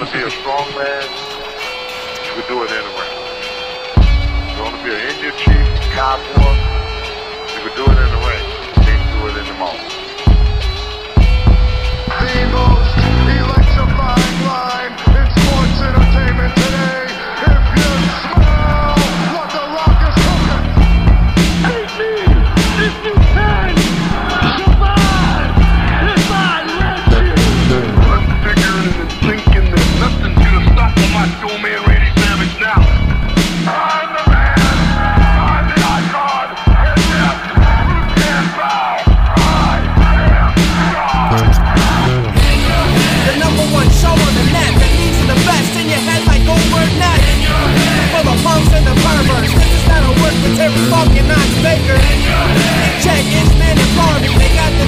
want to be a strong man, you can do it anywhere. You want to be an Indian chief, cowboy, you can do it in the ring. You can't do it in the mall. The most electrifying line in sports entertainment today.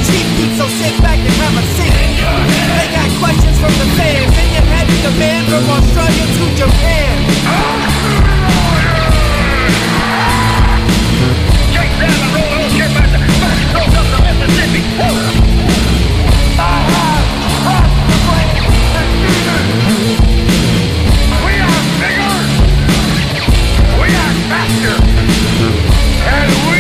Cheap heat, so sit back and have a seat. They got questions from the fans, and you had the from Australia to Japan. Chase down up the Mississippi. Woo! We are bigger. We are faster. And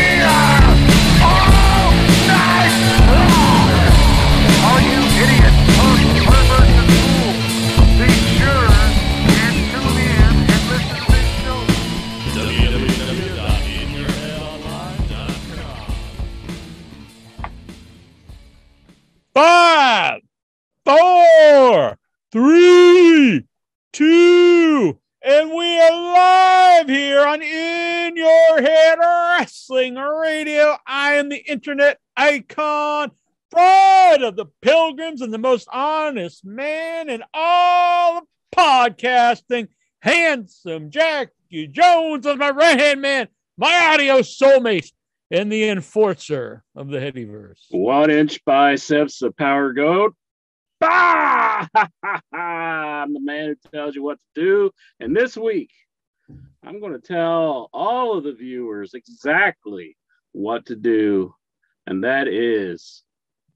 and the most honest man in all of podcasting. Handsome Jackie Jones is my right hand man, my audio soulmate, and the enforcer of the Headyverse. One inch biceps, the power goat. Bah! I'm the man who tells you what to do. And this week, I'm going to tell all of the viewers exactly what to do. And that is,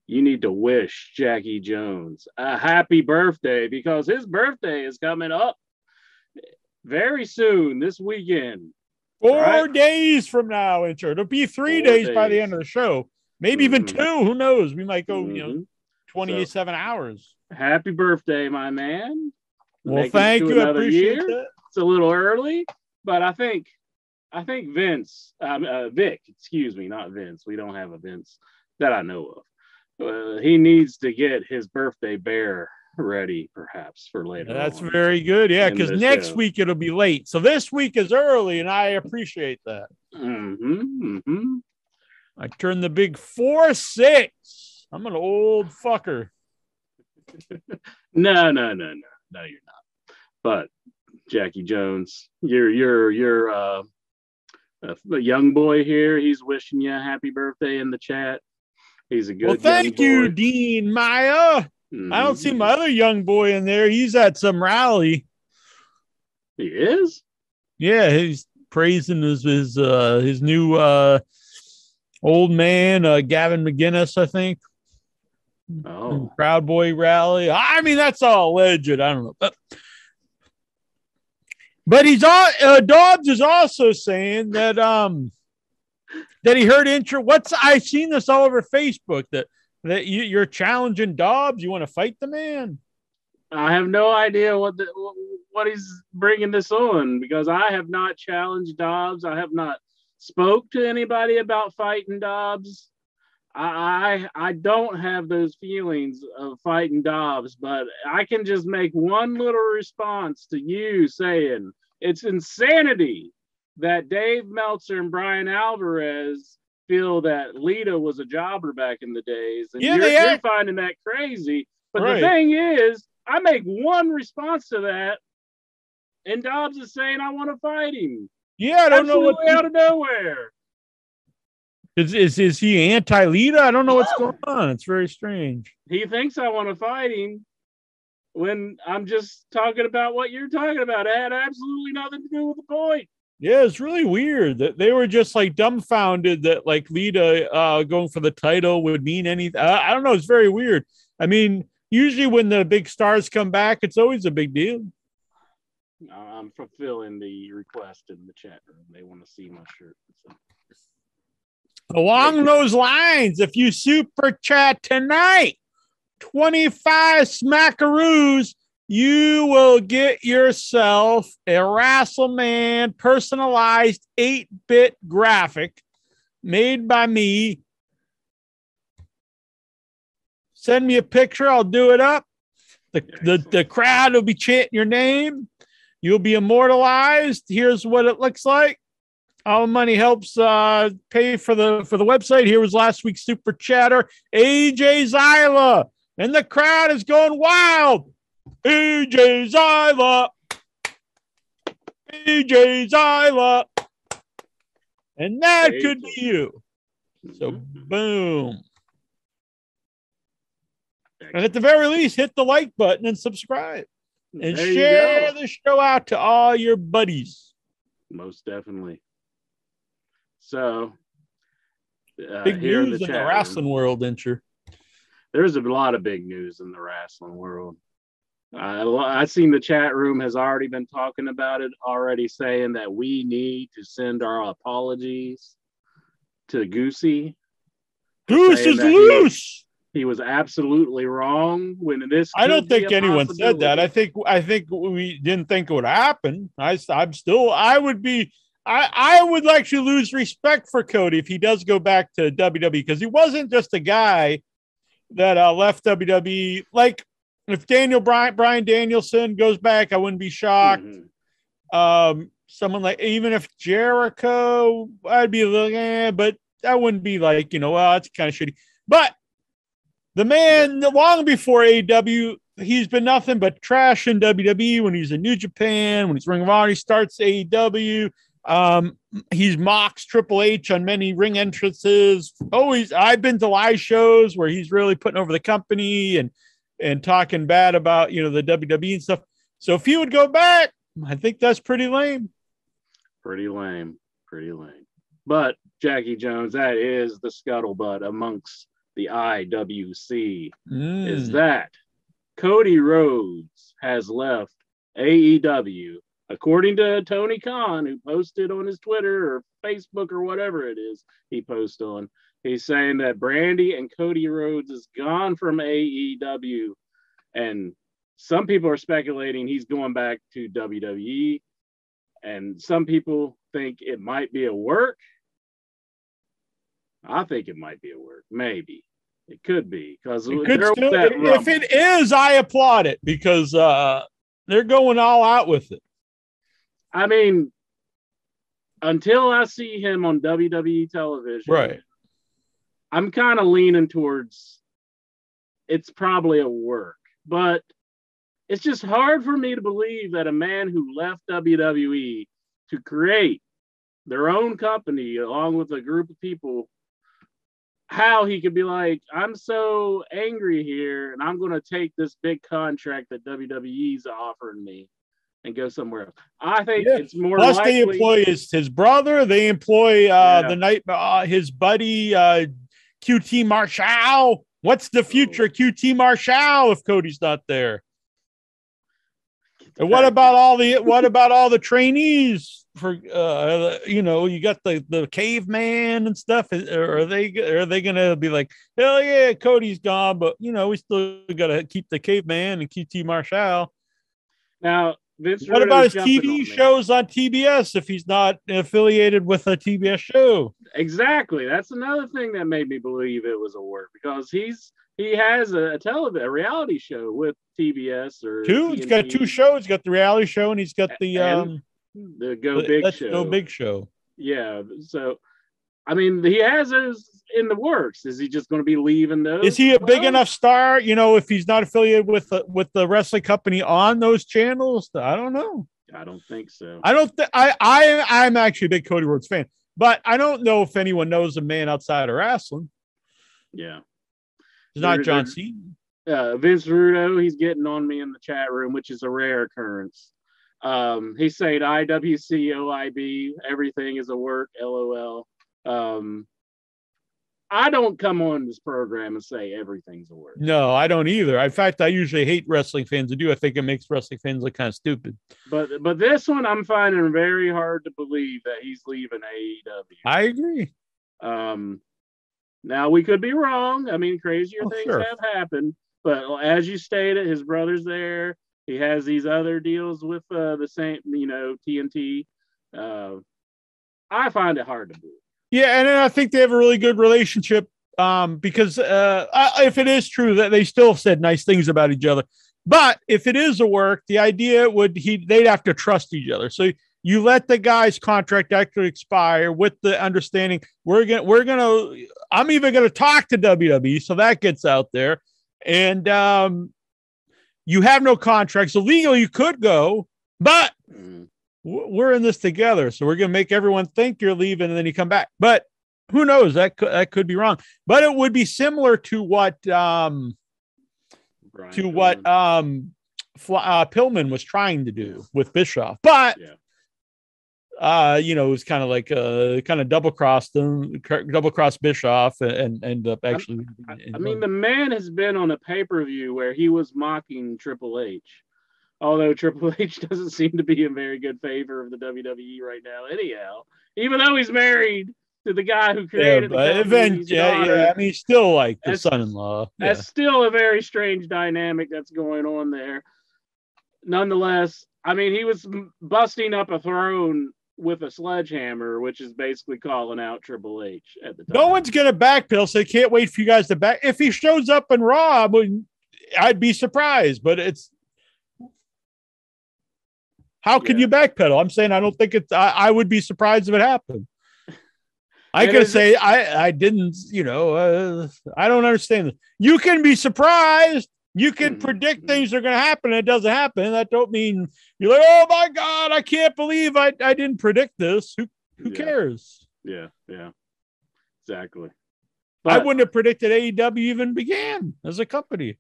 you need to wish Jackie Jones a happy birthday because his birthday is coming up very soon this weekend. Four Right. days from now, Incher. It'll be three Four days, by the end of the show. Maybe even Mhm. two. Who knows? We might go, you know, Mhm. 27 hours. Happy birthday, my man. Well, it thank you. I appreciate year. that. it's a little early, but I think I think Vince, um, uh, Vic, excuse me, not Vince. We don't have a Vince that I know of. Uh, he needs to get his birthday bear ready, perhaps for later. That's on. very good. Yeah, because next show. week it'll be late. So this week is early, and I appreciate that. Mhm, mhm. I turned the big four six. I'm an old fucker. No, no, no, no, no, you're not. But Jackie Jones, you're you're you're uh, a young boy here. He's wishing you a happy birthday in the chat. He's a good. well, thank you. Dean Maya. I don't see Mhm. my other young boy in there. He's at some rally. He is. Yeah, he's praising his his uh his new uh old man, uh Gavin McInnes, I think. Oh, Proud Boy rally. I mean, that's all alleged. I don't know. But, but he's all uh, Dobbs is also saying that um that he heard intro. What's I seen this all over Facebook that that you, you're challenging Dobbs. You want to fight the man? I have no idea what the, what he's bringing this on because I have not challenged Dobbs. I have not spoke to anybody about fighting Dobbs. I I, I don't have those feelings of fighting Dobbs, but I can just make one little response to you saying it's insanity that Dave Meltzer and Bryan Alvarez feel that Lita was a jobber back in the days, and Yeah, you're, they you're finding that crazy. But Right. the thing is, I make one response to that, and Dobbs is saying I want to fight him. Yeah, I don't know what Absolutely out of nowhere. is is is he anti Lita? I don't know what's going on. It's very strange. He thinks I want to fight him when I'm just talking about what you're talking about. It had absolutely nothing to do with the point. Yeah, it's really weird that they were just like dumbfounded that like Lita uh, going for the title would mean anything. I, I don't know. It's very weird. I mean, usually when the big stars come back, it's always a big deal. I'm fulfilling the request in the chat room. They want to see my shirt. So. Along those lines, if you super chat tonight, 25 smackaroos, you will get yourself a Rassleman personalized 8 bit graphic made by me. Send me a picture, I'll do it up. The, the, the crowd will be chanting your name. You'll be immortalized. Here's what it looks like. All the money helps uh, pay for the for the website. Here was last week's super chatter. AJ Zyla. And the crowd is going wild. AJ Zyla. AJ Zyla. And that could be you. So boom. And at the very least, hit the like button and subscribe. And There share the show out to all your buddies. Most definitely. So, uh, Big news in the chat room, wrestling world, didn't? There's a lot of big news in the wrestling world. Uh, I've seen the chat room has already been talking about it, already saying that we need to send our apologies to Goosey. Goose is that he- loose. He was absolutely wrong when this. I don't think anyone said that. I think I think we didn't think it would happen. I I'm still I would be I I would actually lose respect for Cody if he does go back to WWE because he wasn't just a guy that uh, left WWE. Like if Daniel Bryan Brian Danielson goes back, I wouldn't be shocked. Mhm. Um, someone like even if Jericho, I'd be like, eh, but that wouldn't be like you know, well, that's kind of shitty. But the man, long before AEW, he's been nothing but trash in WWE. When he's in New Japan, when he's Ring of Honor, he starts AEW. Um, he's mocks Triple H on many ring entrances. Always, I've been to live shows where he's really putting over the company and and talking bad about you know the WWE and stuff. So if he would go back, I think that's pretty lame. Pretty lame. Pretty lame. But Jackie Jones, that is the scuttlebutt amongst the IWC. Mm. Is that Cody Rhodes has left AEW, according to Tony Khan, who posted on his Twitter or Facebook or whatever it is he posts on. He's saying that Brandy and Cody Rhodes is gone from AEW, and some people are speculating he's going back to WWE, and some people think it might be a work. I think it might be a work, maybe. It could be because It could still- if it is, I applaud it because uh, they're going all out with it. I mean, until I see him on WWE television, Right. I'm kind of leaning towards it's probably a work, but it's just hard for me to believe that a man who left WWE to create their own company along with a group of people how he could be like i'm so angry here and i'm going to take this big contract that wwe's offering me and go somewhere else i think Yeah. it's more Plus, likely they employ his, his brother. They employ uh, Yeah. the night uh, his buddy uh, QT Marshall. What's the future QT Marshall if Cody's not there? And what about all the what about all the trainees for uh you know you got the the caveman and stuff are they are they gonna be like hell yeah Cody's gone but you know we still gotta keep the caveman and QT Marshall now Vince what Rudo's about his on TV shows on TBS if he's not affiliated with a TBS show Exactly. That's another thing that made me believe it was a work because he's he has a, a television a reality show with TBS or two he's got two shows he's got the reality show and he's got the And um the Go Big Let's show. Go Big show Yeah. So I mean he has those in the works. Is he just going to be leaving those? Is he a big Well, enough star? You know, if he's not affiliated with the, with the wrestling company on those channels, I don't know. I don't think so. I don't. Th- I I I'm actually a big Cody Rhodes fan, but I don't know if anyone knows a man outside of wrestling. yeah. It's not John Cena. uh, Vince Rudo, he's getting on me in the chat room, which is a rare occurrence. Um, he's saying IWC, OIB, everything is a work, LOL. Um, I don't come on this program and say everything's a word. No, I don't either. In fact, I usually hate wrestling fans who do. I think it makes wrestling fans look kind of stupid. But but this one I'm finding very hard to believe that he's leaving AEW. I agree. Um, now we could be wrong. I mean, crazier Oh, things sure. have happened. But as you stated, his brother's there. He has these other deals with uh, the same, you know, TNT. Uh, I find it hard to believe. Yeah, and I think they have a really good relationship um, because uh, I, if it is true that they still said nice things about each other, but if it is a work, the idea would he they'd have to trust each other. So you let the guy's contract actually expire with the understanding we're gonna we're gonna I'm even gonna talk to WWE, so that gets out there, and um, you have no contract, so legally you could go, but Mm. We're in this together. So we're going to make everyone think you're leaving and then you come back. But who knows? That could, that could be wrong. But it would be similar to what, um, Brian to what, Pillman. um, Fl- uh, Pillman was trying to do with Bischoff. But, Yeah. uh, you know, it was kind of like, uh, kind of double crossed them, double crossed Bischoff and, and end up actually. I, I mean, the man has been on a pay per view where he was mocking Triple H. Although Triple H doesn't seem to be in very good favor of the WWE right now, anyhow. Even though he's married to the guy who yeah, created the but company, event, yeah, yeah. I mean, still like the That's- son-in-law. Yeah. That's still a very strange dynamic that's going on there. Nonetheless, I mean, he was busting up a throne with a sledgehammer, which is basically calling out Triple H at the time. No one's gonna backpedal, so I can't wait for you guys to back. If he shows up in Raw, I would, I'd be surprised. But it's how can Yeah. you backpedal? I'm saying I don't think it's. I, I would be surprised if it happened. I could it- say I I didn't. You know, uh, I don't understand this. You can be surprised. You can Mhm. predict things are going to happen. And it doesn't happen. That don't mean you're like, oh my god, I can't believe I I didn't predict this. Who who Yeah. cares? Yeah, yeah, exactly. I wouldn't have predicted AEW even began as a company.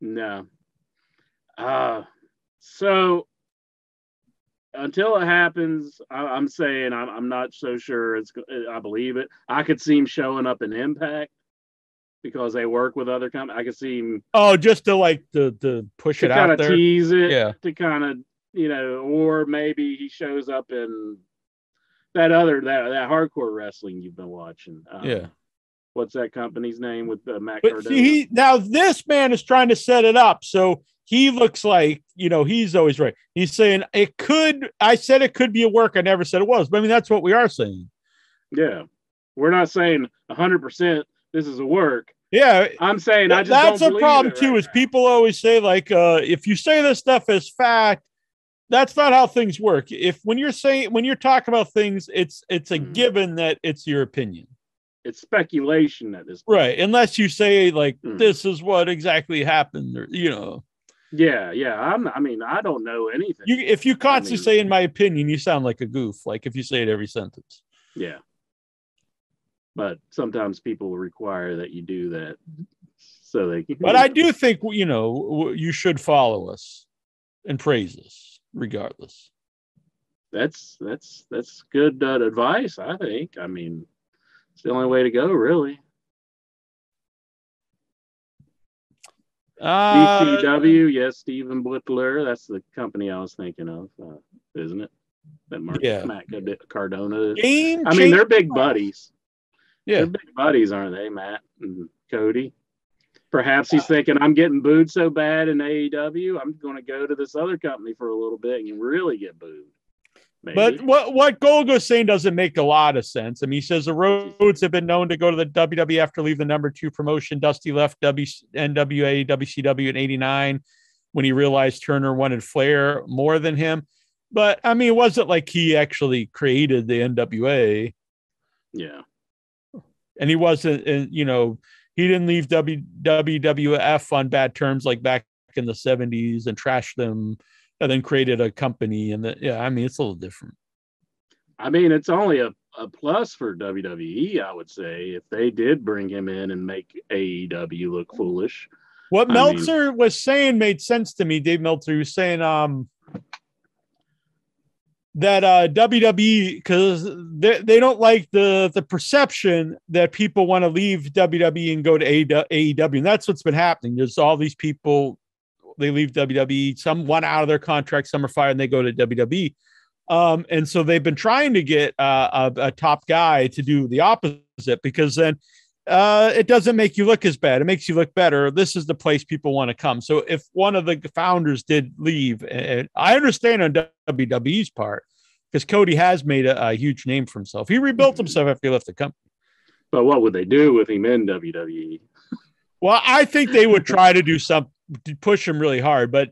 No. Uh, so until it happens, I, I'm saying I'm, I'm not so sure it's. I believe it. I could see him showing up in Impact because they work with other companies. I could see him Oh, just to like to to push to it out there. tease it. Yeah. To kind of you know, or maybe he shows up in that other that that hardcore wrestling you've been watching. Um, Yeah. What's that company's name with uh, Matt But see, he now this man is trying to set it up, so he looks like you know he's always right. He's saying it could. I said it could be a work. I never said it was. But I mean, that's what we are saying. Yeah. We're not saying 100% this is a work. Yeah, I'm saying I just that's a problem too. right is now. people always say like, uh, if you say this stuff as fact, that's not how things work. If when you're saying when you're talking about things, it's it's a Mhm. given that it's your opinion. it's speculation at this point. Right. Unless you say like Hmm. this is what exactly happened or you know. Yeah, yeah. I'm I mean, I don't know anything. You if you constantly mean- say in my opinion, you sound like a goof, like if you say it every sentence. yeah. But sometimes people require that you do that so they can But I do think you know you should follow us and praise us regardless. that's that's that's good uh, advice, I think. I mean, it's the only way to go, really. Uh, GCW, yes, Stephen Blittler. That's the company I was thinking of, uh, isn't it? That Mark Yeah. Matt Cardona. game I mean, they're big buddies. Yeah. They're big buddies, aren't they, Matt and Cody? Perhaps he's thinking, I'm getting booed so bad in AEW, I'm going to go to this other company for a little bit and really get booed. Maybe. But what what Golgo's saying doesn't make a lot of sense. I mean, he says the Rhodes have been known to go to the WWE after leave the number two promotion. Dusty left w, NWA, WCW in '89 when he realized Turner wanted Flair more than him. But I mean, it wasn't like he actually created the NWA, yeah, and he wasn't. And you know, he didn't leave w, WWF on bad terms like back in the '70s and trashed them, and then created a company. And the, yeah, I mean, it's a little different. I mean, it's only a, a plus for WWE, I would say, if they did bring him in and make AEW look foolish. What I mean- Meltzer was saying made sense to me. Dave Meltzer was saying, um, that uh WWE because they, they don't like the the perception that people want to leave WWE and go to AEW, and that's what's been happening. There's all these people they leave WWE, some want out of their contract, some are fired, and they go to WWE. Um, and so they've been trying to get uh, a, a top guy to do the opposite because then uh, it doesn't make you look as bad. It makes you look better. This is the place people want to come. So if one of the founders did leave, and I understand on WWE's part, because Cody has made a, a, huge name for himself. He rebuilt mm-hmm. himself after he left the company. But what would they do with him in WWE? Well, I think they would try to do something push him really hard, but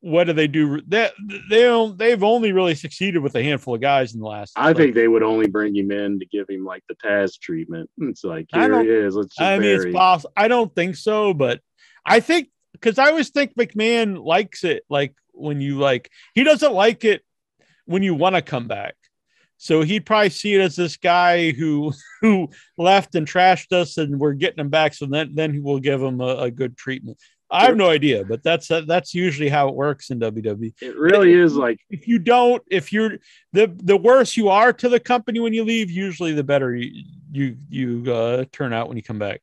what do they do? They they don't, they've only really succeeded with a handful of guys in the last. I like, think they would only bring him in to give him like the Taz treatment. It's like here he is. Let's. Just I mean, bury. it's possible. I don't think so, but I think because I always think McMahon likes it. Like when you like, he doesn't like it when you want to come back. So he'd probably see it as this guy who who left and trashed us, and we're getting him back. So then then we'll give him a, a good treatment. I have no idea, but that's that's usually how it works in WWE. It really is like if you don't, if you're the the worse you are to the company when you leave, usually the better you you, you uh, turn out when you come back.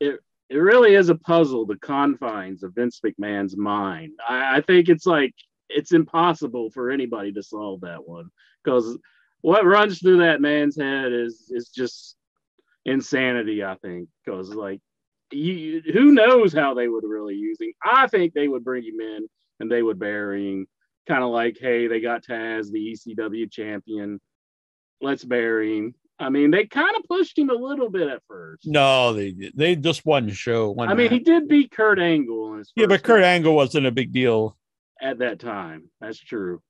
It it really is a puzzle. The confines of Vince McMahon's mind. I, I think it's like it's impossible for anybody to solve that one because what runs through that man's head is is just insanity. I think because like you, who knows how they would really use him. I think they would bring him in and they would bury him, kind of like, hey, they got Taz, the ECW champion. Let's bury him. I mean, they kind of pushed him a little bit at first. No, they they just one show. One I mean, he did beat Kurt Angle. yeah, but Kurt Angle wasn't a big deal at that time. That's true.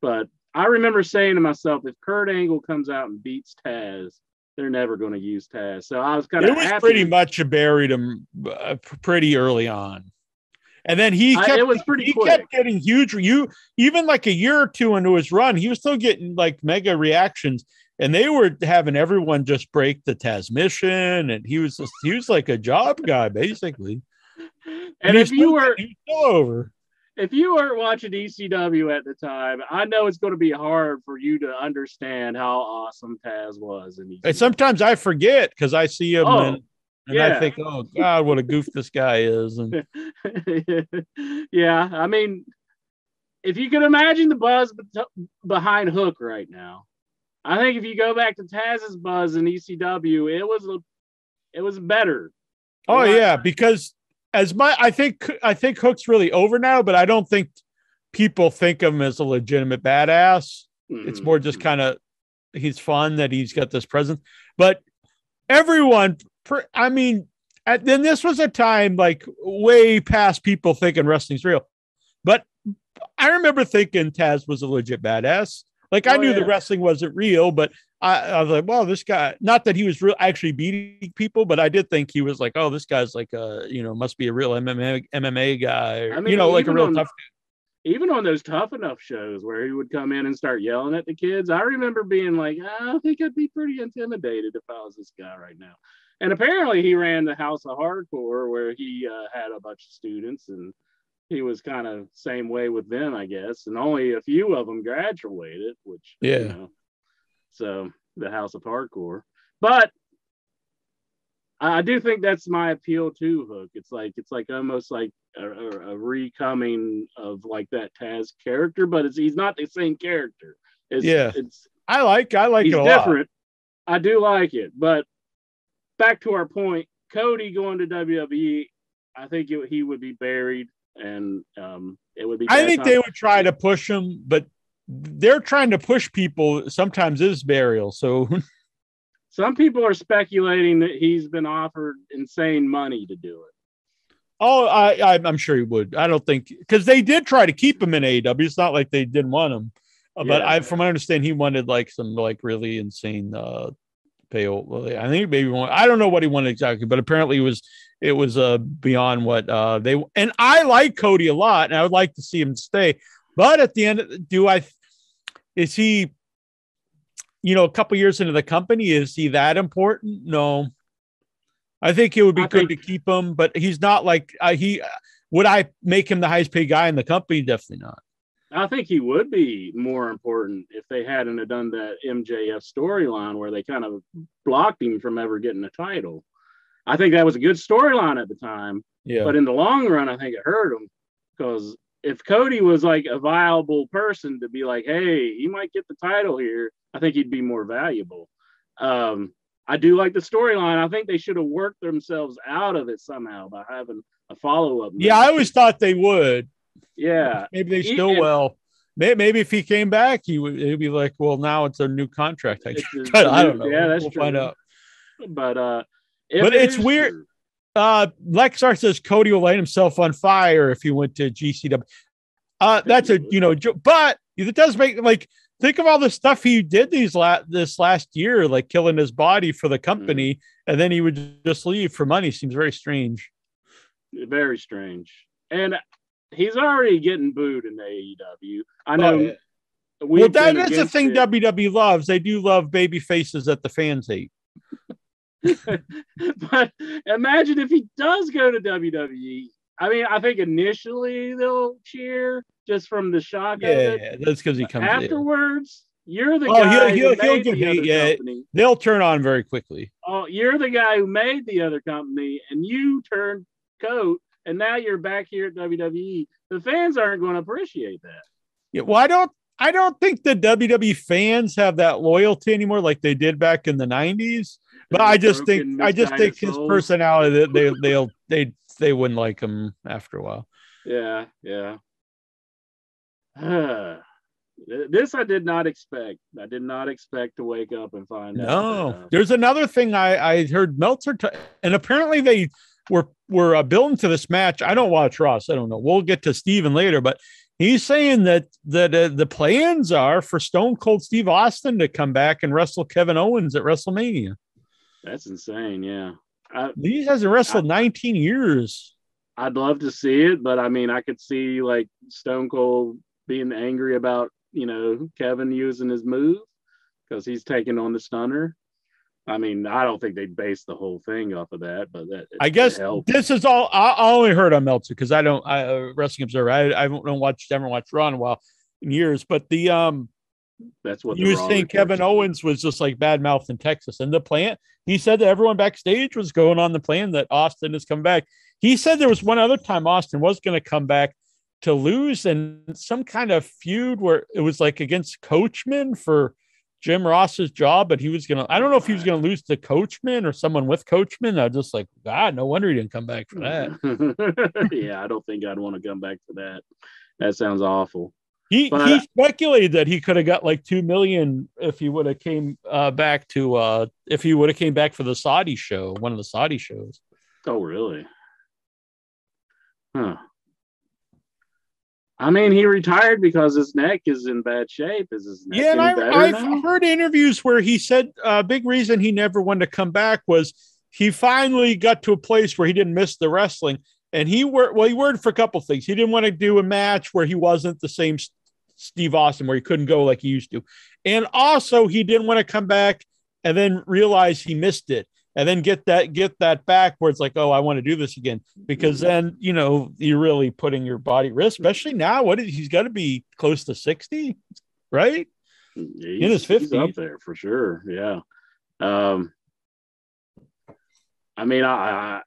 But I remember saying to myself, if Kurt Angle comes out and beats Taz, they're never going to use Taz. So I was kind of. It was happy. pretty much buried him uh, pretty early on, and then he kept. I, it was pretty. He quick. kept getting huge. You even like a year or two into his run, he was still getting like mega reactions, and they were having everyone just break the Tazmission, and he was just, he was like a job guy basically. and, and if you were still over if you weren't watching ECW at the time, I know it's going to be hard for you to understand how awesome Taz was. In ECW. And sometimes I forget because I see him oh, and, and yeah. I think, oh God, what a goof this guy is. And yeah, I mean, if you could imagine the buzz behind Hook right now, I think if you go back to Taz's buzz in ECW, it was a, it was better. Oh yeah, because as my I think I think Hook's really over now, but I don't think people think of him as a legitimate badass. Mm-hmm. It's more just kind of he's fun that he's got this presence. But everyone, I mean, at, then this was a time like way past people thinking wrestling's real. But I remember thinking Taz was a legit badass. Like I oh, knew yeah. the wrestling wasn't real, but I, I, was like, well, this guy, not that he was real actually beating people, but I did think he was like, oh, this guy's like a, you know, must be a real MMA MMA guy, or, I mean, you know, like a real on, tough. Even on those tough enough shows where he would come in and start yelling at the kids, I remember being like, I think I'd be pretty intimidated if I was this guy right now. And apparently, he ran the House of Hardcore where he uh, had a bunch of students and he was kind of same way with them, I guess, and only a few of them graduated, which yeah. You know, so the House of Hardcore, but I do think that's my appeal to Hook. It's like it's like almost like a, a, a recoming of like that Taz character, but it's he's not the same character. It's, yeah, it's I like I like he's it different. Lot. I do like it, but back to our point, Cody going to WWE, I think it, he would be buried and um, it would be. I think they would try to push him, but they're trying to push people. Sometimes is burial. So some people are speculating that he's been offered insane money to do it. Oh, I, I am sure he would. I don't think because they did try to keep him in AEW. It's not like they didn't want him, uh, but I, from what I understand, he wanted like some like really insane uh pay. I think maybe one. I don't know what he wanted exactly, but apparently it was it was uh beyond what uh they and I like Cody a lot and I would like to see him stay. But at the end, do I is he you know a couple years into the company is he that important? No. I think it would be I good think, to keep him, but he's not like uh, he would I make him the highest paid guy in the company? Definitely not. I think he would be more important if they hadn't have done that MJF storyline where they kind of blocked him from ever getting a title. I think that was a good storyline at the time, Yeah. but in the long run, I think it hurt him because if Cody was like a viable person to be like, hey, he might get the title here, I think he'd be more valuable. Um, I do like the storyline. I think they should have worked themselves out of it somehow by having a follow up. yeah, I always thought they would. yeah, Maybe they still will. Maybe if he came back, he would he'd be like, "Well, now it's a new contract." I guess. I don't know. Yeah, that's we'll true. find out. But uh, But it it's weird- true- Uh, Lexar says Cody will light himself on fire if he went to GCW. Uh, that's a you know, but it does make like think of all the stuff he did these la- this last year, like killing his body for the company, Mm-hmm. and then he would just leave for money. Seems very strange. very strange. And he's already getting booed in AEW. I know. Oh, yeah. well, that's the thing it. WWE loves. They do love baby faces that the fans hate. but imagine if he does go to WWE. I mean, I think initially they'll cheer just from the shock of Yeah, it. that's because he comes. in. Afterwards, you're the Oh, guy he'll- who he'll- he'll made the other yeah. company. They'll turn on very quickly. Oh, you're the guy who made the other company, and you turned coat, and now you're back here at WWE. The fans aren't going to appreciate that. Yeah, well, I don't. I don't think the WWE fans have that loyalty anymore, like they did back in the '90s. But I just think, I just think his personality, that they they'll they they wouldn't like him after a while. Yeah, yeah. this I did not expect. I did not expect to wake up and find out. No, uh, there's another thing I I heard Meltzer, t- and apparently they were were uh, building to this match. I don't watch Ross. I don't know. We'll get to Steven later, but he's saying that that uh, the plans are for Stone Cold Steve Austin to come back and wrestle Kevin Owens at WrestleMania. That's insane. Yeah, I, He hasn't wrestled 19 years. I'd love to see it, but I mean, I could see like Stone Cold being angry about you know Kevin using his move because he's taking on the stunner. I mean, I don't think they'd base the whole thing off of that, but that I guess this is all I, I only heard on Meltzer because I don't I uh, wrestling observer. I I don't watch haven't watched Raw in a while in years, but the um that's what you were saying Kevin. Owens was just like bad mouth in Texas, and the plan he said that everyone backstage was going on the plan that Austin has come back. He said there was one other time Austin was going to come back to lose and some kind of feud where it was like against Coachman for Jim Ross's job, but he was gonna. I don't know if he was gonna lose to Coachman or someone with Coachman. I was just like, God, no wonder he didn't come back for that. yeah, I don't think I'd want to come back for that. That sounds awful. He But- he speculated that he could have got like two million if he would have came uh, back to uh, if he would have came back for the Saudi show, one of the Saudi shows. Oh, really? Huh. I mean, he retired because his neck is in bad shape. Is his neck Yeah, and I, I've now? heard interviews where he said a uh, big reason he never wanted to come back was he finally got to a place where he didn't miss the wrestling, and he worked. Well, he worked for a couple things. He didn't want to do a match where he wasn't the same Steve Austin, where he couldn't go like he used to, and also he didn't want to come back and then realize he missed it, and then get that get that back where it's like, oh, I want to do this again, because then you know you're really putting your body at risk, especially now. What is he's got to be close to sixty, right? He's, in his he's 50s. up there for sure. Yeah. Um, I mean, I,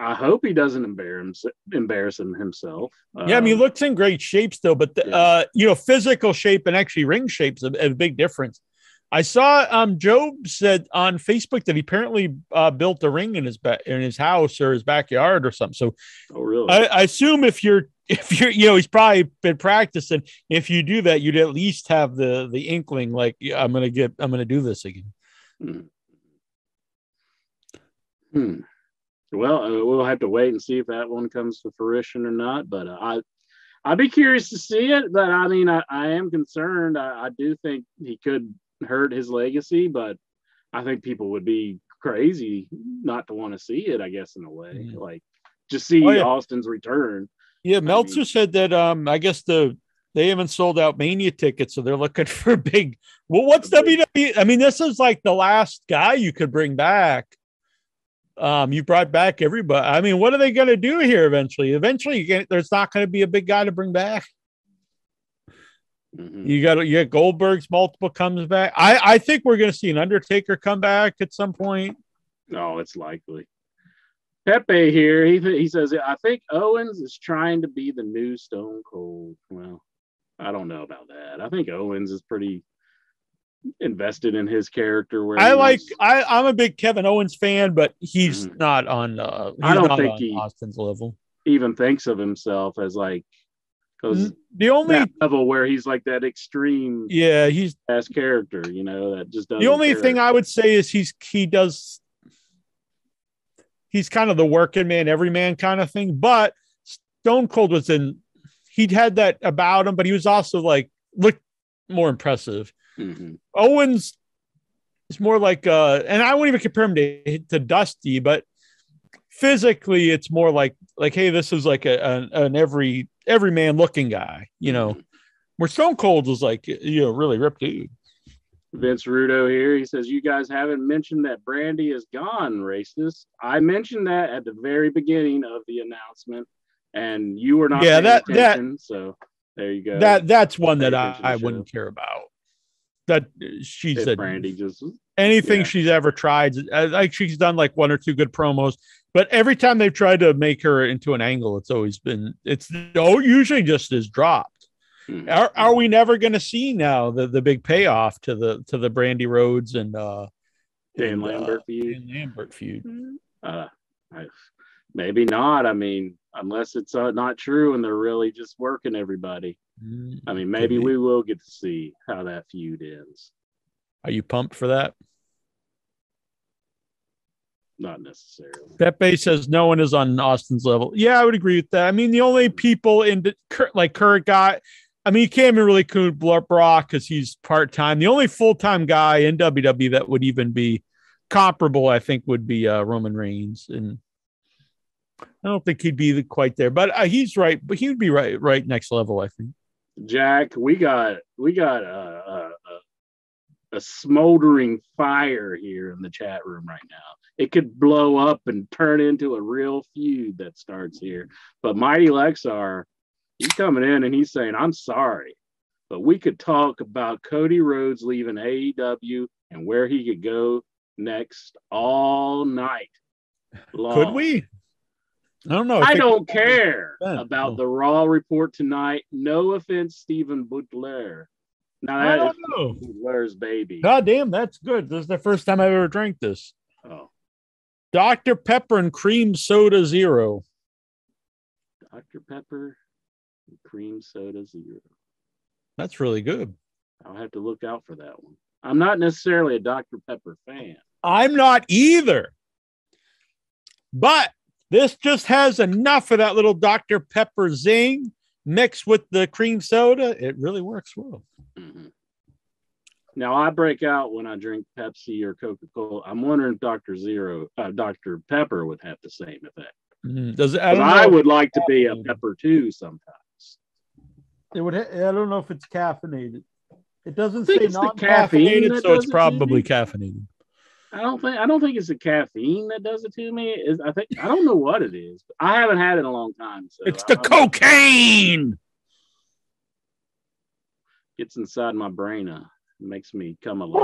I hope he doesn't embarrass embarrass him himself. Yeah, I mean, he Um, looks in great shape still, but the, Yeah. uh, you know, physical shape and actually ring shape's a, a big difference. I saw um Job said on Facebook that he apparently uh, built a ring in his ba- in his house or his backyard or something. So oh, really? I, I assume if you're if you're you know he's probably been practicing. If you do that, you'd at least have the the inkling like yeah, I'm gonna get I'm gonna do this again. Hmm. Hmm. Well, uh, we'll have to wait and see if that one comes to fruition or not. But uh, I, I'd be curious to see it. But I mean, I, I am concerned. I, I do think he could hurt his legacy, but I think people would be crazy not to want to see it. I guess in a way, Mhm. like just see Oh, yeah. Austin's return. Yeah, Meltzer mean- said that um I guess the they haven't sold out Mania tickets, so they're looking for big. Well, what's WWE? I mean, this is like the last guy you could bring back. Um, you brought back everybody. I mean, what are they going to do here eventually? Eventually, you get, there's not going to be a big guy to bring back. Mhm. You got you got Goldberg's multiple comes back. I I think we're gonna see an Undertaker come back at some point. No, it's likely. Pepe here, he he says, I think Owens is trying to be the new Stone Cold. Well, I don't know about that. I think Owens is pretty invested in his character. Where I like wants- I I'm a big Kevin Owens fan, but he's Mhm. not on. Uh, he's I don't not think he- Austin's level. even thinks of himself as like because The only level where he's like that extreme yeah he's ass character, you know, that just doesn't the only care. thing I would say is he's he does he's kind of the working man, every man kind of thing. But Stone Cold was in he'd had that about him, but he was also like looked more impressive. Mhm. Owens is more like uh and I wouldn't even compare him to, to Dusty, but physically it's more like like hey, this is like a, an, an every every man looking guy, you know. Where Stone Cold was like, you know, really ripped dude. Vince Rudo here. He says, You guys haven't mentioned that Brandy is gone, racist. I mentioned that at the very beginning of the announcement, and you were not Yeah, that- that- so there you go. That that's one that I, I wouldn't care about. That she If said Brandy just anything yeah. she's ever tried. uh, Like she's done like one or two good promos, but every time they've tried to make her into an angle, it's always been it's oh usually just is dropped. Mhm. Are are we never going to see now the the big payoff to the to the Brandy Rhodes and uh Dan and, uh, Lambert feud. Dan Lambert feud? Uh, I, maybe not. I mean, unless it's uh, not true and they're really just working everybody. I mean, maybe we will get to see how that feud ends. Are you pumped for that? Not necessarily. Pepe says no one is on Austin's level. Yeah, I would agree with that. I mean, the only people in the like current guy, I mean, you can't even really include Brock because he's part time. The only full time guy in WWE that would even be comparable, I think, would be uh, Roman Reigns, and I don't think he'd be quite there, but uh, he's right. But he would be right, right next level, I think. Jack, we got we got a, a, a, a smoldering fire here in the chat room right now. It could blow up and turn into a real feud that starts here. But Mighty Lexar, he's coming in and he's saying, "I'm sorry, but we could talk about Cody Rhodes leaving AEW and where he could go next all night." Long. Could we? I don't know. I think- don't care about the Raw report tonight. No offense, Stephen Butler. Now I don't is know. Butler's baby. God damn, that's good. This is the first time I've ever drank this. Oh, Dr. Pepper and Cream Soda Zero. Dr. Pepper, and cream soda zero. That's really good. I'll have to look out for that one. I'm not necessarily a Dr. Pepper fan. I'm not either. But this just has enough of that little Dr. Pepper zing mixed with the cream soda. It really works well. Mhm. Now I break out when I drink Pepsi or Coca Cola. I'm wondering if Dr. Zero, uh, Dr. Pepper would have the same effect. Mm, Does it? I 'Cause I, would like to be a pepper too sometimes. It would. I don't know if it's caffeinated. It doesn't say it's the caffeine non-caffeinated, so it's probably caffeinated. I don't think I don't think it's the caffeine that does it to me. Is I think I don't know what it is. I haven't had it in a long time. So It's the cocaine. gets inside my brain. Uh, makes me come alive.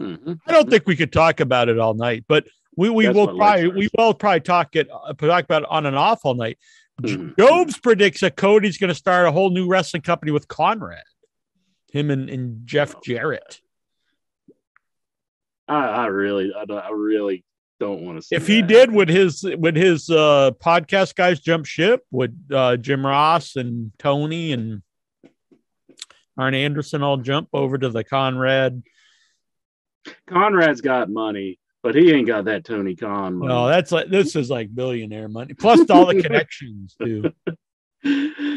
Mhm. I don't think we could talk about it all night, but we, we That's will probably we will probably talk it uh, talk about it on and off all night. Mhm. Jobs predicts that Cody's going to start a whole new wrestling company with Conrad, him and, and Jeff Oh, Jarrett. I, I really, I, don't- I really don't want to see. If he that did, would his would his uh, podcast guys jump ship? Would uh, Jim Ross and Tony and Arn Anderson all jump over to the Conrad? Conrad's got money, but he ain't got that Tony Khan money. No, that's like this is like billionaire money plus all the connections too.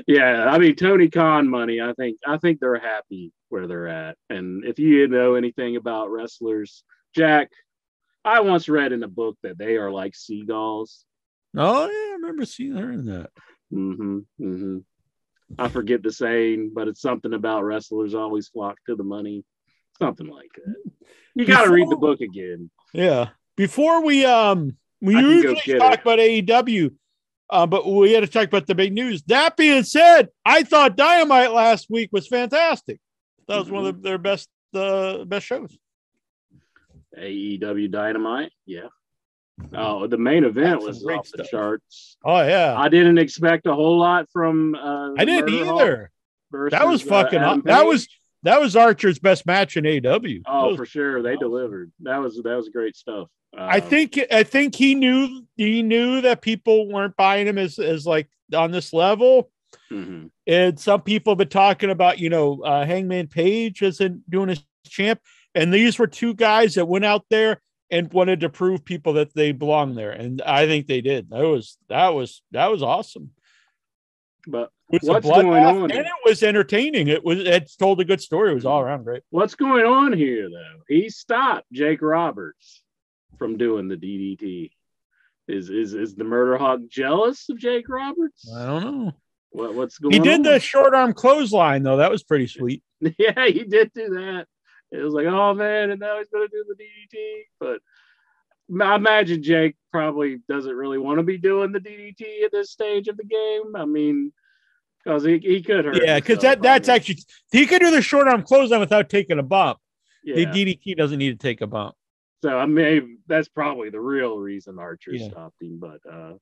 yeah, I mean Tony Khan money. I think I think they're happy where they're at. And if you know anything about wrestlers, Jack, I once read in a book that they are like seagulls. Oh yeah, I remember seeing her in that. hmm hmm I forget the saying, but it's something about wrestlers always flock to the money. Something like that. You got to read the book again. Yeah. Before we um we I usually talk it. about AEW. Uh, but we had to talk about the big news. That being said, I thought Dynamite last week was fantastic. That was one of the, their best uh, best shows. AEW Dynamite. Yeah. Oh, the main event That's was some great off the stuff. charts. Oh yeah, I didn't expect a whole lot from. Uh, I didn't Murder Hawk either. That was versus, uh, fucking. That was that was Archer's best match in AEW. Oh, was- for sure, they delivered. That was that was great stuff. I Um, think I think he knew he knew that people weren't buying him as as like on this level. mhm. And some people have been talking about, you know, uh, Hangman Page isn't doing his champ. And these were two guys that went out there and wanted to prove people that they belong there. And I think they did. That was that was that was awesome. But What's going on? And it was entertaining. It was it told a good story. It was all around great. what's going on here, though? He stopped Jake Roberts from doing the DDT. Is is is the Murder Hawk jealous of Jake Roberts? I don't know. What what's going He on? did the short arm clothesline though. That was pretty sweet. yeah, he did do that. It was like, oh man, and now he's gonna do the DDT. But I imagine Jake probably doesn't really want to be doing the DDT at this stage of the game. I mean, because he, he could hurt. Yeah, because that that's mean, actually he could do the short arm clothesline without taking a bump. The. DDT doesn't need to take a bump. So I mean, that's probably the real reason Archer Yeah. stopped him. But uh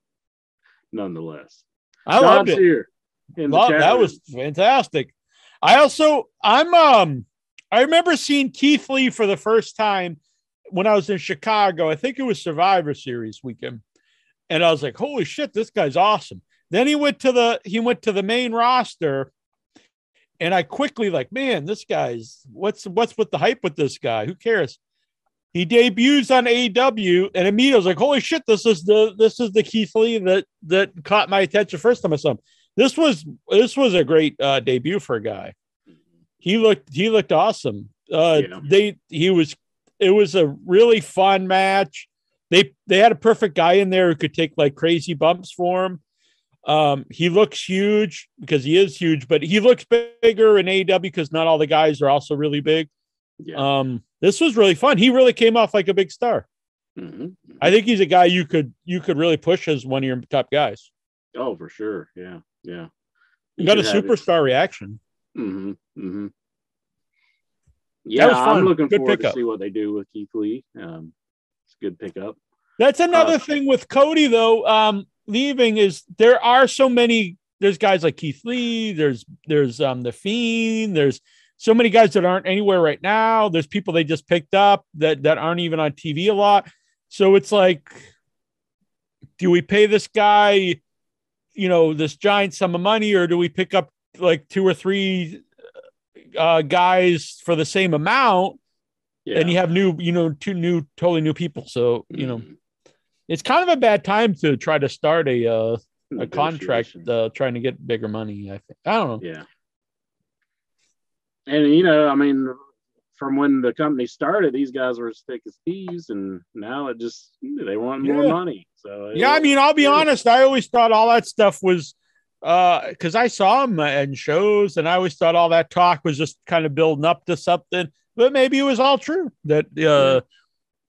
nonetheless, I loved it. here. in the Love, that was fantastic. I also I'm um I remember seeing Keith Lee for the first time when I was in Chicago. I think it was Survivor Series weekend. And I was like, holy shit, this guy's awesome. Then he went to the he went to the main roster. And I quickly like, man, this guy's what's what's with the hype with this guy? Who cares? He debuts on AEW, and immediately I was like, "Holy shit! This is the this is the Keith Lee that that caught my attention first time I saw him." This was this was a great uh, debut for a guy. He looked he looked awesome. Uh, Yeah. They he was it was a really fun match. They they had a perfect guy in there who could take like crazy bumps for him. Um, he looks huge because he is huge, but he looks bigger in AEW because not all the guys are also really big. Yeah. Um, this was really fun. He really came off like a big star. Mhm. I think he's a guy you could you could really push as one of your top guys. Oh, for sure. Yeah. Yeah. You got a should have it. superstar reaction. Mm-hmm. Mm-hmm. Yeah, was I'm looking Good forward pickup. to see what they do with Keith Lee. Um, it's a good pickup. That's another Uh, thing with Cody though. Um, leaving is there are so many. There's guys like Keith Lee. There's there's um the Fiend. There's so many guys that aren't anywhere right now. There's people they just picked up that that aren't even on TV a lot. So it's like, do we pay this guy, you know, this giant sum of money, or do we pick up like two or three uh, guys for the same amount? Yeah. And you have new, you know, two new, totally new people. So you know Mhm. it's kind of a bad time to try to start a uh, a contract uh, trying to get bigger money. I think I don't know. Yeah. And you know, I mean, from when the company started, these guys were as thick as thieves, and now it just they want more Yeah. money. So Yeah, I mean, I'll be honest. I always thought all that stuff was because I saw him in shows, and I always thought all that talk was just kind of building up to something. But maybe it was all true. That uh,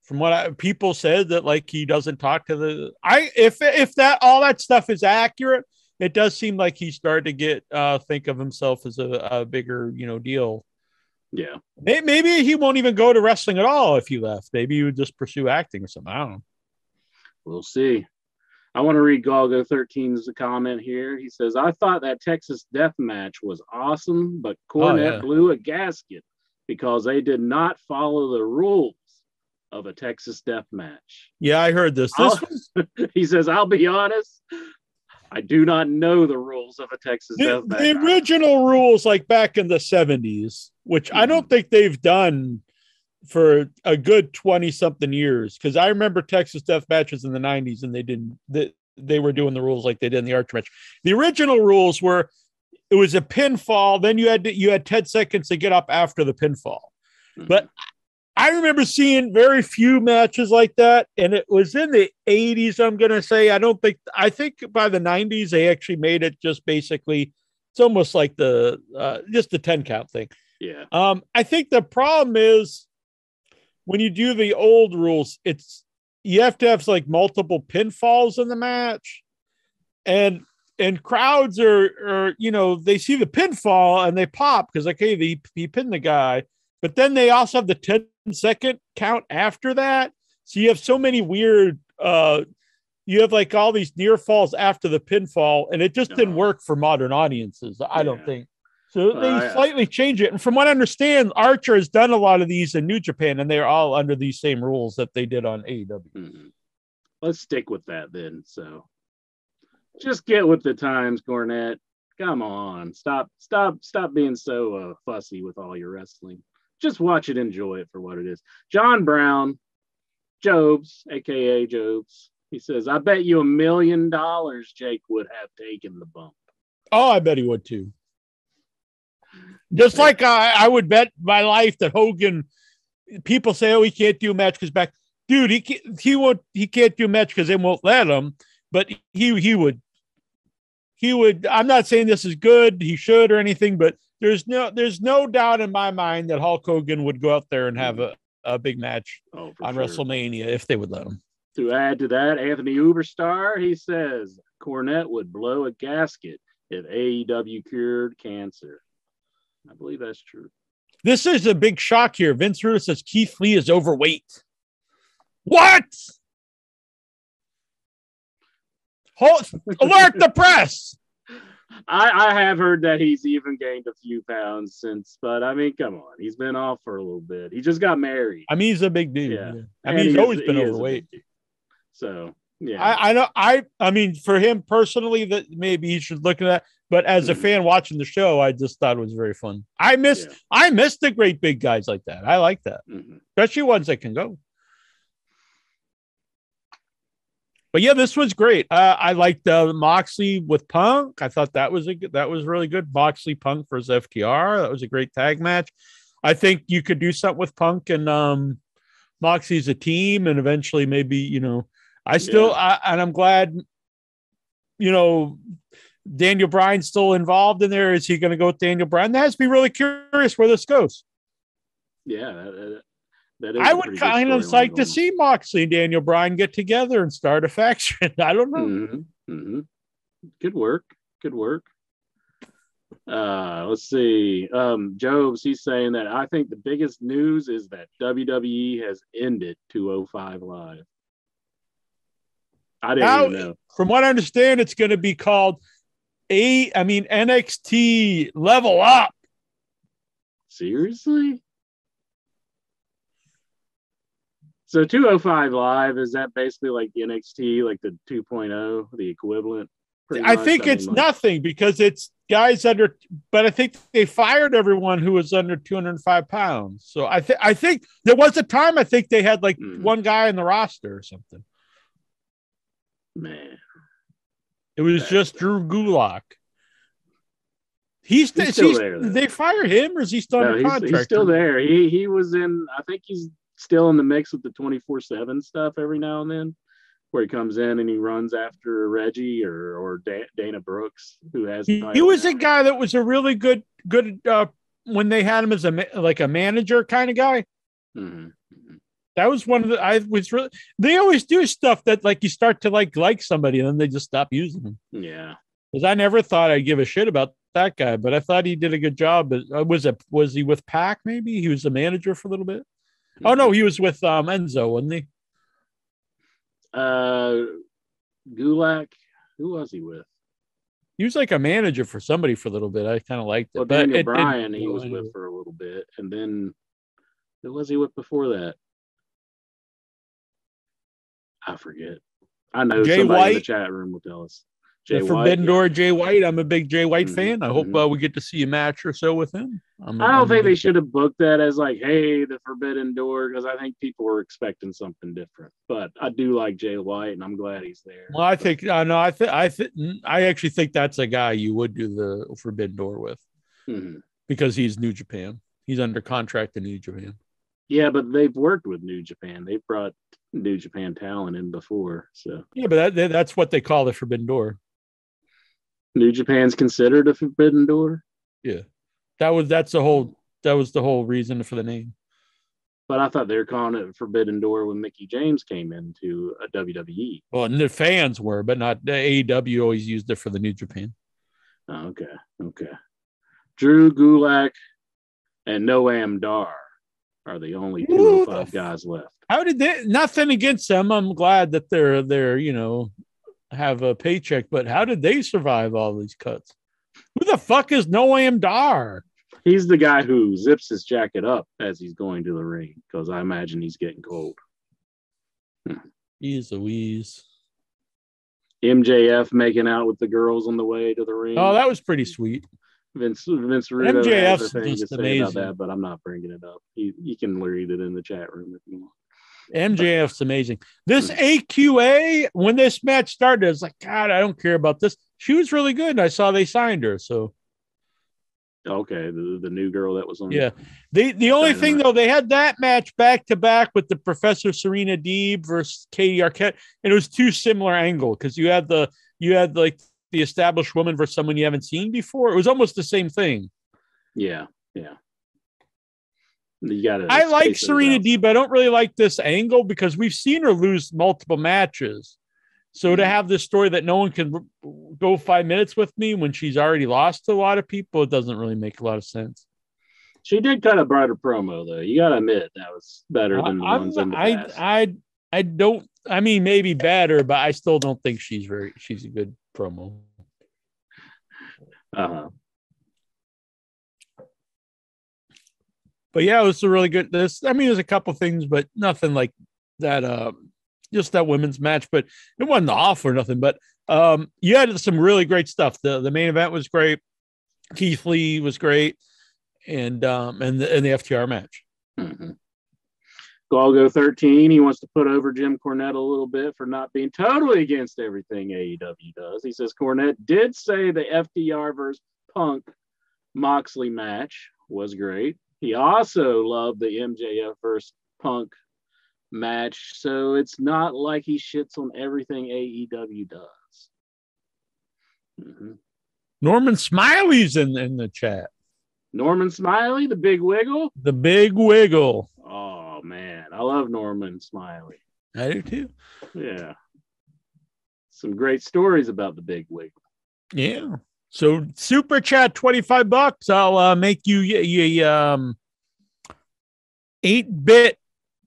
from what I, people said, that like he doesn't talk to the. I if if that all that stuff is accurate, it does seem like he started to get uh, think of himself as a, a bigger you know deal. yeah, Maybe he won't even go to wrestling at all if he left. Maybe he would just pursue acting or something. I don't know. we'll see. I want to read Galgo 13's comment here. He says, I thought that Texas death match was awesome, but Cornette Oh, yeah. blew a gasket because they did not follow the rules of a Texas death match. Yeah, I heard this. This was he says, I'll be honest, I do not know the rules of a Texas the, death match. the original rules, like back in the seventies, which I hmm. don't think they've done for a good twenty something years. Because I remember Texas death matches in the nineties, and they didn't. They, they were doing the rules like they did in the arch match. The original rules were it was a pinfall. Then you had to, you had ten seconds to get up after the pinfall. Mhm. But I remember seeing very few matches like that, and it was in the 80s. I'm gonna say I don't think I think by the 90s they actually made it just basically it's almost like the uh, just the 10 count thing. yeah, Um, I think the problem is when you do the old rules, it's you have to have like multiple pinfalls in the match. and and crowds are are you know they see the pinfall and they pop because like hey he, he pinned the guy, but then they also have the 10 second count after that. So you have so many weird uh you have like all these near falls after the pinfall, and it just didn't Oh. work for modern audiences, I don't think. So they I- slightly change it. And from what I understand, Archer has done a lot of these in New Japan, and they're all under these same rules that they did on AEW. Mhm. Let's stick with that then. So just get with the times, Cornette. Come on. Stop, stop, stop being so uh, fussy with all your wrestling. Just watch it, enjoy it for what it is. John Brown, Jobs, aka Jobs, he says, I bet you a million dollars Jake would have taken the bump. Oh, I bet he would too. Just like I, I would bet my life that Hogan. People say, "Oh, he can't do a match because back." Dude, he can't, he won't he can't do a match because they won't let him. But he he would he would. I'm not saying this is good. He should or anything, but there's no there's no doubt in my mind that Hulk Hogan would go out there and have a, a big match Oh, on sure. WrestleMania if they would let him. To add to that, Anthony Uberstar, he says Cornette would blow a gasket if AEW cured cancer. I believe that's true. This is a big shock here. Vince Russo says Keith Lee is overweight. What? Hold, alert the press. I, I have heard that he's even gained a few pounds since, but I mean, come on, he's been off for a little bit. He just got married. I mean, he's a big dude. Yeah. yeah. I And mean, he's he is- always been he overweight. So yeah, I, I know. I, I mean, for him personally, that maybe he should look at that. But as a Mhm. fan watching the show, I just thought it was very fun. I miss, Yeah. I miss the great big guys like that. I like that, Mhm. especially ones that can go. But yeah, this was great. Uh, I liked uh, Moxley with Punk. I thought that was a good, that was really good. Moxley Punk versus FTR. That was a great tag match. I think you could do something with Punk and um, Moxley's a team, and eventually maybe you know. I still I, and I'm glad. You know, Daniel Bryan still involved in there. Is he going to go with Daniel Bryan? That has to be really curious where this goes. yeah, that, that- that is. I would kind of like to see Moxley and Daniel Bryan get together and start a faction. I don't know. on. Mhm, mhm. Good work. Good work. Uh, let's see. Um, Jobs, he's saying that I think the biggest news is that WWE has ended 205 Live. I didn't Now- even know. From what I understand, it's going to be called a. I mean NXT Level Up. Seriously? So 205 Live is that basically like NXT, like the 2.0, the equivalent? I much? think mean, it's like- nothing because it's guys under, but I think they fired everyone who was under 205 pounds. So I think I think there was a time I think they had like Mhm. one guy in the roster or something. Man, It was just Drew Gulak. He's, He's still he- there, though. They fire him or is he still no, under he's, contract? he's still there. He he was in. I think he's still in the mix with the 24 seven stuff every now and then, where he comes in and he runs after Reggie or or Da- Dana Brooks, who has. He, he was a guy that was a really good good uh, when they had him as a ma- like a manager kind of guy. Mhm. That was one of the I was really they always do stuff that like you start to like like somebody and then they just stop using them. Yeah. Because I never thought I'd give a shit about that guy, but I thought he did a good job. But uh, was it was he with Pack Maybe he was the manager for a little bit. Oh no, he was with um, Enzo, wasn't he? Uh, Gulak. Who was he with? He was like a manager for somebody for a little bit. I kind of liked it. Well, but Daniel it Bryan, he was with for a little bit, and then who was he with before that? I forget. I know Jay somebody in the chat room will tell us. The Jay White. Forbidden yeah. Door, Jay White. I'm a big Jay White Mhm, fan. I hope mhm. uh, we get to see a match or so with him. I'm I don't a think they should have booked that as like, hey, the Forbidden Door, because I think people were expecting something different. But I do like Jay White, and I'm glad he's there. Well, I think uh, no, I think I think I actually think that's a guy you would do the Forbidden Door with Mhm. because he's New Japan. He's under contract in New Japan. Yeah, but they've worked with New Japan. They've brought New Japan talent in before, so Yeah, but that, that- that's what they call the Forbidden Door. New Japan's considered a Forbidden Door. Yeah, that was that's the whole that was the whole reason for the name. But I thought they were calling it Forbidden Door when Mickie James came into uh, a WWE. Well, and the fans were, but not the AEW always used it for the New Japan. Oh, okay, okay. Drew Gulak and Noam Dar are the only 205 the guys left. How did they? Nothing against them. I'm glad that they're they're you know have a paycheck, but how did they survive all these cuts? Who the fuck is Noam Dar? He's the guy who zips his jacket up as he's going to the ring because I imagine he's getting cold. Hmm. He's a wheeze. MJF making out with the girls on the way to the ring. Oh, that was pretty sweet. Vince Vince MJF's has a thing to just say amazing. about that, but I'm not bringing it up. You, you can read it in the chat room if you want. MJF's amazing. This Hmm. AQA, when this match started, I was like, God, I don't care about this. She was really good. And I saw they signed her. So Okay, the, the new girl that was on. yeah. The the only thing though, they had that match back to back with the Professor Serena Deeb versus Katie Arquette, and it was too similar angle because you had the you had like the established woman versus someone you haven't seen before. It was almost the same thing. yeah, yeah. You got. I like Serena Deeb. But I don't really like this angle because we've seen her lose multiple matches. So to mm-hmm. have this story that no one can go five minutes with me when she's already lost to a lot of people, it doesn't really make a lot of sense. She did cut a brighter promo though. You got to admit that was better than the I'm- ones in the I, past. I, I don't. I mean, maybe better, but I still don't think she's very. She's a good promo. uh-huh. But yeah, it was a really good. This. I mean, there's a couple things, but nothing like that. Uh, just that women's match, but it wasn't off or nothing. But um, you had some really great stuff. The the main event was great. Keith Lee was great, and um, and the, and the FTR match. hmm Galgo 13, he wants to put over Jim Cornette a little bit for not being totally against everything AEW does. He says Cornette did say the FTR versus Punk Moxley match was great. He also loved the MJF versus Punk match. So it's not like he shits on everything AEW does. Mhm. Norman Smiley's in in the chat. Norman Smiley, the big wiggle. The Big Wiggle. Oh, man. I love Norman Smiley. I do too. Yeah. Some great stories about the big wiggle. Yeah. So super chat twenty five bucks. I'll uh, make you y- um eight bit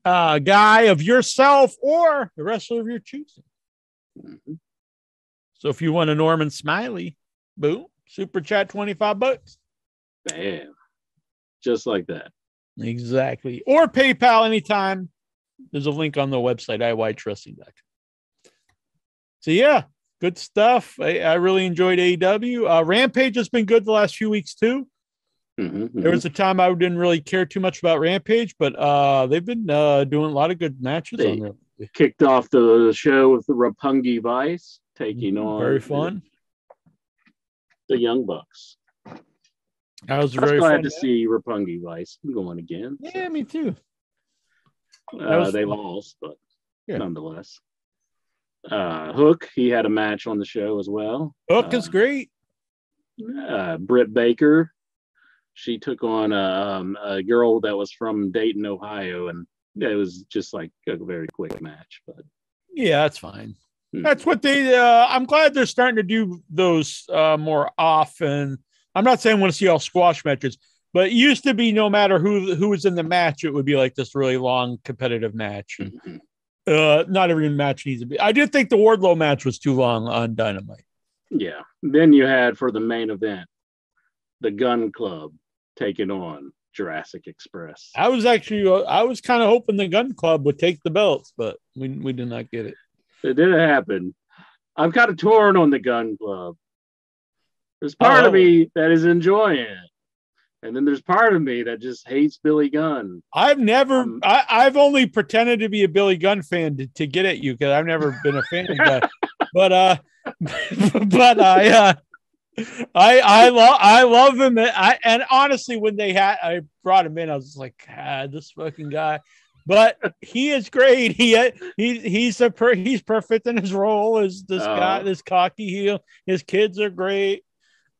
uh, guy of yourself or the wrestler of your choosing. Mhm. So if you want a Norman Smiley, boom, super chat twenty five bucks. Bam. Just like that. Exactly. Or PayPal anytime. There's a link on the website, iwtrusting.com. So yeah, good stuff. I, I really enjoyed AEW. Uh, Rampage has been good the last few weeks too. Mhm, There mhm. was a time I didn't really care too much about Rampage, but uh, they've been uh, doing a lot of good matches They- on there. Kicked off the show with the Roppongi Vice taking on Mm-hmm. Very fun. the Young Bucks. That was I was very glad to see Roppongi Vice going again. Yeah, me too. Uh, was they lost, but Yeah. nonetheless. Uh, Hook, he had a match on the show as well. Hook is Uh, great. uh, Britt Baker. She took on a, um, a girl that was from Dayton, Ohio, and it was just like a very quick match. But Yeah, that's fine. Hmm. That's what they. Uh, I'm glad they're starting to do those uh, more often. I'm not saying I want to see all squash matches, but it used to be no matter who who was in the match, it would be like this really long competitive match. Mhm. uh, not every match needs to be. I did think the Wardlow match was too long on Dynamite. yeah, then you had for the main event, the Gunn Club taking on Jurassic Express. I was actually, I was kind of hoping the Gunn Club would take the belts, but we we did not get it. It didn't happen. I'm kind of torn on the Gunn Club. There's part Oh. of me that is enjoying it, and then there's part of me that just hates Billy Gunn. I've never, Um, I, I've only pretended to be a Billy Gunn fan to, to get at you because I've never been a fan of the. But uh, but I uh, I I love I love him. I and honestly, when they had I brought him in, I was like, God, this fucking guy. But he is great. He he he's a per, he's perfect in his role as this guy, Oh. this cocky heel. His kids are great.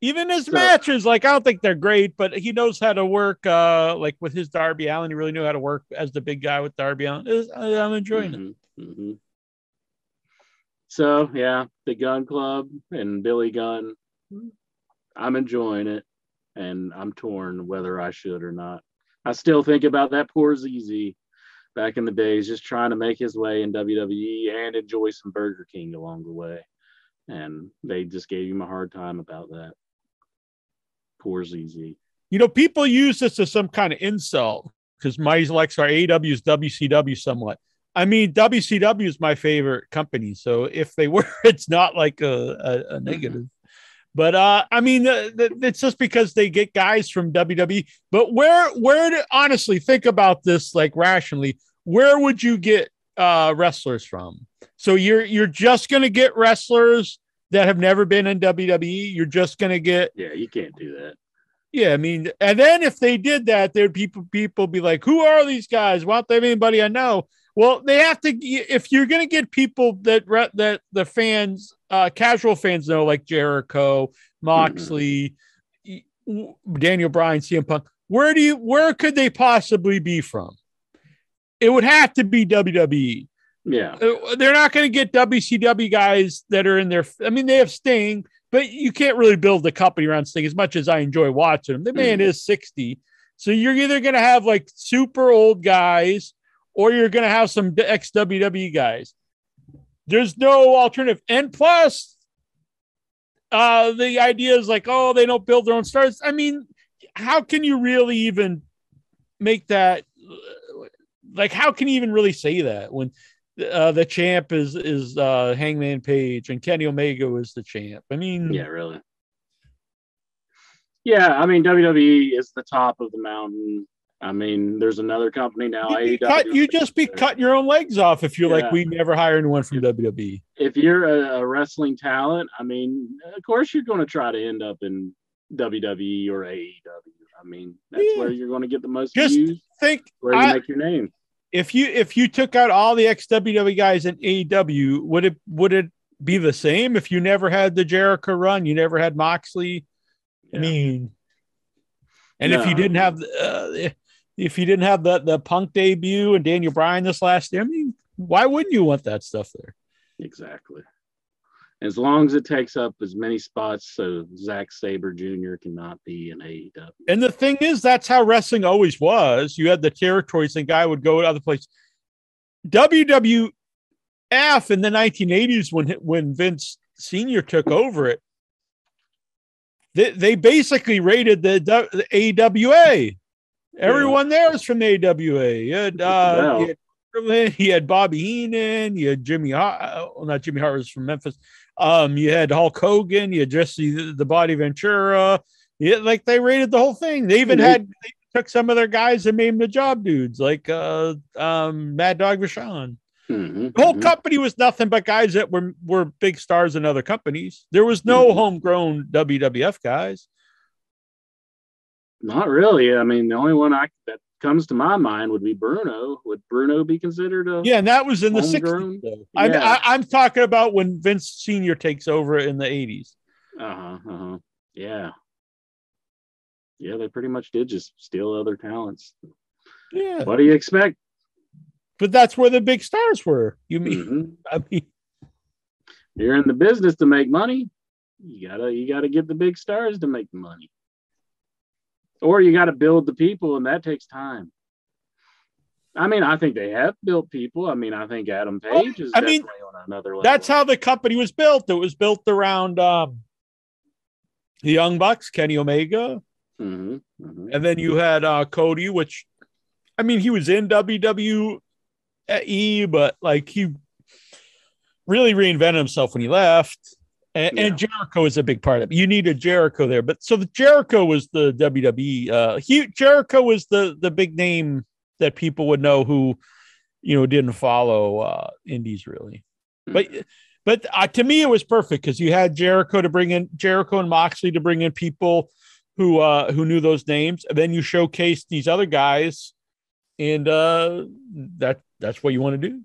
Even his So- matches, like I don't think they're great, but he knows how to work. Uh, like with his Darby Allin, he really knew how to work as the big guy with Darby Allin. Was- I- I'm enjoying it. Mhm, mhm. So yeah, the Gunn Club and Billy Gunn. I'm enjoying it, and I'm torn whether I should or not. I still think about that poor ZZ back in the days, just trying to make his way in WWE and enjoy some Burger King along the way, and they just gave him a hard time about that. Poor ZZ. You know, people use this as some kind of insult because my likes our AEW's WCW somewhat. I mean, WCW is my favorite company, so if they were, it's not like a, a, a negative. But uh, I mean, it's just because they get guys from WWE. But where, where, do, honestly, think about this like rationally. Where would you get uh, wrestlers from? So you're you're just gonna get wrestlers that have never been in WWE. You're just gonna get Yeah, you can't do that. yeah, I mean, and then if they did that, there'd people people be like, "Who are these guys? Why don't they have anybody I know?" Well, they have to. If you're going to get people that that the fans, uh, casual fans know, like Jericho, Moxley, w- Daniel Bryan, CM Punk, where do you where could they possibly be from? It would have to be WWE. Yeah. Uh, They're not going to get WCW guys that are in their. I mean, they have Sting, but you can't really build a company around Sting as much as I enjoy watching him. The man is 60. So you're either going to have like super old guys or you're going to have some ex WWE guys. There's no alternative. And plus, uh, the idea is like, oh, they don't build their own stars. I mean, how can you really even make that? Like, how can you even really say that when uh, the champ is is uh, Hangman Page and Kenny Omega is the champ? I mean, Yeah, really. Yeah, I mean WWE is the top of the mountain. I mean, there's another company now. you, AEW. cut, you just be cutting your own legs off if you're like, we never hire anyone from E." WWE. If you're a, a wrestling talent, I mean, of course you're going to try to end up in WWE or AEW. I mean, that's Yeah. where you're going to get the most Just views, Think where you I- make your name. If you if you took out all the ex WWE guys in AEW, would it would it be the same if you never had the Jericho run? You never had Moxley. I mean, and if you didn't have uh, if you didn't have the the Punk debut and Daniel Bryan this last year, I mean, why wouldn't you want that stuff there? Exactly. As long as it takes up as many spots so Zack Sabre Jr. cannot be in E AEW. And the thing is, that's how wrestling always was. You had the territories, and guy would go to other places. WWF in the 1980s, when when Vince Senior took over it, they, they basically rated the, the AWA. Everyone there was from the AWA. You had, uh, Wow. you had, you had Bobby Heenan, you had Jimmy Hart, uh, well, not Jimmy Hart was from Memphis. Um, you had Hulk Hogan, you had Jesse the, the Body Ventura. Yeah, like they rated the whole thing. They even had they took some of their guys and made them the job dudes, like uh um Mad Dog Vachon. Mhm, The whole mhm. company was nothing but guys that were were big stars in other companies. There was no Mhm. homegrown WWF guys. Not really. I mean, the only one I that comes to my mind would be Bruno. Would Bruno be considered a? Yeah, and that was in the? 60s. Though. I'm, I, I'm talking about when Vince Senior takes over in the 80s. Uh huh. Uh huh. Yeah. Yeah, they pretty much did just steal other talents. Yeah, What do you expect? but that's where the big stars were. You mean? Mhm. I mean, You're in the business to make money. You gotta you gotta get the big stars to make the money. Or you gotta build the people, and that takes time. I mean, I think they have built people. I mean, I think Adam Page is I mean, definitely on another level. that's how the company was built. It was built around um, the Young Bucks, Kenny Omega, Mhm, mhm. and then you had uh, Cody, which I mean, he was in WWE, but like he really reinvented himself when he left. And, and Jericho is a big part of it. You need a Jericho there, but so the Jericho was the WWE. Uh, he Jericho was the the big name that people would know who, you know, didn't follow uh, indies really. But but uh, to me, it was perfect because you had Jericho to bring in Jericho and Moxley to bring in people who uh who knew those names, and then you showcase these other guys, and uh that that's what you want to do.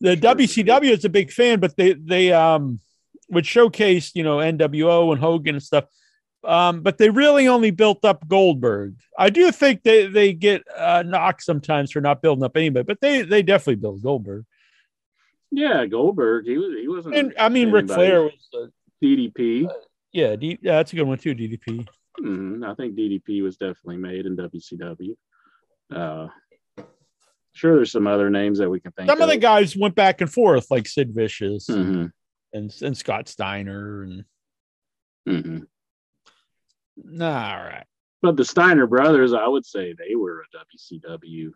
The WCW is a big fan, but they they um which showcased you know NWO and Hogan and stuff. Um, but they really only built up Goldberg. I do think they they get uh, knocked sometimes for not building up anybody, but they they definitely built Goldberg. Yeah, Goldberg. He was. He wasn't. And I mean, Ric. Flair was uh, DDP. yeah, D, yeah, that's a good one too. DDP. Mhm, I think DDP was definitely made in WCW. Uh, sure, there's some other names that we can think Some of of. the guys went back and forth, like Sid Vicious Mhm, and and Scott Steiner, and mhm. nah, all right. But the Steiner brothers, I would say they were a WCW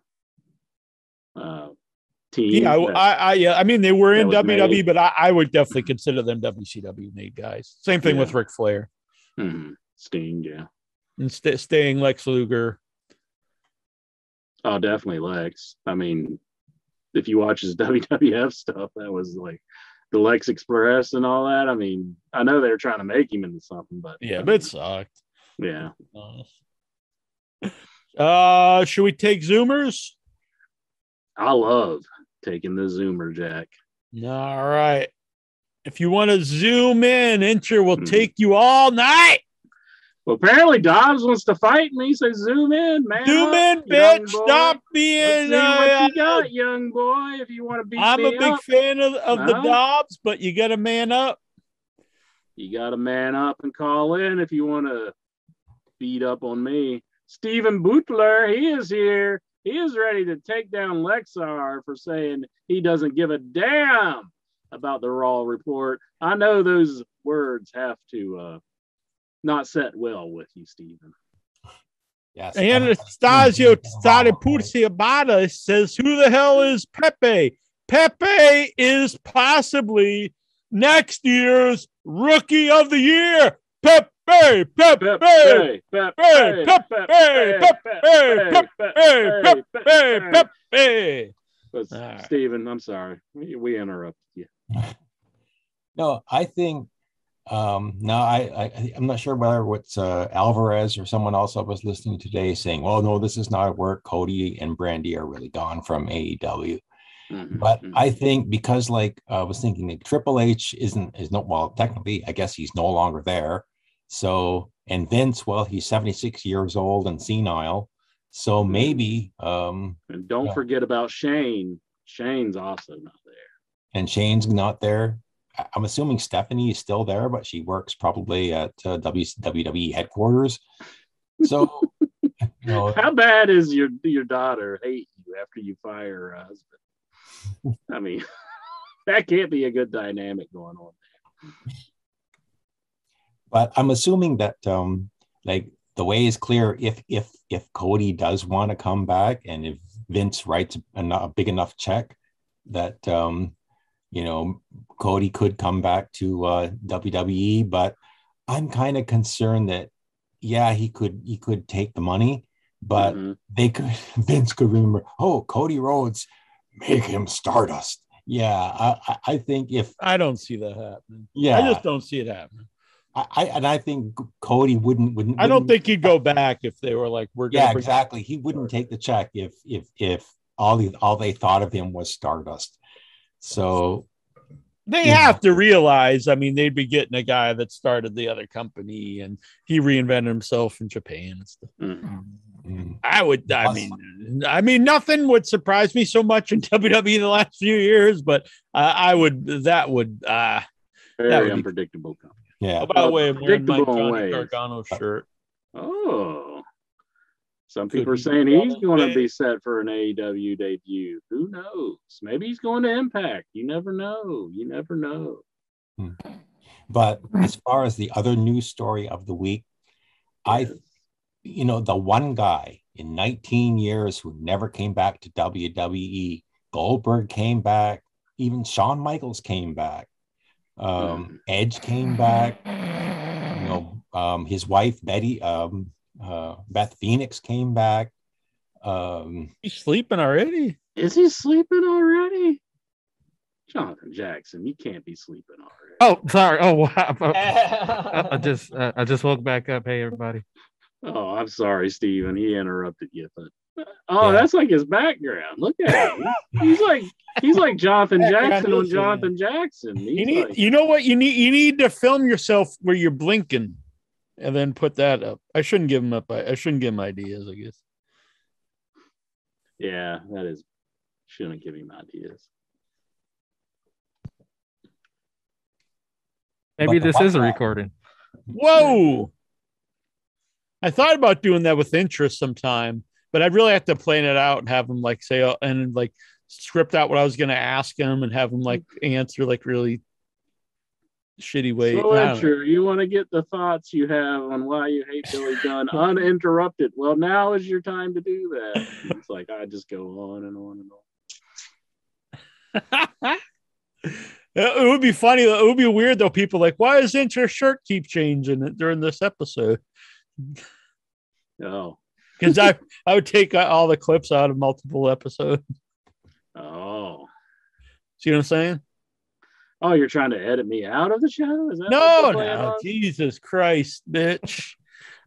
uh, team. Yeah, I, that- I, I, yeah, I mean, they were in WWE, made. but I, I would definitely consider them WCW made guys. Same thing with Yeah. Ric Flair Mhm, Sting, yeah. and st- staying Lex Luger. Oh, definitely Lex. I mean, if you watch his WWF stuff, that was like the Lex Express and all that. I mean, I know they were trying to make him into something, but Yeah, but it sucked. yeah. Uh, should we take Zoomers? I love taking the Zoomer Jack. All right. If you want to zoom in, Incher will Mhm. take you all night. Well, apparently Dobbs wants to fight me, so zoom in, man. Zoom up, in, bitch. Stop Let's being. see what Uh, you got, young boy. If you want to beat I'm a big up, fan of, of the Dobbs, but you got to man up. you got to man up and call in if you want to beat up on me. Stephen Butler, he is here. He is ready to take down Lexar for saying he doesn't give a damn about the Raw report. I know those words have to uh, not set well with you, Stephen. Yes. And I'm- Stasio Stadipurciabata says, Who the hell is Pepe? Pepe is possibly next year's rookie of the year. Pepe, Pepe, Pepe, Pepe, Pepe, Pepe, Pepe, Pepe, Pepe, Pepe, Pepe, Pepe. But All right. Stephen, I'm sorry. We, we interrupted you. No, I think um no, I, I I'm not sure whether what's uh Alvarez or someone else I was listening today saying, well, no, this is not a work. Cody and Brandi are really gone from AEW. Mhm, But mhm. I think because like I was thinking like Triple H isn't is no well, technically, I guess he's no longer there. So and Vince, well, he's 76 years old and senile. So maybe um and don't yeah. forget about Shane. Shane's also not there. and Shane's not there. I'm assuming Stephanie is still there, but she works probably at uh, WWE headquarters. So, you know, How bad is your your daughter hate you after you fire her husband? I mean, that can't be a good dynamic going on. but I'm assuming that um, like the way is clear. If if if Cody does want to come back, and if Vince writes a, a big enough check, that um, you know Cody could come back to uh, WWE. But I'm kind of concerned that yeah, he could he could take the money, but Mhm. they could Vince could remember, oh, Cody Rhodes, make him Stardust. Yeah, I, I- I think if I don't see that happening. yeah, I just don't see it happening. I, I and I think Cody wouldn't wouldn't. I don't wouldn't- think he'd go back if they were like, We're going Yeah, to bring exactly. He wouldn't take the check if if if all the all they thought of him was Stardust. So They Yeah. have to realize, I mean, they'd be getting a guy that started the other company and he reinvented himself in Japan and stuff. Mhm. mm, I would, I mean, I mean, nothing would surprise me so much in WWE the last few years, but uh, I would, that would, uh, Very would be- unpredictable company. yeah, oh, by the way, I'm wearing my Johnny ways. Gargano shirt. Oh, some people are saying he's going to be set for an AEW debut. Who knows? Maybe he's going to Impact. You never know. You never know. but as far as the other news story of the week, I you know the one guy in 19 years who never came back to WWE, Goldberg came back, even Shawn Michaels came back, um, Edge came back, you know, um, his wife Betty, um, uh, Beth Phoenix came back. Um, He's sleeping already. Is he sleeping already? Jonathan Jackson, you can't be sleeping already. Oh, sorry. Oh, wow. I, I just uh, I just woke back up. Hey, everybody. Oh, I'm sorry, Steven. He interrupted you, but Oh, Yeah. that's like his background. Look at him. He's like he's like Jonathan Jackson on Jonathan Jackson. He's You need, like- you know what you need? You need to film yourself where you're blinking, and then put that up. I shouldn't give him up. I, I shouldn't give him ideas. I guess. yeah, that is shouldn't give him ideas. Maybe this is a recording. Whoa! I thought about doing that with interest sometime, but I'd really have to plan it out and have him like say uh, and like script out what I was going to ask him and have him like answer like really shitty way. So I don't know. Andrew, you want to get the thoughts you have on why you hate Billy Gunn uninterrupted. Well, now is your time to do that. It's like I just go on and on and on. it would be funny. It would be weird though. People like, why does Inter shirt keep changing during this episode? Oh, Because I I would take uh, all the clips out of multiple episodes. oh, See what I'm saying? Oh! You're trying to edit me out of the show? Is that No, no, on? Jesus Christ, bitch.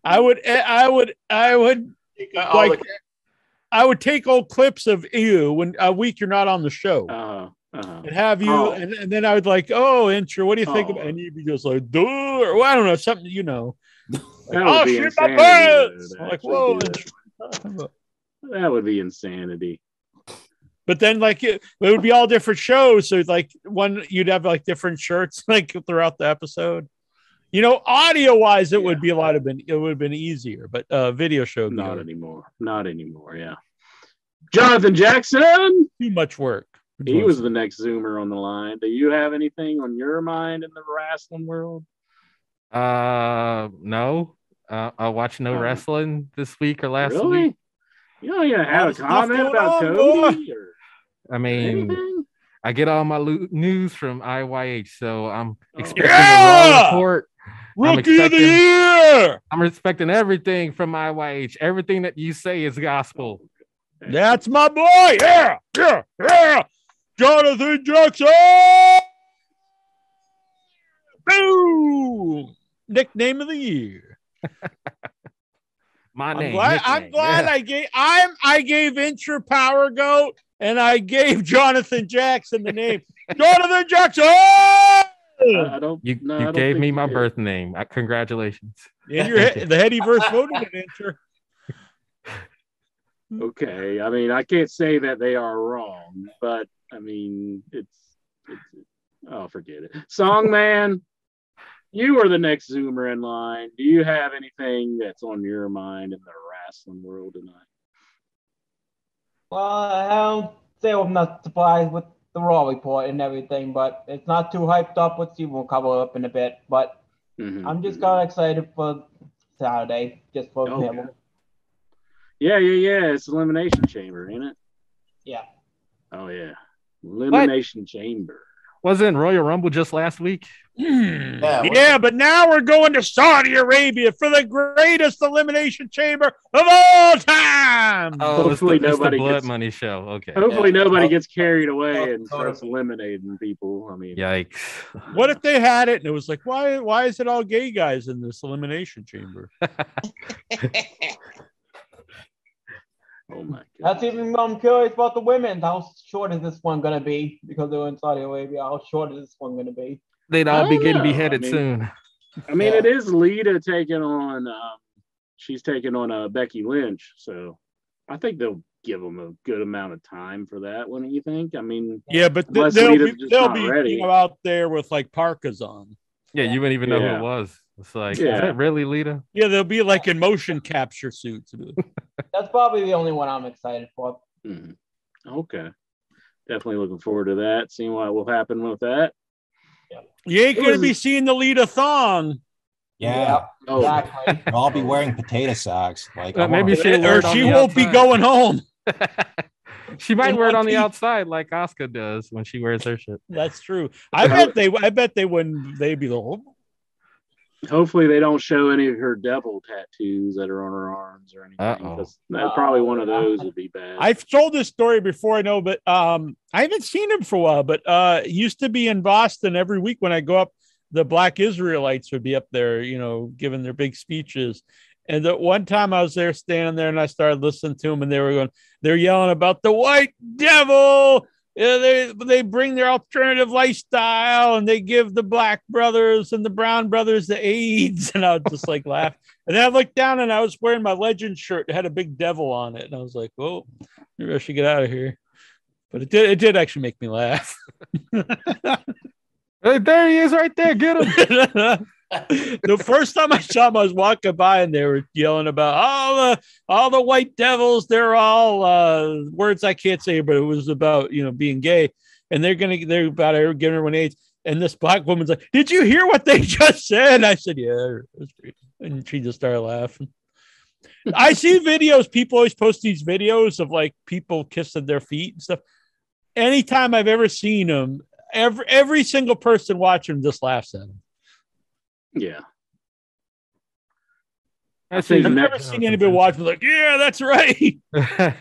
I would, eh, I would, I would, like, I would take old clips of you when a week you're not on the show Uh, uh, and have you, Oh. and, and then I would like, oh, intro, what do you think Oh. about? And you'd be just like, duh, or well, I don't know, something, you know. that would oh, be shit, my insanity pants! like, whoa. that. That would be insanity. But then, like, it, it would be all different shows. So, like, one you'd have like different shirts, like throughout the episode. You know, audio wise, it would be a lot of been it would have been easier, but uh, video show Not hard. anymore. Not anymore. Yeah. Jonathan Jackson. too much work. He was the next Zoomer on the line. Do you have anything on your mind in the wrestling world? Uh, no. Uh, I watched no Uh, wrestling this week or last really? week. You don't even have a comment about on, Cody or I mean, anything? I get all my lo- news from IYH, so I'm Oh. expecting Yeah! a report. I'm Rookie of the year. I'm expecting everything from IYH. Everything that you say is gospel. That's my boy. Yeah, yeah, yeah. Jonathan Jackson. Boom. Nickname of the year. My I'm name. glad, I'm glad yeah. I gave I'm I gave Intra Power Goat and I gave Jonathan Jackson the name. Jonathan Jackson. I, I don't. You, no, I you don't gave me my did. birth name. Uh, congratulations. And your he- the heady verse voted it, Intra. Okay, I mean, I can't say that they are wrong, but I mean, it's, it's oh, forget it. Songman, you are the next Zoomer in line. Do you have anything that's on your mind in the wrestling world tonight? Well, I don't say I'm not surprised with the Raw report and everything, but it's not too hyped up. Let's see, we'll cover it up in a bit. But Mhm. I'm just kind of excited for Saturday, just for Okay. him. Yeah, yeah, yeah. It's Elimination Chamber, ain't it? Yeah. Oh yeah, Elimination Chamber. Wasn't Royal Rumble just last week? Hmm. Yeah, Yeah, but now we're going to Saudi Arabia for the greatest elimination chamber of all time. Oh, it's the, Hopefully the nobody Blood gets- Money show. Okay. Hopefully, Yeah. nobody Oh, gets carried away oh, and starts eliminating people. I mean, Yikes. What if they had it and it was like, why why is it all gay guys in this elimination chamber? oh my god. That's even I'm curious about the women. How short is this one gonna be? Because they're in Saudi Arabia. How short is this one gonna be? They'd I all be getting know. beheaded I mean- soon. I mean, Yeah. it is Lita taking on. Um, she's taking on uh, Becky Lynch, so I think they'll give them a good amount of time for that. Wouldn't you think? I mean, Yeah, but th- they'll Lita's be just they'll be ready. you know, out there with like parkas on. Yeah, you wouldn't even know who it was. It's like, Yeah. is that really Lita? Yeah, they'll be like in motion capture suits. That's probably the only one I'm excited for. mhm. okay. Definitely looking forward to that. Seeing what will happen with that. You ain't gonna was- be seeing the Lita thong, Yeah, Oh, Exactly. they'll be wearing potato socks. Like, Uh, I maybe she or she won't be going home. she might wear it on the outside like Oscar does when she wears her shit. That's true. I bet they. I bet they wouldn't. They'd be the. Hopefully they don't show any of her devil tattoos that are on her arms or anything. Uh-oh. 'cause that- probably one of those would be bad. I've told this story before, I know, but um, I haven't seen him for a while. But uh, used to be in Boston every week when I go up. The Black Israelites would be up there, you know, giving their big speeches, And the one time I was there standing there and I started listening to them and they were going, they're yelling about the white devil. Yeah, they they bring their alternative lifestyle and they give the black brothers and the brown brothers the AIDS. And I was just like laugh. And then I looked down and I was wearing my legend shirt. It had a big devil on it. And I was like, oh, maybe I should get out of here. But it did it did actually make me laugh. Hey, there he is right there. Get him. the first time I saw him, I was walking by and they were yelling about all the all the white devils. They're all uh, words I can't say, but it was about you know being gay, and they're gonna they're about give everyone AIDS. And this black woman's like, "Did you hear what they just said?" I said, "Yeah," and she just started laughing. I see videos. People always post these videos of like people kissing their feet and stuff. Anytime I've ever seen them, every every single person watching just laughs at them. Yeah. I think I've never seen anybody watch me like, yeah, that's right.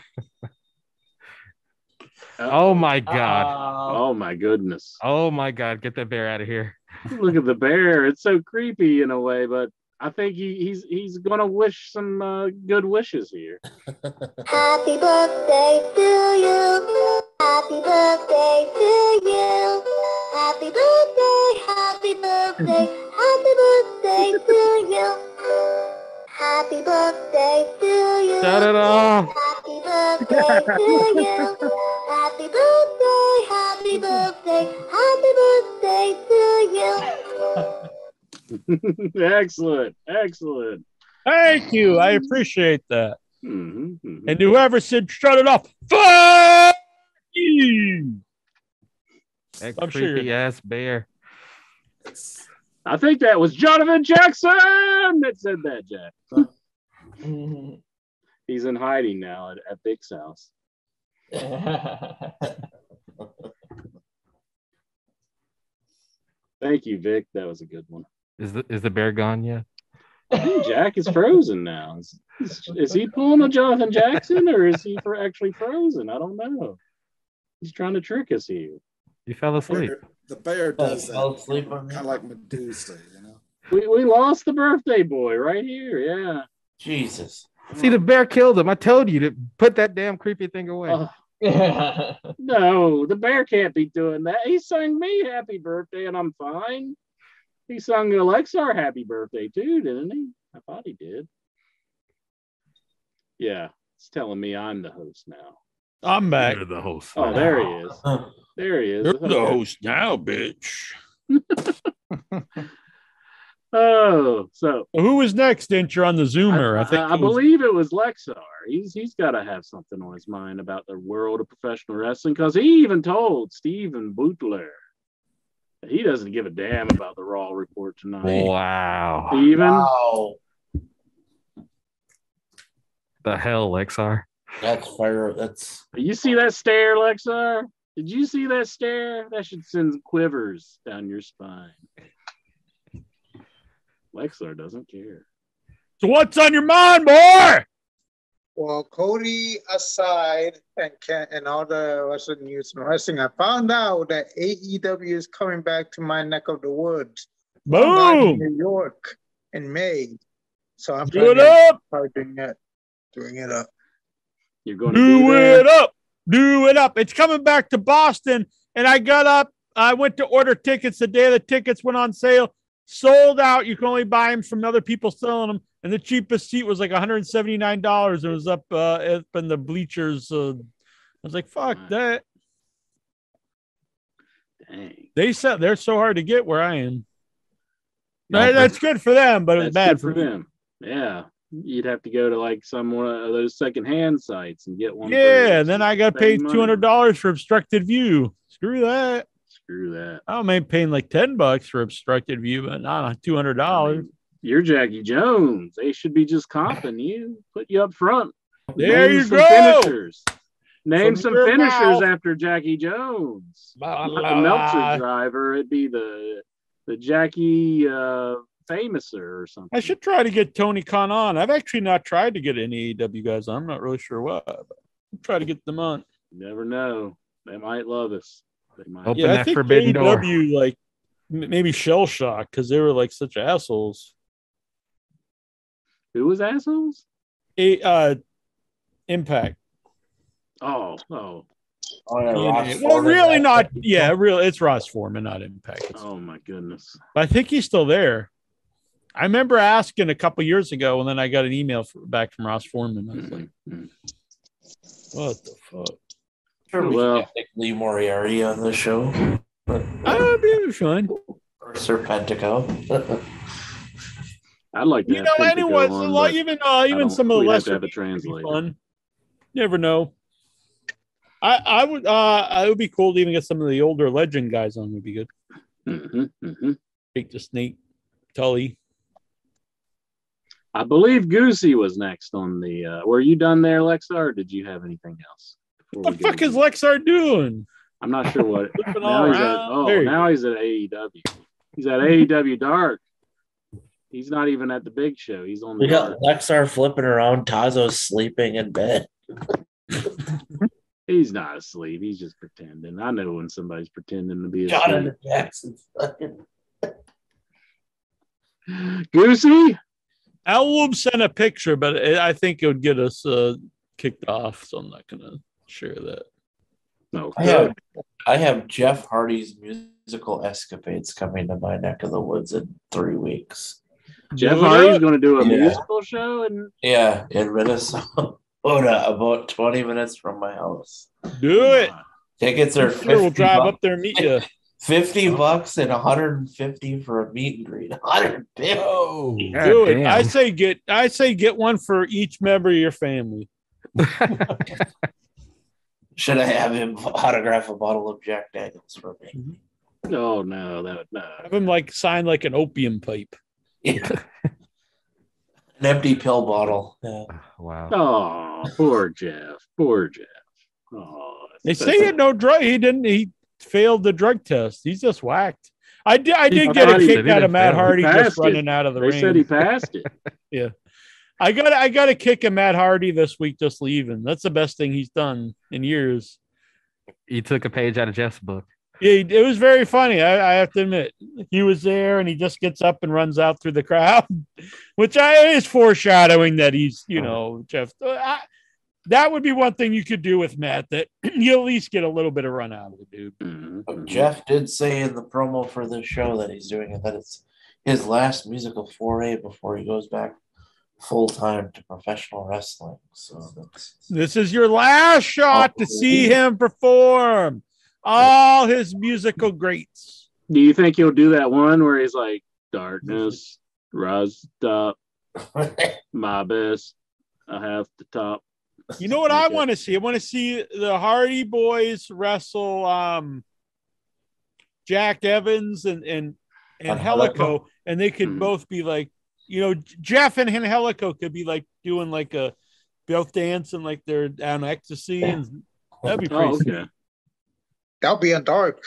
oh my god. Uh, Oh my goodness. Oh my god. Get that bear out of here. Look at the bear. It's so creepy in a way, but I think he, he's he's gonna wish some uh, good wishes here. Happy birthday to you. Happy birthday to you. Happy birthday, happy birthday, happy birthday to you. Happy birthday to you. Shut it off. Happy birthday to you. Happy birthday, happy birthday, happy birthday to you. excellent, excellent. Thank you. I appreciate that. Mhm, mhm. And whoever said shut it off, fuck you. That I'm sure creepy ass bear. I think that was Jonathan Jackson that said that, Jack. He's in hiding now at, at Vic's house. Thank you, Vic. That was a good one. Is the is the bear gone yet? Hey, Jack is frozen now. Is, is, is he pulling a Jonathan Jackson or is he for actually frozen? I don't know. He's trying to trick us here. You fell asleep. The bear does fell that. asleep on me. Kind of like Medusa, you know. We, we lost the birthday boy right here. Yeah. Jesus. See, the bear killed him. I told you to put that damn creepy thing away. Oh, no, the bear can't be doing that. He sung me happy birthday and I'm fine. He sung Alexar happy birthday too, didn't he? I thought he did. Yeah, it's telling me I'm the host now. I'm back. You're the host. Oh, there he is. There he is. You're the host now, bitch. Oh, so Who was next? Didn't on the Zoomer? I, think I, it was- believe it was Lexar. He's he's got to have something on his mind about the world of professional wrestling because he even told Steven Butler that he doesn't give a damn about the Raw report tonight. Wow. Steven, Wow. The hell, Lexar. That's fire. That's you see that stare, Lexar? Did you see that stare? That should send quivers down your spine. Lexar doesn't care. So what's on your mind, boy? Well, Cody aside and Ken and all the wrestling news and wrestling, I found out that AEW is coming back to my neck of the woods. I'm in Boom. New York in May. So I'm Do it planning on up. doing it. Doing it up. You're going to Do it up. Do it up. It's coming back to Boston. And I got up. I went to order tickets the day the tickets went on sale. Sold out. You can only buy them from other people selling them. And the cheapest seat was like $179. It was up uh, up in the bleachers. Uh, I was like, fuck that. Dang. They said they're so hard to get where I am. No, that's good for them, but it's bad for for me. them. Yeah. You'd have to go to like some one of those secondhand sites and get one. Yeah, and then I got paid two hundred dollars for obstructed view. Screw that. Screw that. I don't mind paying like ten bucks for obstructed view, but not two hundred I dollars. mean, You're Jackie Jones. They should be just comping you, put you up front. There Name you some go. Finishers. Name From some finishers mouth. after Jackie Jones. Blah, blah, the Meltzer driver. It'd be the the Jackie uh, Famouser or something. I should try to get Tony Khan on. I've actually not tried to get any AEW guys on. I'm not really sure what. But I'll try to get them on. You never know. They might love us. They might. Open yeah, I that think forbidden door. Like maybe shell shock because they were like such assholes. Who was assholes? A, uh, Impact. Oh, oh, Oh, yeah, Yeah, Ross well, Forman, really not. Yeah, real. it's Ross Forman, not Impact. It's- oh my goodness. But I think he's still there. I remember asking a couple years ago, and then I got an email f back from Ross Forman. I was like, Mhm. "What the fuck?" Sure, we Well- can Lee Moriarty on the show. I would be fun. Or Serpentico. I'd like to. You know, Pentagon anyone, on, like, even uh, even some of the we'd have lesser to have a people would be translator. fun. Never know. I I would uh I would be cool to even get some of the older legend guys on. Would be good. Mhm, mhm. Jake the Snake, Tully. I believe Goosey was next on the. Uh, were you done there, Lexar, or did you have anything else? What the fuck is Lexar doing? I'm not sure what. Now he's at, oh, There now he's at AEW. He's at AEW Dark. He's not even at the big show. He's on the We got Dark. Lexar flipping around. Tazo's sleeping in bed. He's not asleep. He's just pretending. I know when somebody's pretending to be asleep. Jonathan Jackson's fucking. Goosey. Elwood sent a picture, but it, I think it would get us uh, kicked off, so I'm not gonna share that. No. I have, I have Jeff Hardy's musical escapades coming to my neck of the woods in three weeks. Jeff Do Hardy's going to do a Yeah. musical show, and Yeah, in Minnesota, about 20 minutes from my house. Do it. Tickets are 50 Sure, we'll drive bucks. up there and meet you. 50 bucks and 150 for a meet and greet. 150. Oh, God Do it. I say get. I say get one for each member of your family. Should I have him autograph a bottle of Jack Daniels for me? Mm-hmm. oh no, that no. Have him like sign like an opium pipe. Yeah. An empty pill bottle. Yeah. Ah, wow. Oh, poor Jeff. Poor Jeff. Oh, They say he had no drug. He didn't. He failed the drug test. He's just whacked. I did. I did I get a kick out of Matt fail. Hardy just passed it. running out of the They ring. said he passed it. Yeah, I got. I got a kick of Matt Hardy this week just leaving. That's the best thing he's done in years. You took a page out of Jeff's book. Yeah, it was very funny. I, I have to admit, he was there and he just gets up and runs out through the crowd, which I is foreshadowing that he's, you know, Jeff. uh, I, that would be one thing you could do with Matt. That you at least get a little bit of run out of the dude. Mhm, But mhm. Jeff did say in the promo for this show that he's doing it that it's his last musical foray before he goes back full time to professional wrestling. So that's This is your last shot to see him perform all his musical greats. Do you think he'll do that one where he's like, "Darkness, rise up, my best, I have to top." You know what I want to see? I want to see the Hardy Boys wrestle um Jack Evans and and and Helico, and they could Mhm. both be like, you know, Jeff and Helico could be like doing like a both dancing like they're on ecstasy, and that'd be pretty. Oh, okay. That'll be on dark.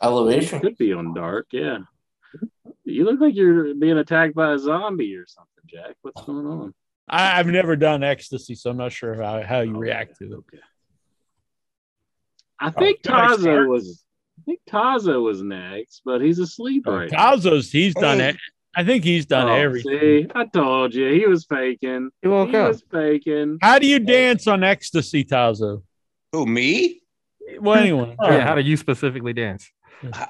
elevation. Could be on dark. Yeah. You look like you're being attacked by a zombie or something, Jack. What's going on? I, I've never done ecstasy, so I'm not sure how, how you Oh, react to it. Okay. I oh, think Oh, nice Tazo start. was. I think Tazo was next, but he's asleep right oh, now. Tazo's he's done Hey. it. I think he's done Oh, everything. See, I told you he was faking. He woke he up. was faking. How do you dance on ecstasy, Tazo? Who me? Well, anyone. Yeah, how do you specifically dance?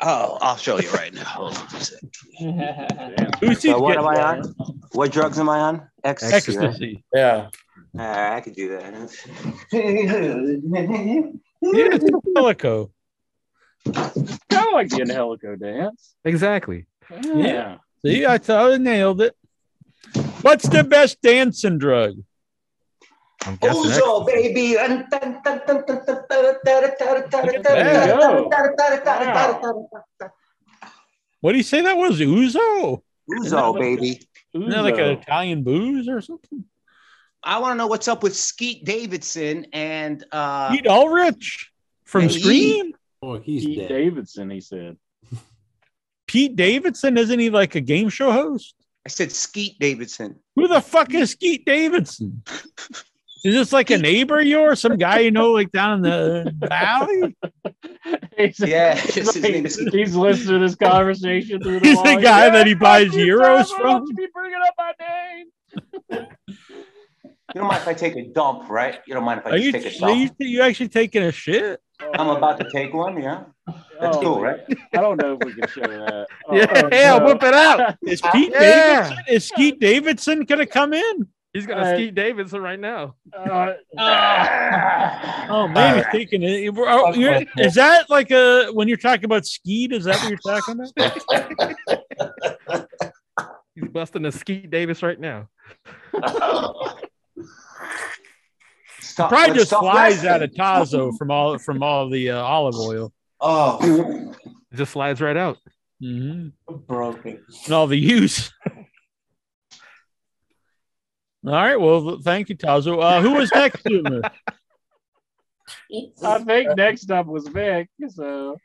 Oh, I'll show you right now. Hold on a second. So what am I on? What drugs am I on? Ecstasy. right? Yeah. Uh, I could do that. Yeah, it's Helico. I like the Angelico dance. Exactly. Yeah. See, I thought I nailed it. What's the best dancing drug? I'm guessing Ozo, ecstasy. baby. What do you say that was? ouzo? ouzo, baby. Isn't that like an ouzo. Italian booze or something? I want to know what's up with Skeet Davidson and uh Pete Ulrich from Yeah, Scream? oh, he's Pete dead. Davidson, he said. Pete Davidson, isn't he like a game show host? I said Skeet Davidson. Who the fuck is Skeet Davidson? Is this like a neighbor of yours? Some guy you know, like down in the valley? He's, Yeah, he's, his name is- he's listening to this conversation through the He's wall. the guy that he buys euros from? Don't you be bringing up my You don't mind if I take a dump, right? You don't mind if I Are just you, take a are dump? you, you actually taking a shit? I'm about to take one, yeah. That's Oh, cool, right? I don't know if we can show that. Oh, yeah, Oh, yeah, no. whip it out. Is Pete Yeah. Davidson? Is Skeet Davidson gonna come in? He's gonna Uh, skeet Davidson right now. Uh, Oh man, he's taking it. We're- oh, you're- Is that like a when you're talking about Skeet? Is that what you're talking about? He's busting a skeet Davis right now. Stop, Probably just stop flies wrestling. out of Tazo from all from all the uh, olive oil. Oh, It just slides right out. hmm broken. And all the use. All right. Well, thank you, Tazo. Uh, who was next? I think next up was Vic. So,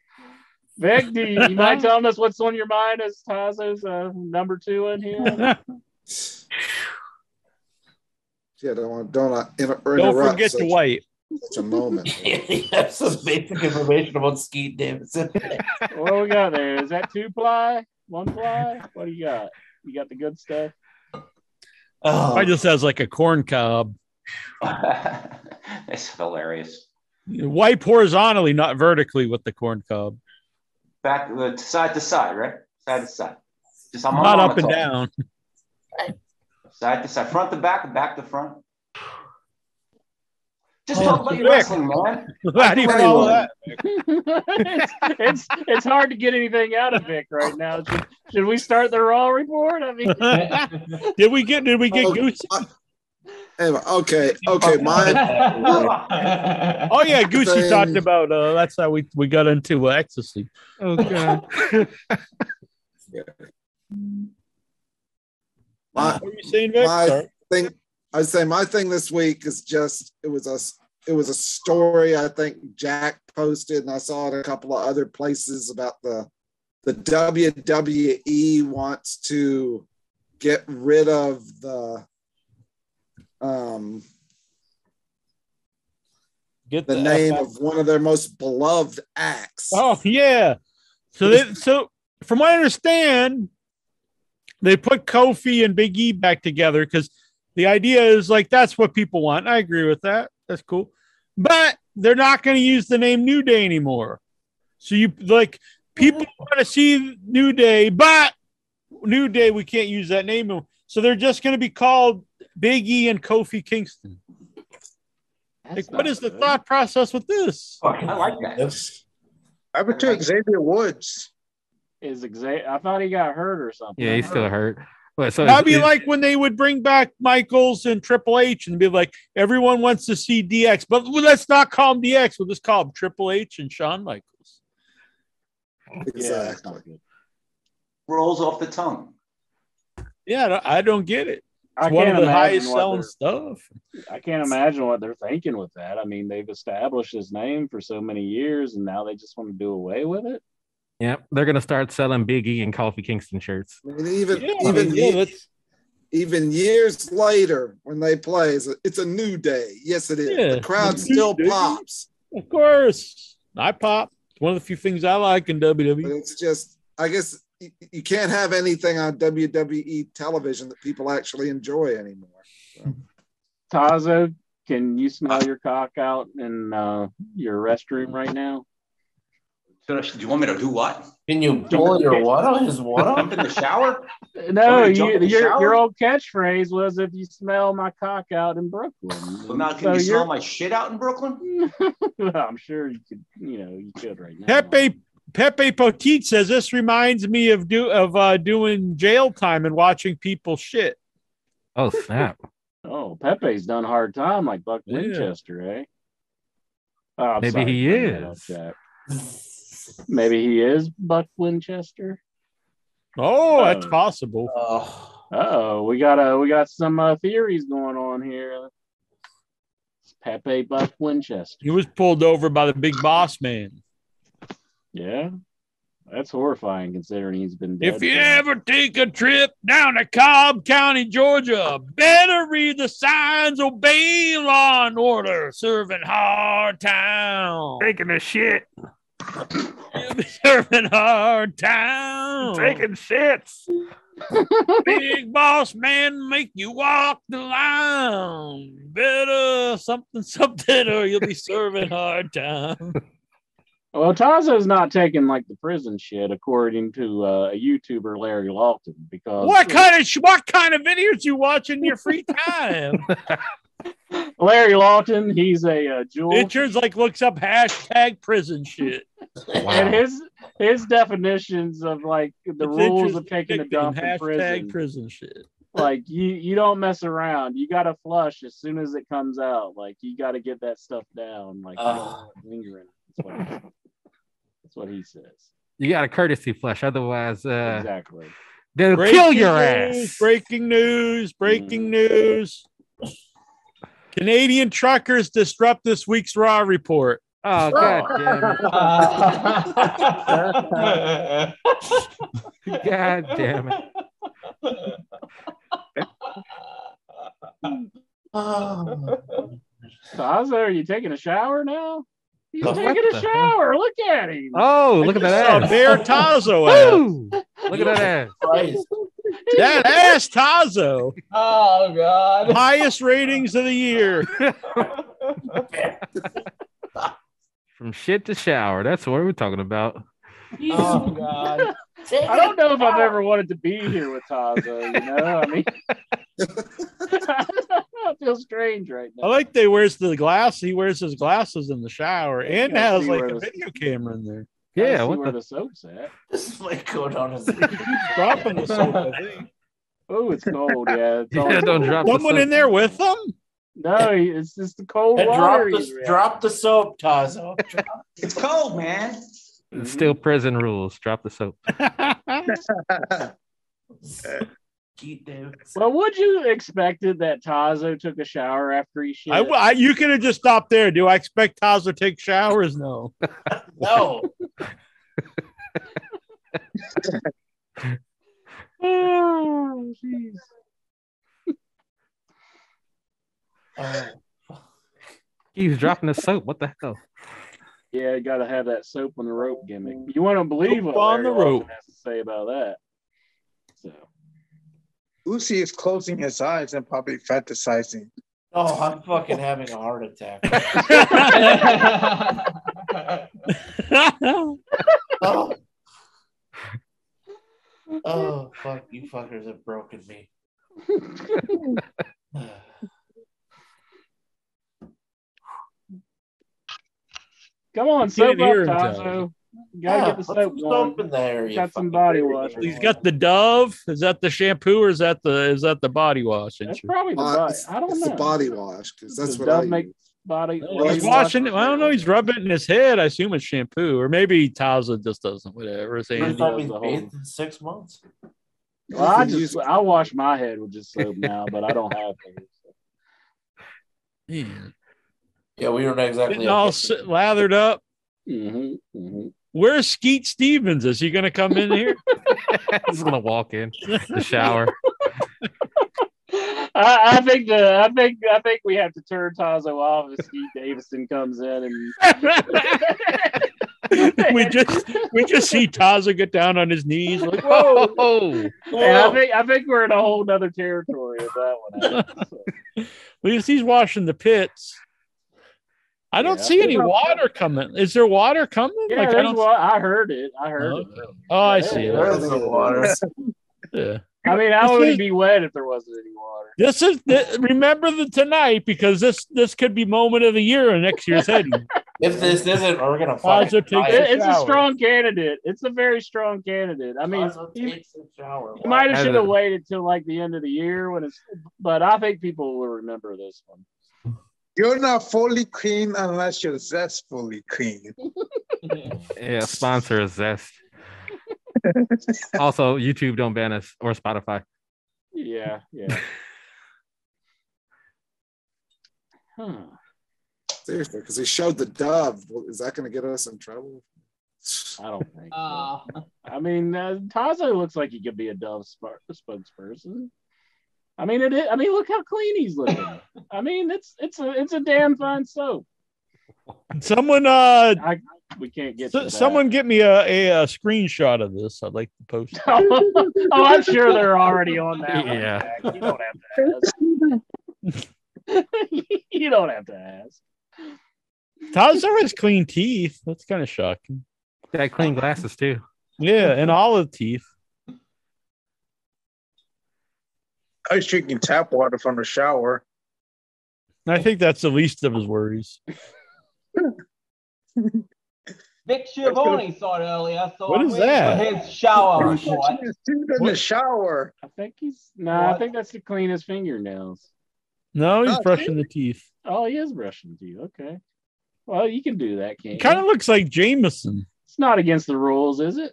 Vic, do you, you mind telling us what's on your mind as Tazo's uh, number two in here? Yeah, don't want don't uh, inter- Don't interrupt forget such, to wipe. such a moment. you have some basic information about Skeet Davidson. what do we got there? Is that two ply? One ply? What do you got? You got the good stuff? Oh, I just has like a corn cob. It's hilarious. Wipe horizontally, not vertically, with the corn cob. Back uh, side to side, right? Side to side. Just I'm Not up and down. Side to side, front to back, back to front. Just Oh, talk about your Vic. wrestling, man. How do you follow that? it's, it's it's hard to get anything out of Vic right now. Should, should we start the Raw report? I mean, Did we get? Did we get Oh, Goose? Anyway, okay, okay, mine. Oh yeah, Goosey Thing. talked about. Uh, that's how we we got into uh, ecstasy. Oh god. My, What were you saying, Vic? my Sorry. thing, I would say my thing this week is just it was a it was a story I think Jack posted, and I saw it a couple of other places about the the WWE wants to get rid of the um Get the F name out. of one of their most beloved acts. Oh yeah. So they so from what I understand, they put Kofi and Big E back together because the idea is like that's what people want. I agree with that. That's cool. But they're not going to use the name New Day anymore. So you like people mm-hmm. want to see New Day, but New Day we can't use that name. anymore. So they're just going to be called Big E and Kofi Kingston. Like, what is the thought process with this? I like that. I would to Xavier Woods. is exa- I thought he got hurt or something. Yeah, he's still hurt. Wait, so That'd be is- like when they would bring back Michaels and Triple H and be like, everyone wants to see DX, but let's not call him DX. We'll just call him Triple H and Shawn Michaels. Exactly. Rolls off the tongue. Yeah, I don't- get it. It's I one can't of the imagine highest what selling stuff. I can't imagine what they're thinking with that. I mean, they've established his name for so many years, and now they just want to do away with it. Yep, they're gonna start selling Big E and Kofi Kingston shirts. I mean, even Yeah, even yeah, ye- that's- even years later when they play, it's a, it's a new day. Yes, it is. Yeah, the crowd it's a new still day. pops, Of course. I pop. It's one of the few things I like in but WWE. it's just I guess you, you can't have anything on WWE television that people actually enjoy anymore. Tazo, can you smell your cock out in uh, your restroom right now? So, do you want me to do what? Can you pull your what on his what Jump in the shower? No, Want me to jump you, the your shower? your old catchphrase was if you smell my cock out in Brooklyn. Well, now, can So you smell you're- my shit out in Brooklyn? I'm sure you could, you know, you could right now. Pepe Pepe Potit says this reminds me of do of uh, doing jail time and watching people shit. Oh snap! Oh, Pepe's done hard time like Buck Yeah. Winchester, eh? Oh, Maybe sorry he to bring that up, is. Jack. Maybe he is Buck Winchester. Oh, that's Oh. possible. Oh, Oh, we got uh, we got some uh, theories going on here. It's Pepe Buck Winchester. He was pulled over by the big boss man. Yeah, that's horrifying considering he's been dead. If you for- ever take a trip down to Cobb County, Georgia, better read the signs, obey law and order, serving hard town. Taking a shit. Serving hard time. Taking shits. Big boss man make you walk the line. Better something, something, or you'll be serving hard time. Well, Tazo's not taking like the prison shit, according to uh, a YouTuber, Larry Lawton, because What kind of what kind of videos you watch in your free time? Larry Lawton, he's a uh, jewel. Pictures like looks up hashtag prison shit. And his his definitions of like the It's rules of taking a picking, dump in prison, prison shit. like you you don't mess around. You got to flush as soon as it comes out. Like you got to get that stuff down. Like you don't want it lingering. That's what, he, that's what he says. You got a courtesy flush, otherwise, uh, Exactly. they'll Breaking kill your news, ass. Breaking news, breaking news. Canadian truckers disrupt this week's Raw report. Oh god damn it! God damn it! Oh, Tazo, are you taking a shower now? He's What taking a shower. Look at him. Oh, look at that Saw ass! Bear Tazo ass. Look at that ass! That ass Tazo. Oh God. Highest ratings of the year. From shit to shower. That's what we're talking about. Oh God. I don't know if I've ever wanted to be here with Tazo. You know, I mean, I feel strange right now. I now. like they wears the glass. He wears his glasses in the shower and has like a the- video camera in there. Yeah, see what where the? the soap's at? This might go down as Dropping the soap, I think. Oh, it's cold. Yeah, it's Yeah, don't cold. drop the Someone soap. in there with them? No, it's just the cold And water. drop the drop the soap, Tazo. It's cold, man. Mm-hmm. It's Still prison rules. Drop the soap. Well, would you expected that Tazo took a shower after he shit? I, I- you could have just stopped there. Do I expect Tazo to take showers? No. No. oh, jeez. Oh, He's dropping the soap. What the hell? Yeah, you got to have that soap on the rope gimmick. You want to believe Soap what on Larry the Lawson rope. has to say about that. So, Uzi is closing his eyes and probably fantasizing. oh, I'm fucking having a heart attack. Oh. Oh, fuck. You fuckers have broken me. come on, soap up, hear him, Tazo. You gotta Yeah, get the soap some soap in there. you Got some body wash. He's got the Dove. Is that the shampoo or is that the is that the body wash? That's probably the Uh, body. it's, I don't it's know. the body wash because that's what Dove I make use. body. Well, body he's wash? washing it. I don't know. He's rubbing it in his head. I assume it's shampoo, or maybe Tazo just doesn't. Whatever. It's First Andy. time the whole- in six months. Well, I just I wash my head with just soap now, but I don't have to. Man. Yeah, we don't exactly. Getting all s- lathered up. hmm hmm Where's Skeet Stevens? Is he going to come in here? He's gonna walk in the shower. I, I think the I think I think we have to turn Tazo off if Steve Davison comes in and we just we just see Tazo get down on his knees. Like, whoa, Oh, and I think I think we're in a whole nother territory with that one. happens, so. because he's washing the pits. I don't Yeah. see any water coming. Is there water coming? Yeah, like I don't. wa- I heard it. I heard Oh, it. Oh, I see. There's the water. Yeah. I mean, I would it be wet if there wasn't any water? This is th- remember the tonight because this this could be moment of the year in next year's heading. If this isn't, we're gonna Tazo fucking takes die. a It- it's a strong candidate. It's a very strong candidate. I mean, Tazo he, takes a shower. he might have should have waited till like the end of the year when it's. But I think people will remember this one. You're not fully clean unless you're zestfully clean. yeah. Sponsor is Zest. Also, YouTube don't ban us or Spotify. Yeah, yeah. huh. Seriously, because he showed the dove. Well, is that going to get us in trouble? I don't think. So. Uh, I mean, uh, Tazo looks like he could be a Dove sp- spokesperson. I mean, it. Is, I mean, look how clean he's looking. I mean, it's it's a it's a damn fine soap. Someone, uh, I, we can't get. so- someone get me a, a, a screenshot of this. I'd like to post. oh, I'm sure they're already on that. Yeah. Jack. You don't have to ask. you don't have to ask. Tazo has clean teeth. That's kind of shocking. Got clean glasses too. Yeah, and olive teeth. I was drinking tap water from the shower. I think that's the least of his worries. Vic Schiavone saw it earlier, so What I'm is that? for his shower report. in the shower. I think he's no. I think that's to clean his fingernails. No, he's Oh, brushing the teeth. Oh, he is brushing the teeth. Okay. Well, you can do that, can't He kind of looks like Jameson. It's not against the rules, is it?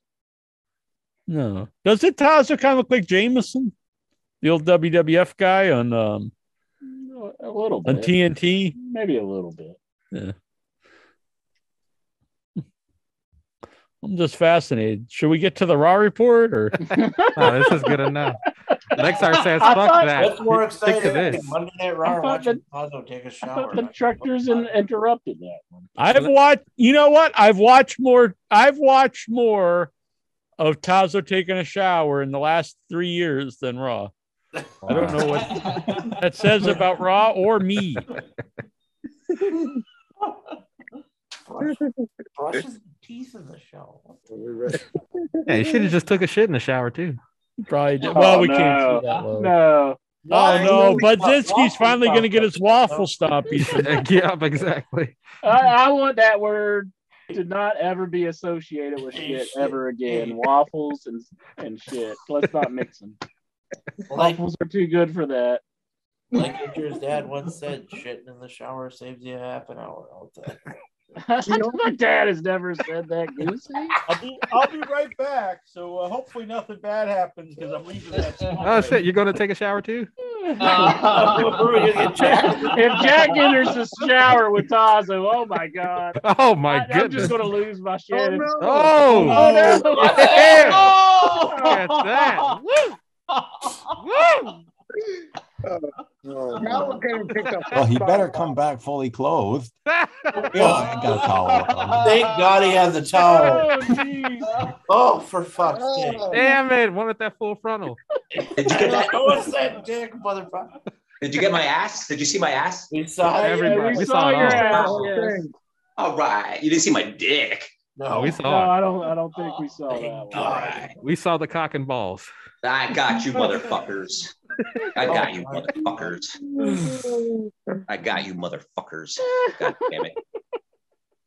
No, does it? Tazo kind of look like Jameson, the old WWF guy on um A little bit. on. TNT. Maybe a little bit. Yeah. I'm just fascinated. Should we get to the Raw report or? Oh, this is good enough. Lexar says, I "Fuck thought- that." What's more Stick to exciting? this. Monday Night Raw or thought watching Tazo take a I shower. thought the truckers in, interrupted that one. I've watched. You know what? I've watched more. I've watched more of Tazo taking a shower in the last three years than Raw. I don't know what that says about Raw or me. Brush, brush his teeth in the shower. Yeah, you should have just took a shit in the shower too. Probably did. Oh, Well, we no. can't see that low. No. Oh no, Why? Budzinski's finally going to get his waffle stompies. yep, exactly. I, I want that word to not ever be associated with shit ever again. Waffles and and shit. Let's not mix them. Like, Waffles are too good for that. like Andrew's dad once said, shitting in the shower saves you half an hour all the time. My dad has never said that, Goosey. I'll be, I'll be right back. So uh, hopefully nothing bad happens because I'm leaving that. Oh shit, you're going to take a shower too? if Jack enters the shower with Tazo, oh my god. Oh my I, I'm just gonna lose my shit. no. Oh, Oh, no. Yeah. Oh! Look at that. Woo! Oh, now we're getting picked up. Well, he oh, better come back fully clothed. Yeah, I got a towel. on. Thank God he has a towel. Oh. Oh, for fuck's oh. sake. Damn it! One with that full frontal. Did you get that? What's that dick, motherfucker? Did you get my ass? Did you see my ass? We saw Yeah, Everybody- we, we saw, saw it your all. ass. yes. All right. You didn't see my dick. No, oh, we saw. No, saw I don't. I don't think we saw that All one. right. it. We saw the cock and balls. I got you, motherfuckers. I oh got you, motherfuckers. I got you, motherfuckers. God damn it.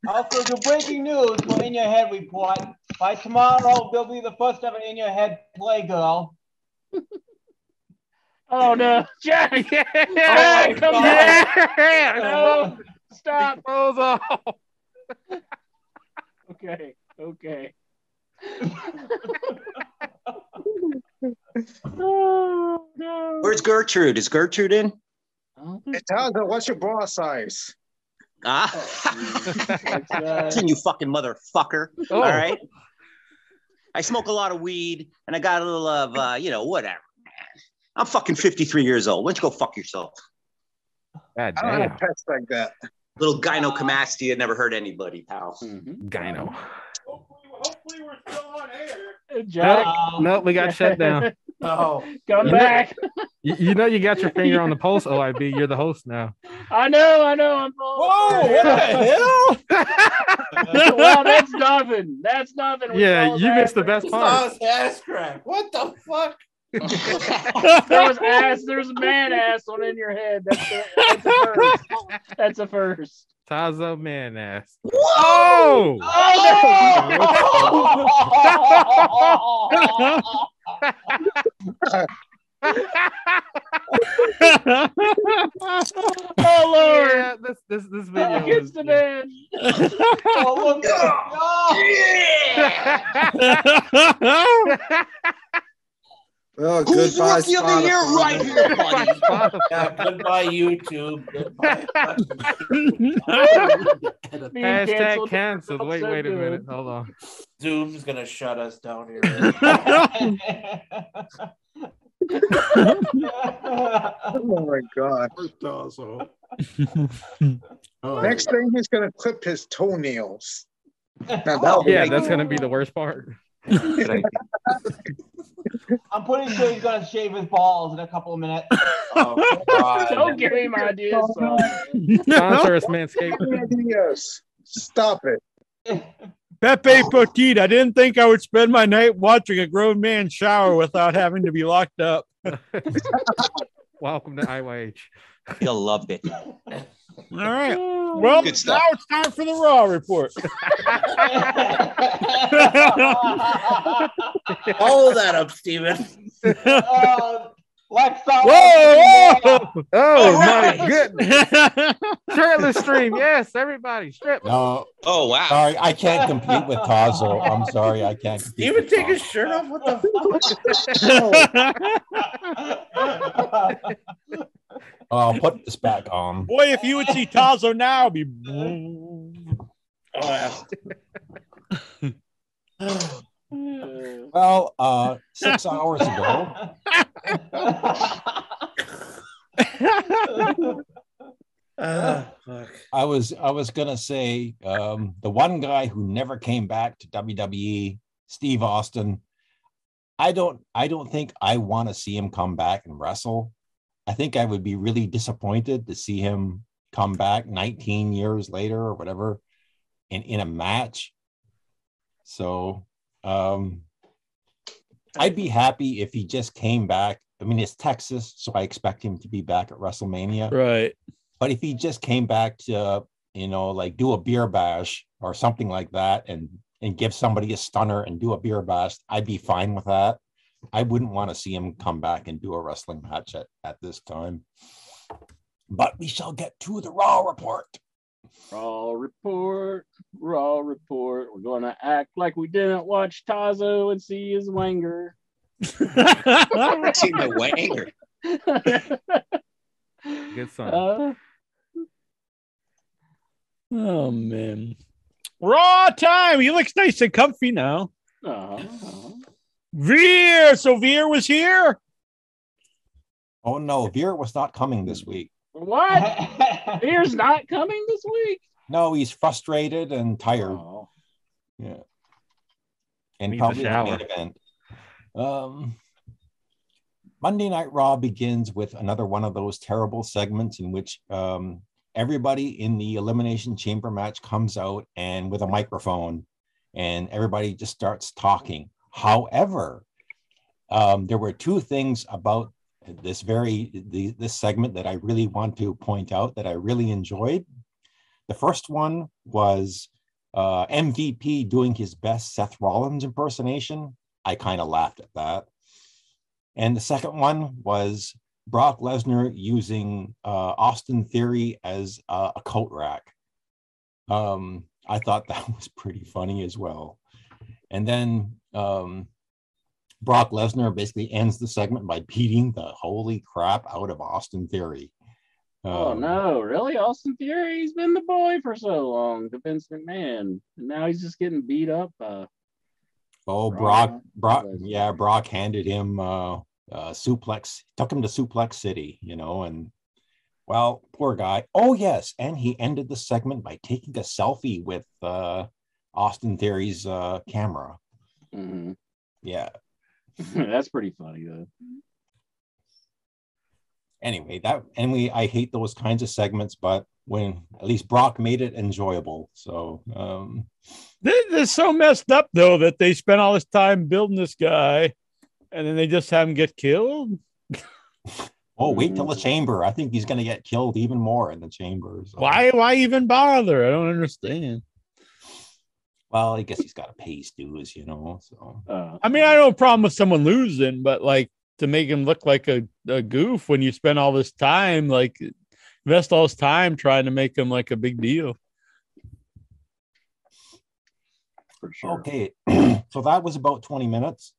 Also, the breaking news for In Your Head report. By tomorrow, there'll be the first ever In Your Head Playgirl. Oh no, Jack! Yeah, Jack, oh come back! yeah. No, stop. Balls off. Okay, okay. Oh no. Where's Gertrude? Is Gertrude in? Hey, Tazo, what's your bra size? Ah, That's, listen, you fucking motherfucker. Oh. All right. I smoke a lot of weed and I got a little of, uh, you know, whatever. I'm fucking 53 years old. Why don't you go fuck yourself? God I don't damn. have pets like that. Little gynecomastia never hurt anybody, pal. mhm. Gyno. Hopefully, we're still on air. Jack, Nope, nope, we got shut down. Oh, come back. You, you know you got your finger on the pulse, OIB. You're the host now. I know, I know. I'm Whoa! What the hell? well, that's nothing. That's nothing. We yeah, you missed the best Saw part. his ass crack. What the fuck? There was ass. There's man ass on in your head. That's a, that's a first. That's a first. Tazo man ass. Whoa! Oh! Oh Lord! Yeah, this this this video It's is the man. Oh, look at Oh, Who's goodbye, rookie of the year Spotify. right here, buddy? Yeah, goodbye, YouTube. Goodbye. Hashtag canceled. canceled. Wait, wait a minute. Hold on. Zoom's gonna shut us down here. Oh my god. Oh. Next thing, he's gonna clip his toenails. Now, Oh, yeah, like- that's gonna be the worst part. I'm pretty sure he's gonna shave his balls in a couple of minutes. Oh, Don't give him ideas. son. Sponsor us, Manscaped. Stop it. Pepe Poteet, I didn't think I would spend my night watching a grown man shower without having to be locked up. Welcome to IYH. You'll love it. All right. Well, now it's time for the Raw report. Follow that up, Steven. Uh, Lex Luthor- Whoa, whoa! Oh my goodness! Shirtless stream, yes, everybody, strip. No, Oh wow. sorry, I can't compete with Tazo. I'm sorry, I can't compete. Steven, take Tazo. his shirt off. What the Oh, I'll put this back on. Boy, if you would see Tazo now, be. Oh, Well, uh, six hours ago, fuck. I was I was gonna say um, the one guy who never came back to WWE, Steve Austin. I don't I don't think I want to see him come back and wrestle. I think I would be really disappointed to see him come back 19 years later or whatever in in a match. So um I'd be happy if he just came back. I mean, it's Texas, so I expect him to be back at WrestleMania. Right. But if he just came back to, you know, like do a beer bash or something like that and and give somebody a stunner and do a beer bash, I'd be fine with that. I wouldn't want to see him come back and do a wrestling match at, at this time. But we shall get to the Raw report. Raw report, raw report. We're gonna act like we didn't watch Tazo and see his wanger. See the wanger. Good son. Uh, Oh man. Raw time. He looks nice and comfy now. uh-huh. Veer. So Veer was here. Oh no, Veer was not coming this week. What? Beer's not coming this week. No, he's frustrated and tired. Oh. Yeah. And Needs probably the main event. Um, Monday Night Raw begins with another one of those terrible segments in which um, everybody in the Elimination Chamber match comes out and with a microphone and everybody just starts talking. However, um, there were two things about this very the, this segment that I really want to point out that I really enjoyed. The first one was uh, MVP doing his best Seth Rollins impersonation. I kind of laughed at that. And the second one was Brock Lesnar using uh, Austin Theory as uh, a coat rack. Um, I thought that was pretty funny as well. And then um, Brock Lesnar basically ends the segment by beating the holy crap out of Austin Theory. Oh Um, no, really? Austin Theory? He's been the boy for so long to Vince McMahon. And now he's just getting beat up. Uh, Oh, Brock Brock, Brock, yeah, Brock handed him uh, uh, suplex, took him to Suplex City, you know, and well, poor guy. Oh, yes, and he ended the segment by taking a selfie with uh, Austin Theory's uh, camera. mhm. Yeah. That's pretty funny though. Anyway, that and we I hate those kinds of segments, but when at least Brock made it enjoyable. So um, This is so messed up though that they spent all this time building this guy, and then they just have him get killed. oh, wait till the chamber. I think he's going to get killed even more in the chamber. so- Why? Why even bother? I don't understand. Well, I guess he's got to pay his dues, you know. So Uh, I mean, I don't have a problem with someone losing, but like to make him look like a, a goof when you spend all this time, like invest all this time trying to make him like a big deal. for sure. Okay, so that was about 20 minutes.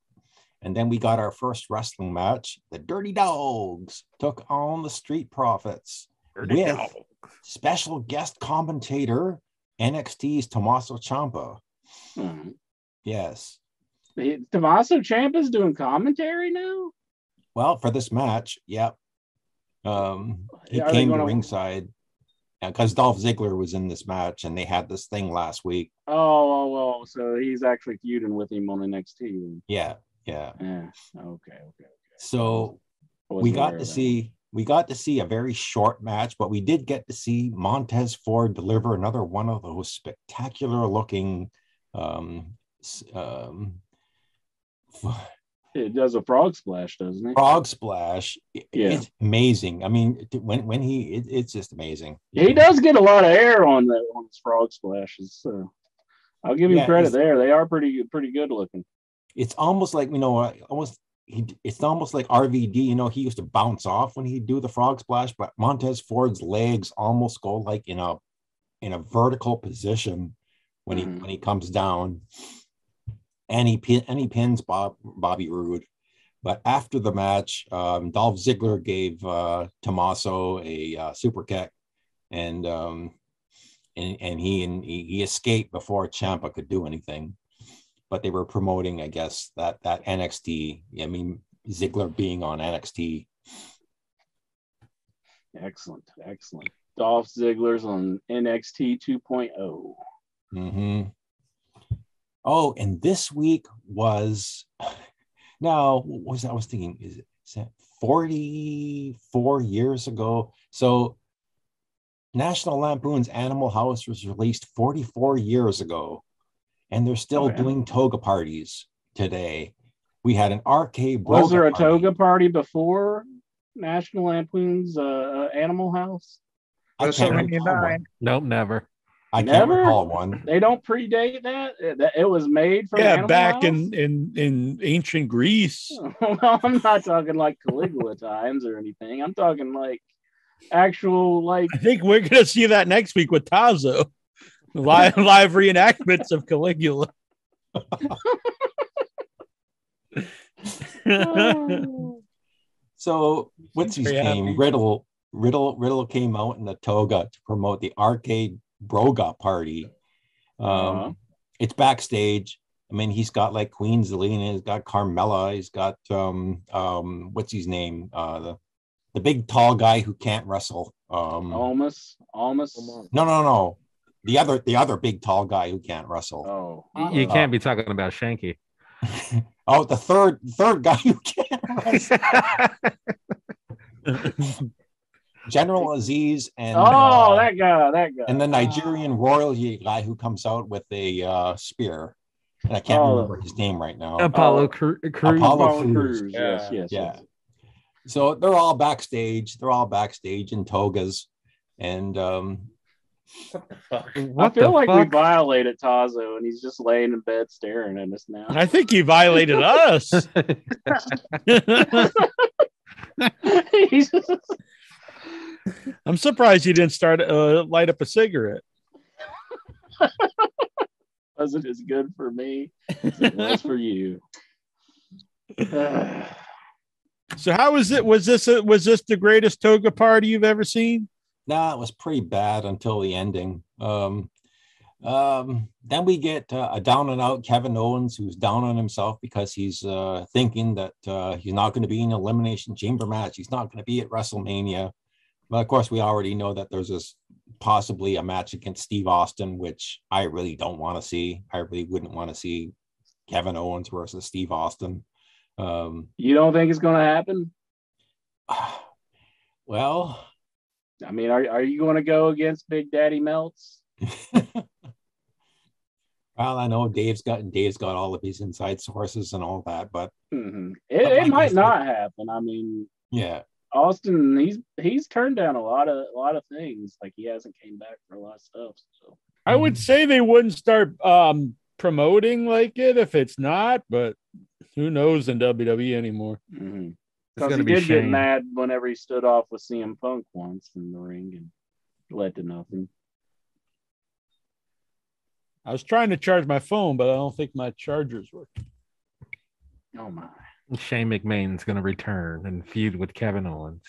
And then we got our first wrestling match. The Dirty Dawgs took on the Street Profits Dirty with dog. special guest commentator NXT's Tommaso Ciampa. Mhm. Yes. Tommaso Ciampa's doing commentary now. Well, for this match, yep. Um, he Are came to ringside. because Dolph Ziggler was in this match and they had this thing last week. Oh, oh, oh, so he's actually feuding with him on NXT. Yeah, yeah. Yeah. Okay, okay. So we got to see we got to see a very short match, but we did get to see Montez Ford deliver another one of those spectacular looking um, um, It does a frog splash, doesn't it? frog splash. Yeah. It's amazing. I mean, when when he it, it's just amazing. He does get a lot of air on the on his frog splashes. So I'll give him Yeah, credit there. They are pretty pretty good looking. It's almost like you know, almost he. It's almost like RVD. You know, he used to bounce off when he'd do the frog splash, but Montez Ford's legs almost go like in a in a vertical position when he when he comes down, and he pin and he pins Bob Bobby Roode. But after the match, um, Dolph Ziggler gave uh, Tommaso a uh, super kick, and um, and and he and he, he escaped before Ciampa could do anything. But they were promoting, I guess, that that NXT. I mean, Ziggler being on NXT. Excellent, excellent. Dolph Ziggler's on NXT 2.0. Mm-hmm. Oh, and this week was now what was I was thinking is it is that 44 years ago? So National Lampoon's Animal House was released 44 years ago, and they're still Oh, yeah. doing toga parties today. We had an arcade. Was there a party. toga party before National Lampoon's uh, uh, Animal House? I can't recall one. Nope, never. I can't Never? recall one. They don't predate that. It, that- it was made from yeah, Animal back House? in in in ancient Greece. well, I'm not talking like Caligula times or anything. I'm talking like actual like I think we're gonna see that next week with Tazo. Live live reenactments of Caligula. So what's his name? Riddle. Riddle. Riddle came out in the toga to promote the arcade broga party. Um, Uh-huh. It's backstage. I mean, he's got like Queen Zelina, he's got Carmella, he's got um um what's his name? Uh the the big tall guy who can't wrestle. Um Omos. Omos. no no no. The other the other big tall guy who can't wrestle. Oh. You can't be talking about Shanky. Oh, the third third guy who can't wrestle. General Aziz and Oh, uh, that guy, that guy. and the Nigerian royalty guy who comes out with a uh, spear, and I can't Oh. remember his name right now. Apollo. Cru- Cruz. Apollo Apollo Crews. Crews. Yes, yes, yeah. yes. So they're all backstage. They're all backstage in togas, and um, I feel like we violated Tazo, and he's just laying in bed staring at us now. I think he violated us. I'm surprised he didn't start uh, light up a cigarette. wasn't as good for me as it was for you. So how was it? Was this a, was this the greatest toga party you've ever seen? Nah, it was pretty bad until the ending. Um, um, then we get uh, a down and out Kevin Owens who's down on himself because he's uh, thinking that uh, he's not going to be in an elimination chamber match. He's not going to be at WrestleMania. But of course, we already know that there's this possibly a match against Steve Austin, which I really don't want to see. I really wouldn't want to see Kevin Owens versus Steve Austin. Um, You don't think it's going to happen? well, I mean, are, are you going to go against Big Daddy Melts? well, I know Dave's got Dave's got all of his inside sources and all that, but Mhm. It, it might said- not happen. I mean, yeah, Austin, he's he's turned down a lot of a lot of things. Like he hasn't came back for a lot of stuff. So I would say they wouldn't start um, promoting like it if it's not, but who knows in WWE anymore? Because he be did get mad whenever he stood off with CM Punk once in the ring and led to nothing. I was trying to charge my phone, but I don't think my chargers work. Oh my, Shane McMahon's going to return and feud with Kevin Owens.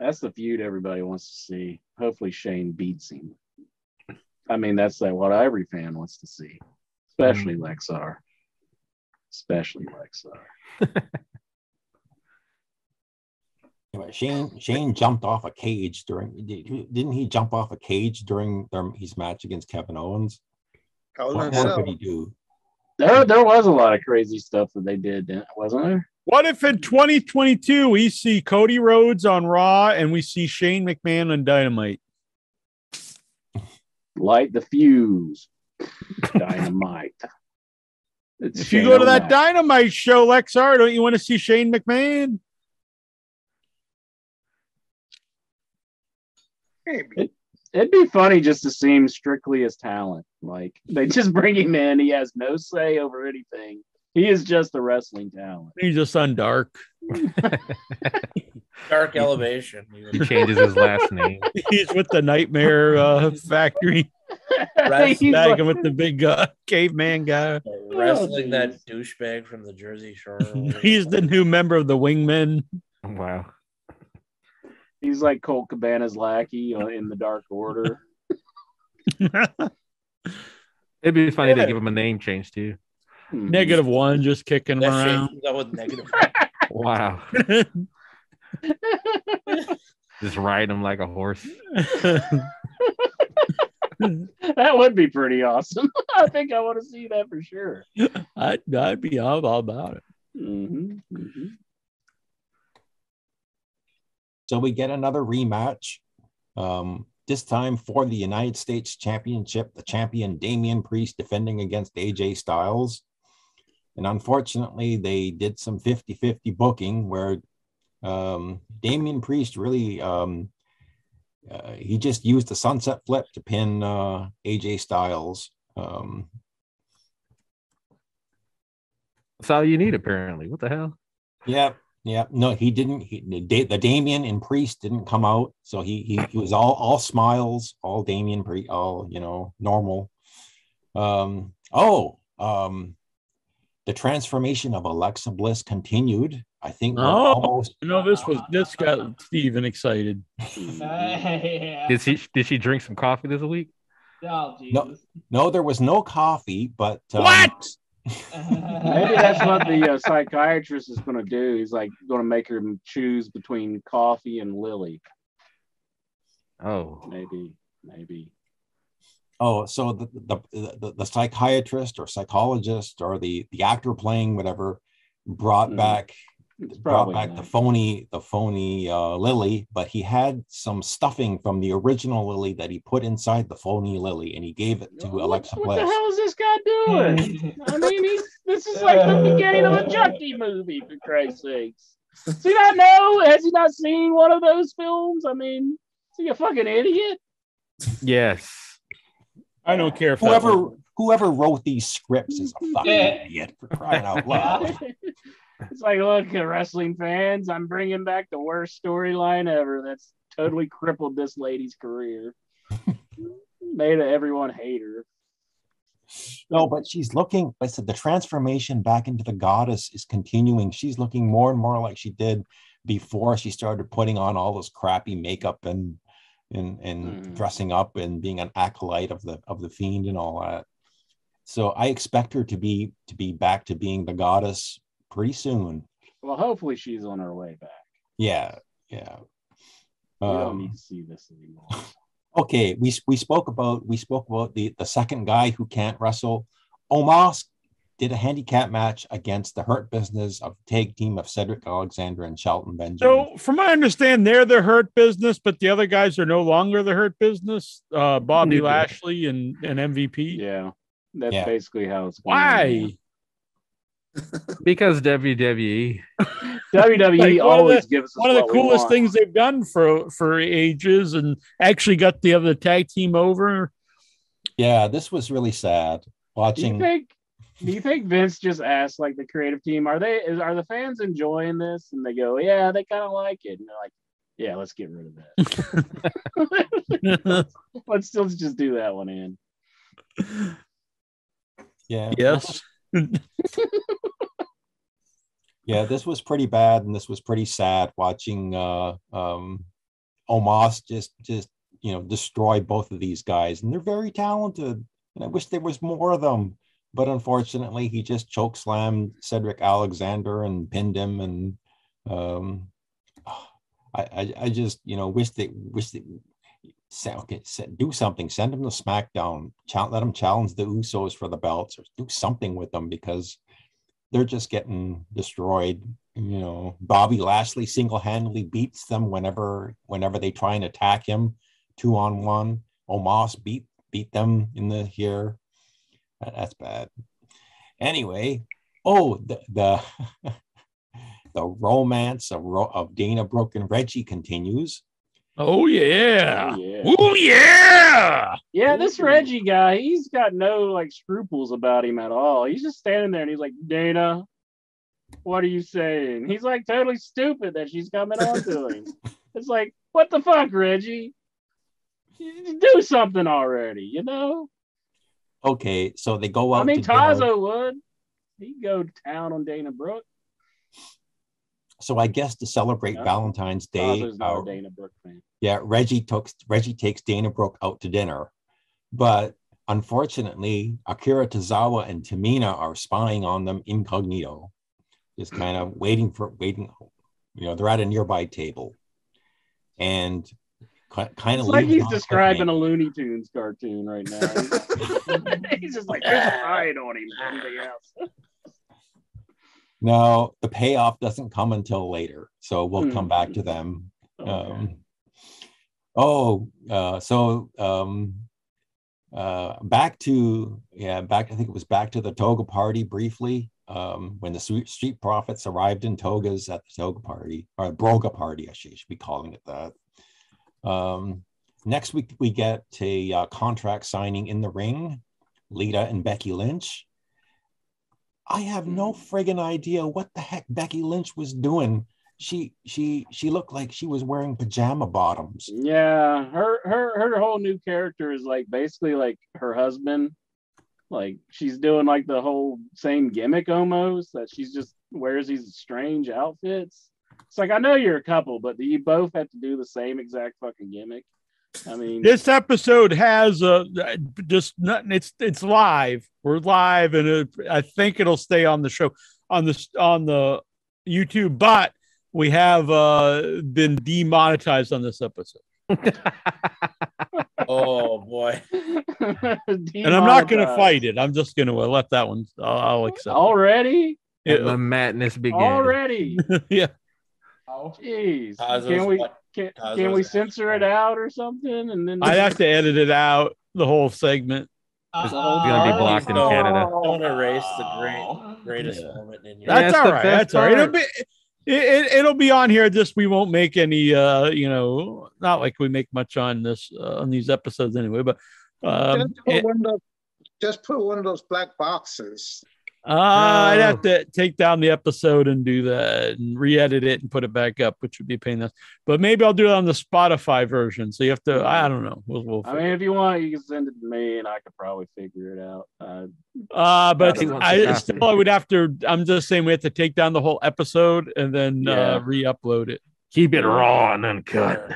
that's the feud everybody wants to see. Hopefully Shane beats him. I mean, that's like what every fan wants to see, especially mm. Lexar, especially Lexar. Yeah, but Shane Shane jumped off a cage during did- didn't he jump off a cage during their, his match against Kevin Owens? Hell What in a more could he do? There, there was a lot of crazy stuff that they did, wasn't there? What if in 2022 we see Cody Rhodes on Raw and we see Shane McMahon on Dynamite? Light the fuse. Dynamite. It's If you go to that Dynamite show, Lexar, don't you want to see Shane McMahon? Maybe. It'd be funny just to see him strictly as talent. Like they just bring him in, he has no say over anything. He is just a wrestling talent. He's just on Dark. Dark elevation. He changes his last name. He's with the Nightmare uh, Factory. He's Bagging like- with the big uh, caveman guy. Wrestling that douchebag from the Jersey Shore. He's the new member of the Wingmen. Wow. He's like Colt Cabana's lackey uh, in the Dark Order. It'd be funny Yeah. to give him a name change too. Negative one, just kicking him around. that was negative. Wow. Just ride him like a horse. that would be pretty awesome. I think I want to see that for sure. I'd, I'd be all, all about it. Mhm, mhm. So we get another rematch. Um, this time for the United States Championship, the champion Damian Priest defending against AJ Styles. And unfortunately, they did some 50 50 booking where um, Damian Priest really, um, uh, he just used the sunset flip to pin uh, AJ Styles. Um, That's all you need, apparently. What the hell? Yeah, yeah. No, he didn't. He, the Damien and Priest didn't come out, so he he, he was all all smiles, all Damian Priest, all you know, normal. Um. Oh. Um. The transformation of Alexa Bliss continued. I think. Oh, almost. no, this was this got Steven excited. Did she did she drink some coffee this week? Oh, No, no, there was no coffee, but um, What? Maybe that's what the uh, psychiatrist is going to do. He's like going to make her choose between coffee and Lily. Oh, Maybe, maybe. Oh, so the the, the the psychiatrist or psychologist or the the actor playing whatever brought Mhm. back It's brought back that. the phony the phony uh, Lily, but he had some stuffing from the original Lily that he put inside the phony Lily, and he gave it to Alexa What the hell is this guy doing? I mean, he's, this is like the beginning of a junkie movie, for Christ's sakes. Does he not know? Has he not seen one of those films? I mean, is he a fucking idiot? Yes. I don't care if Whoever whoever wrote these scripts is a fucking Yeah. idiot for crying out loud. it's like, look, wrestling fans, I'm bringing back the worst storyline ever. That's totally crippled this lady's career. Made everyone hate her. No, but she's looking. I said the transformation back into the goddess is continuing. She's looking more and more like she did before she started putting on all this crappy makeup and and and mm-hmm. dressing up and being an acolyte of the of the fiend and all that. So I expect her to be to be back to being the goddess pretty soon. Well, hopefully she's on her way back. Yeah, yeah. We don't Um, need to see this anymore. okay, we we spoke about we spoke about the the second guy who can't wrestle. Omos did a handicap match against the Hurt Business of tag team of Cedric Alexander and Shelton Benjamin. So, from my I understand, they're the hurt business, but the other guys are no longer the hurt business. Uh, Bobby Lashley and, and MVP. Yeah, that's Yeah. basically how it's going. Why? Because WWE. WWE Like, always the- gives us one of the coolest want. things they've done for for ages, and actually got the other tag team over. yeah, this was really sad Do you watching. think? Do you think Vince just asked like the creative team, are they is, are the fans enjoying this? And they go, yeah, they kind of like it. And they're like, yeah, let's get rid of that. let's still just do that one in. Yeah, yes. yeah, this was pretty bad, and this was pretty sad watching uh, um, Omos just just you know destroy both of these guys, and they're very talented, and I wish there was more of them. But unfortunately, he just choke slammed Cedric Alexander and pinned him, and um, I, I, I just you know wish they wish they say, okay, do something. Send them to SmackDown. Chal- let them challenge the Usos for the belts, or do something with them because they're just getting destroyed. You know, Bobby Lashley single-handedly beats them whenever whenever they try and attack him two on one. Omos beat beat them in the here. That's bad. Anyway, oh the the the romance of, of Dana Brooke and Reggie continues. Oh yeah. Oh, yeah. Oh yeah. Yeah, this Reggie guy, he's got no like scruples about him at all. He's just standing there and he's like, Dana, what are you saying? He's like totally stupid that she's coming on to him. It's like, what the fuck, Reggie? Do something already, you know? Okay, so they go out. I mean, to dinner. Tazo would. He'd go to town on Dana Brooke. So I guess to celebrate No. Valentine's Day, uh, Dana Brooke fan. yeah, Reggie took Reggie takes Dana Brooke out to dinner, but unfortunately, Akira Tozawa and Tamina are spying on them incognito, just kind of waiting for waiting. You know, they're at a nearby table, and kind of like he's describing a Looney Tunes cartoon right now. he's just like, there's a hide on him. Something else. No, the payoff doesn't come until later, so we'll come back to Hmm. them. Um, oh, uh, so um, uh, back to yeah, back. I think it was back to the toga party briefly um, when the Street Profits arrived in togas at the toga party or broga party. I should, should be calling it that. Um, next week we get a uh, contract signing in the ring, Lita and Becky Lynch. I have no mm. friggin' idea what the heck Becky Lynch was doing. She she she looked like she was wearing pajama bottoms. Yeah, her her her whole new character is like basically like her husband. Like she's doing like the whole same gimmick almost that she's just wears these strange outfits. It's like I know you're a couple, but do you both have to do the same exact fucking gimmick? I mean, This episode has uh just nothing. It's it's live. We're live, and it, I think it'll stay on the show on the on the YouTube. But we have uh been demonetized on this episode, Oh boy. and I'm not going to fight it. I'm just going to let that one. I'll, I'll accept. it. already. Yeah. And the madness began. Already. yeah. Oh, jeez. Can we what- can, Tazo's can we censor it out or something? And then I'd have to edit it out the whole segment. It's gonna be blocked in Canada. Don't erase the great, greatest moment in your That's That's all the right. best That's all right. It'll be it, it, it'll be on here. Just we won't make any. Uh, you know, not like we make much on this uh, on these episodes anyway. But um, just, put it- one of those, just put one of those black boxes. Uh, I'd have to take down the episode and do that and re-edit it and put it back up, which would be a pain. in But maybe I'll do it on the Spotify version. So you have to. I don't know. We'll. we'll I mean, if you want, you can send it to me, and I could probably figure it out. Uh, Uh, but He wants I still I would have to. I'm just saying we have to take down the whole episode and then Yeah. uh, re-upload it. Keep it raw and uncut.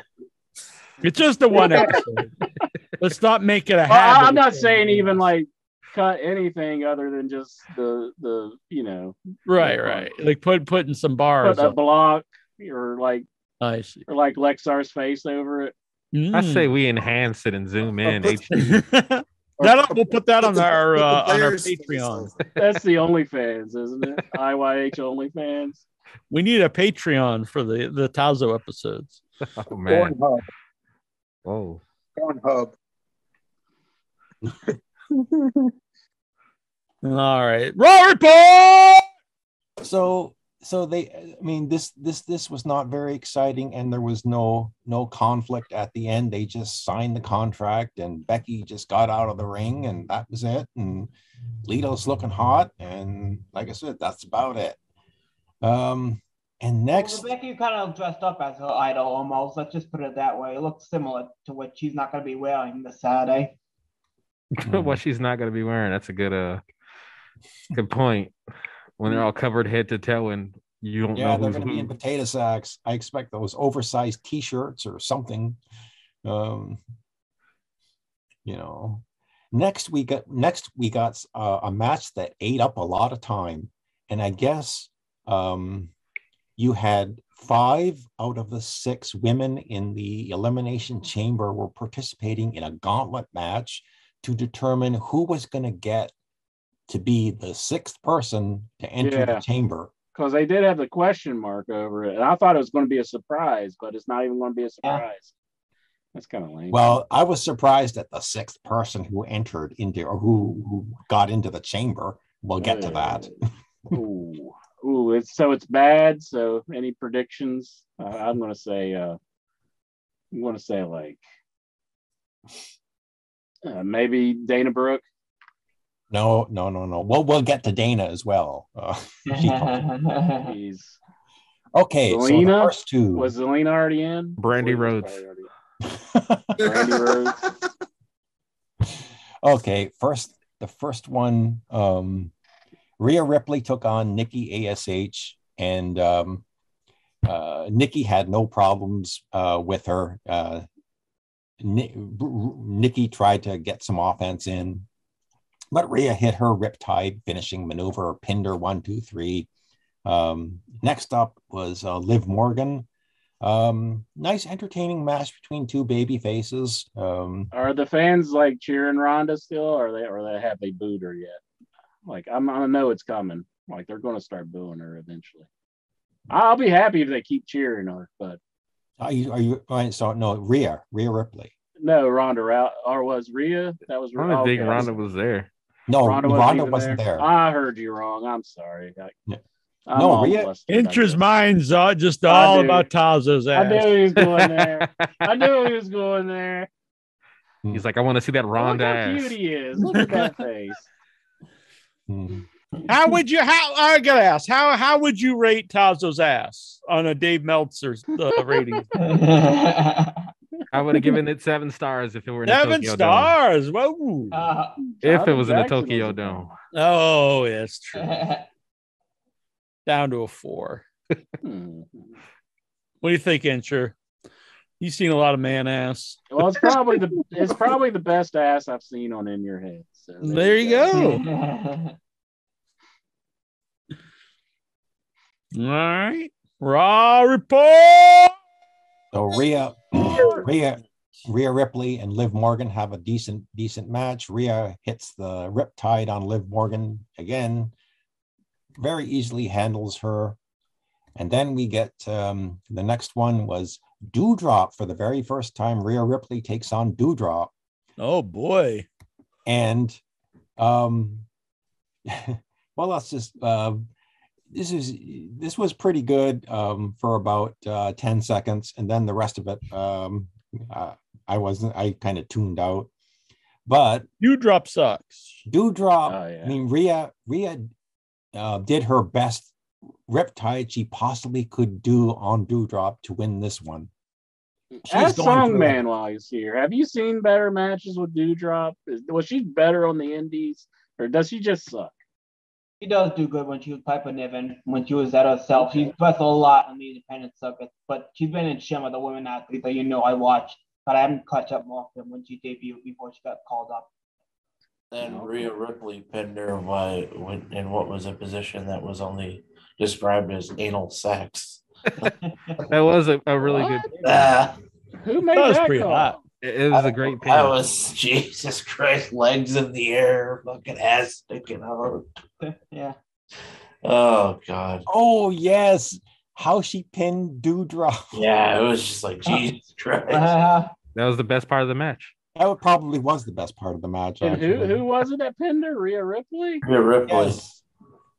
It's just the one episode. Let's not make it a well, habit. I'm not saying even like cut anything other than just the the you know right, right. Like put putting some bars. put a up. block or like I see. or like Lexar's face over it. I say Mm. we enhance it and zoom in HD. that we'll put that on our uh, on our Patreon. That's the OnlyFans, isn't it? IYH OnlyFans. We need a Patreon for the the Tazo episodes. Oh man. Pornhub. Whoa. Pornhub. All right, Raw report. So so they I mean this this this was not very exciting and there was no no conflict at the end. They just signed the contract and Becky just got out of the ring and that was it. And Lito's looking hot and like I said, that's about it. Um and next Well, Becky kind of dressed up as her idol almost. Let's just put it that way. It looks similar to what she's not going to be wearing this Saturday. what she's not gonna be wearing. That's a good uh good point. When they're all covered head to toe and you don't Yeah, know they're going to be in potato sacks. I expect those oversized T-shirts or something. Um, you know, next we got next we got uh, a match that ate up a lot of time, and I guess um, you had five out of the six women in the Elimination Chamber were participating in a gauntlet match to determine who was going to get to be the sixth person to enter Yeah. the chamber. Because they did have the question mark over it. And I thought it was going to be a surprise, but it's not even going to be a surprise. That's kind of lame. Well, I was surprised at the sixth person who entered into or who, who got into the chamber. We'll get to that. Ooh, ooh, it's so it's bad. So any predictions? Uh, I'm gonna say, uh, I'm gonna say like uh, maybe Dana Brooke. No, no, no, no. Well, we'll get to Dana as well. Uh, she comes- He's okay, so the first two. was Zelina already in? Brandy Rhodes. probably already in. Brandy Rhodes. Okay, first the first one, um, Rhea Ripley took on Nikki Ash, and um, uh, Nikki had no problems uh, with her. Uh, Ni- Nikki tried to get some offense in, but Rhea hit her riptide finishing maneuver, pinned her one, two, three. Um, next up was uh, Liv Morgan. Um, nice, entertaining match between two baby faces. Um, Are the fans like cheering Ronda still, or they or they have they booed her yet? Like I'm, I know it's coming. Like they're going to start booing her eventually. I'll be happy if they keep cheering her, but Are you? Are you? all right, So no, Rhea, Rhea Ripley. no, Ronda Rousey or was Rhea? That was I don't think okay. Ronda was there. No, Ronda Ronda, wasn't, wasn't, even there. I heard you wrong. I'm sorry. I, I'm No, all Rhea- flustered, I Intra's mind's uh, just I all do. about Tazo's I knew he was going there. I knew he was going there. He's like, I want to see that Ronda Look how ass. cute he is. Look at that face. Hmm. How would you? How I gotta ask? How how would you rate Tazo's ass on a Dave Meltzer's uh, rating? I would have given it seven stars if it were in Seven the Tokyo stars. Whoa. Uh, If it was in the Tokyo Dome. Oh, yes, true. Down to a four. Hmm. What do you think, Incher? You've seen a lot of man ass. Well, it's probably the it's probably the best ass I've seen on In Your Head. So There you go. All right. Raw report. So Rhea, Rhea, Rhea Ripley and Liv Morgan have a decent, decent match. Rhea hits the riptide on Liv Morgan again, very easily handles her. And then we get um, the next one was Dewdrop for the very first time. Rhea Ripley takes on Dewdrop. Oh boy. and um well let's just uh this is this was pretty good um for about uh 10 seconds and then the rest of it um uh, i wasn't i kind of tuned out but Dewdrop sucks. dewdrop Oh, yeah. i mean Rhea Rhea uh, did her best riptide she possibly could do on dewdrop to win this one She's Ask going through Songman while he's here. Have you seen better matches with Dewdrop? Is, was she better on the Indies, or does she just suck? She does do good when she was Piper Niven, when she was at herself. She's wrestled a lot on the independent circuit, but she's been in Shimmer, the women athlete that you know I watched, but I haven't caught up more often when she debuted before she got called up. Then Rhea Ripley pinned her by when, in what was a position that was only described as anal sex. That was a, a really good. Ah, Who made That was that pretty call? hot. It, it was a great pin. I was Jesus Christ, legs in the air, fucking ass sticking out. yeah. Oh God. oh yes how she pinned dewdrop Yeah, it was just like Jesus Christ. Uh, That was the best part of the match. That probably was the best part of the match. And who who was it that pinned her? Rhea Ripley. Rhea Ripley. Yes.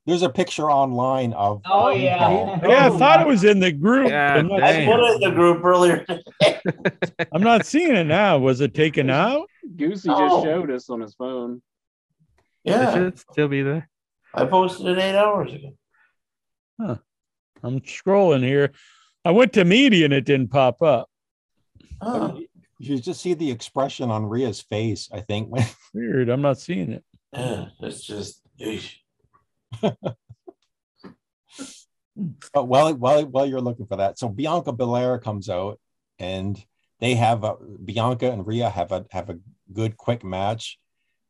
There's a picture online of. oh yeah. Yeah, I thought it was in the group. God I'm not, put it in the group earlier. I'm not seeing it now. Was it taken out? Goosey Oh. just showed us on his phone. Yeah, It yeah, should still be there. I posted it eight hours ago. Huh. I'm scrolling here. I went to media and it didn't pop up. Oh, You just see the expression on Rhea's face. I think Weird. I'm not seeing it. yeah, it's just. eesh. But while while while you're looking for that, so Bianca Belair comes out and they have a, Bianca and Rhea have a have a good quick match.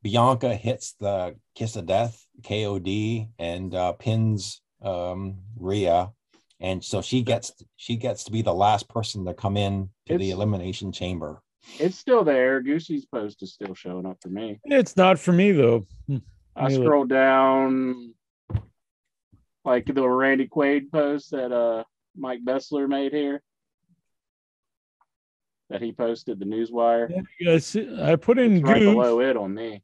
Bianca hits the kiss of death KOD and uh, pins um, Rhea, and so she gets she gets to be the last person to come in to the elimination chamber. It's still there. Goosey's post is still showing up for me. It's not for me though. I Really? scroll down like the Randy Quaid post that uh Mike Bessler made here. That he posted the newswire. Yes, I put in It's right Goose. below it on me.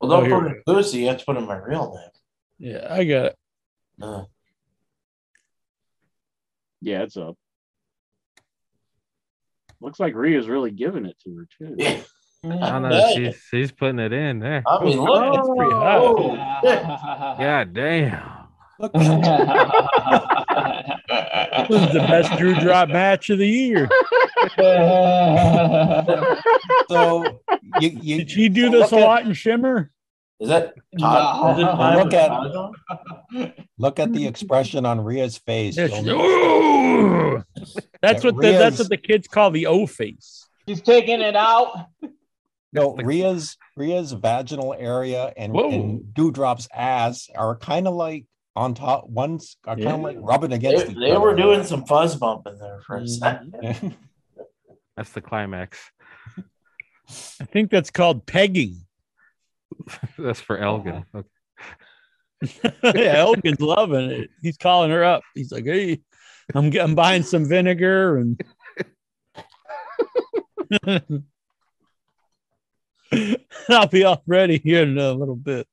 Well, Oh, don't here put in Lucy. You have to put in my real name. Yeah, I got it. Uh, Yeah, it's up. Looks like Rhea's really giving it to her too. Mm. I know she's she's putting it in there. I mean, look, Oh, it's pretty high. God damn. This is the best Dewdrop match of the year. So you, you Did she do this a look at- lot in Shimmer? Is that Todd- Well, look at look at the expression on Rhea's face. Yes. That's Yeah, what the, that's what the kids call the O face. She's taking it out. No, Rhea's Rhea's vaginal area and, Whoa. and Dewdrop's ass are kind of like on top. One's are kind Yeah. of like rubbing They, against each they other. were doing some fuzz bumping there for a mm-hmm. second. That's the climax. I think that's called pegging. That's for Elgin. Uh-huh. Okay. yeah, Elgin's loving it. He's calling her up. He's like, "Hey, I'm I'm buying some vinegar and." I'll be all ready here in a little bit.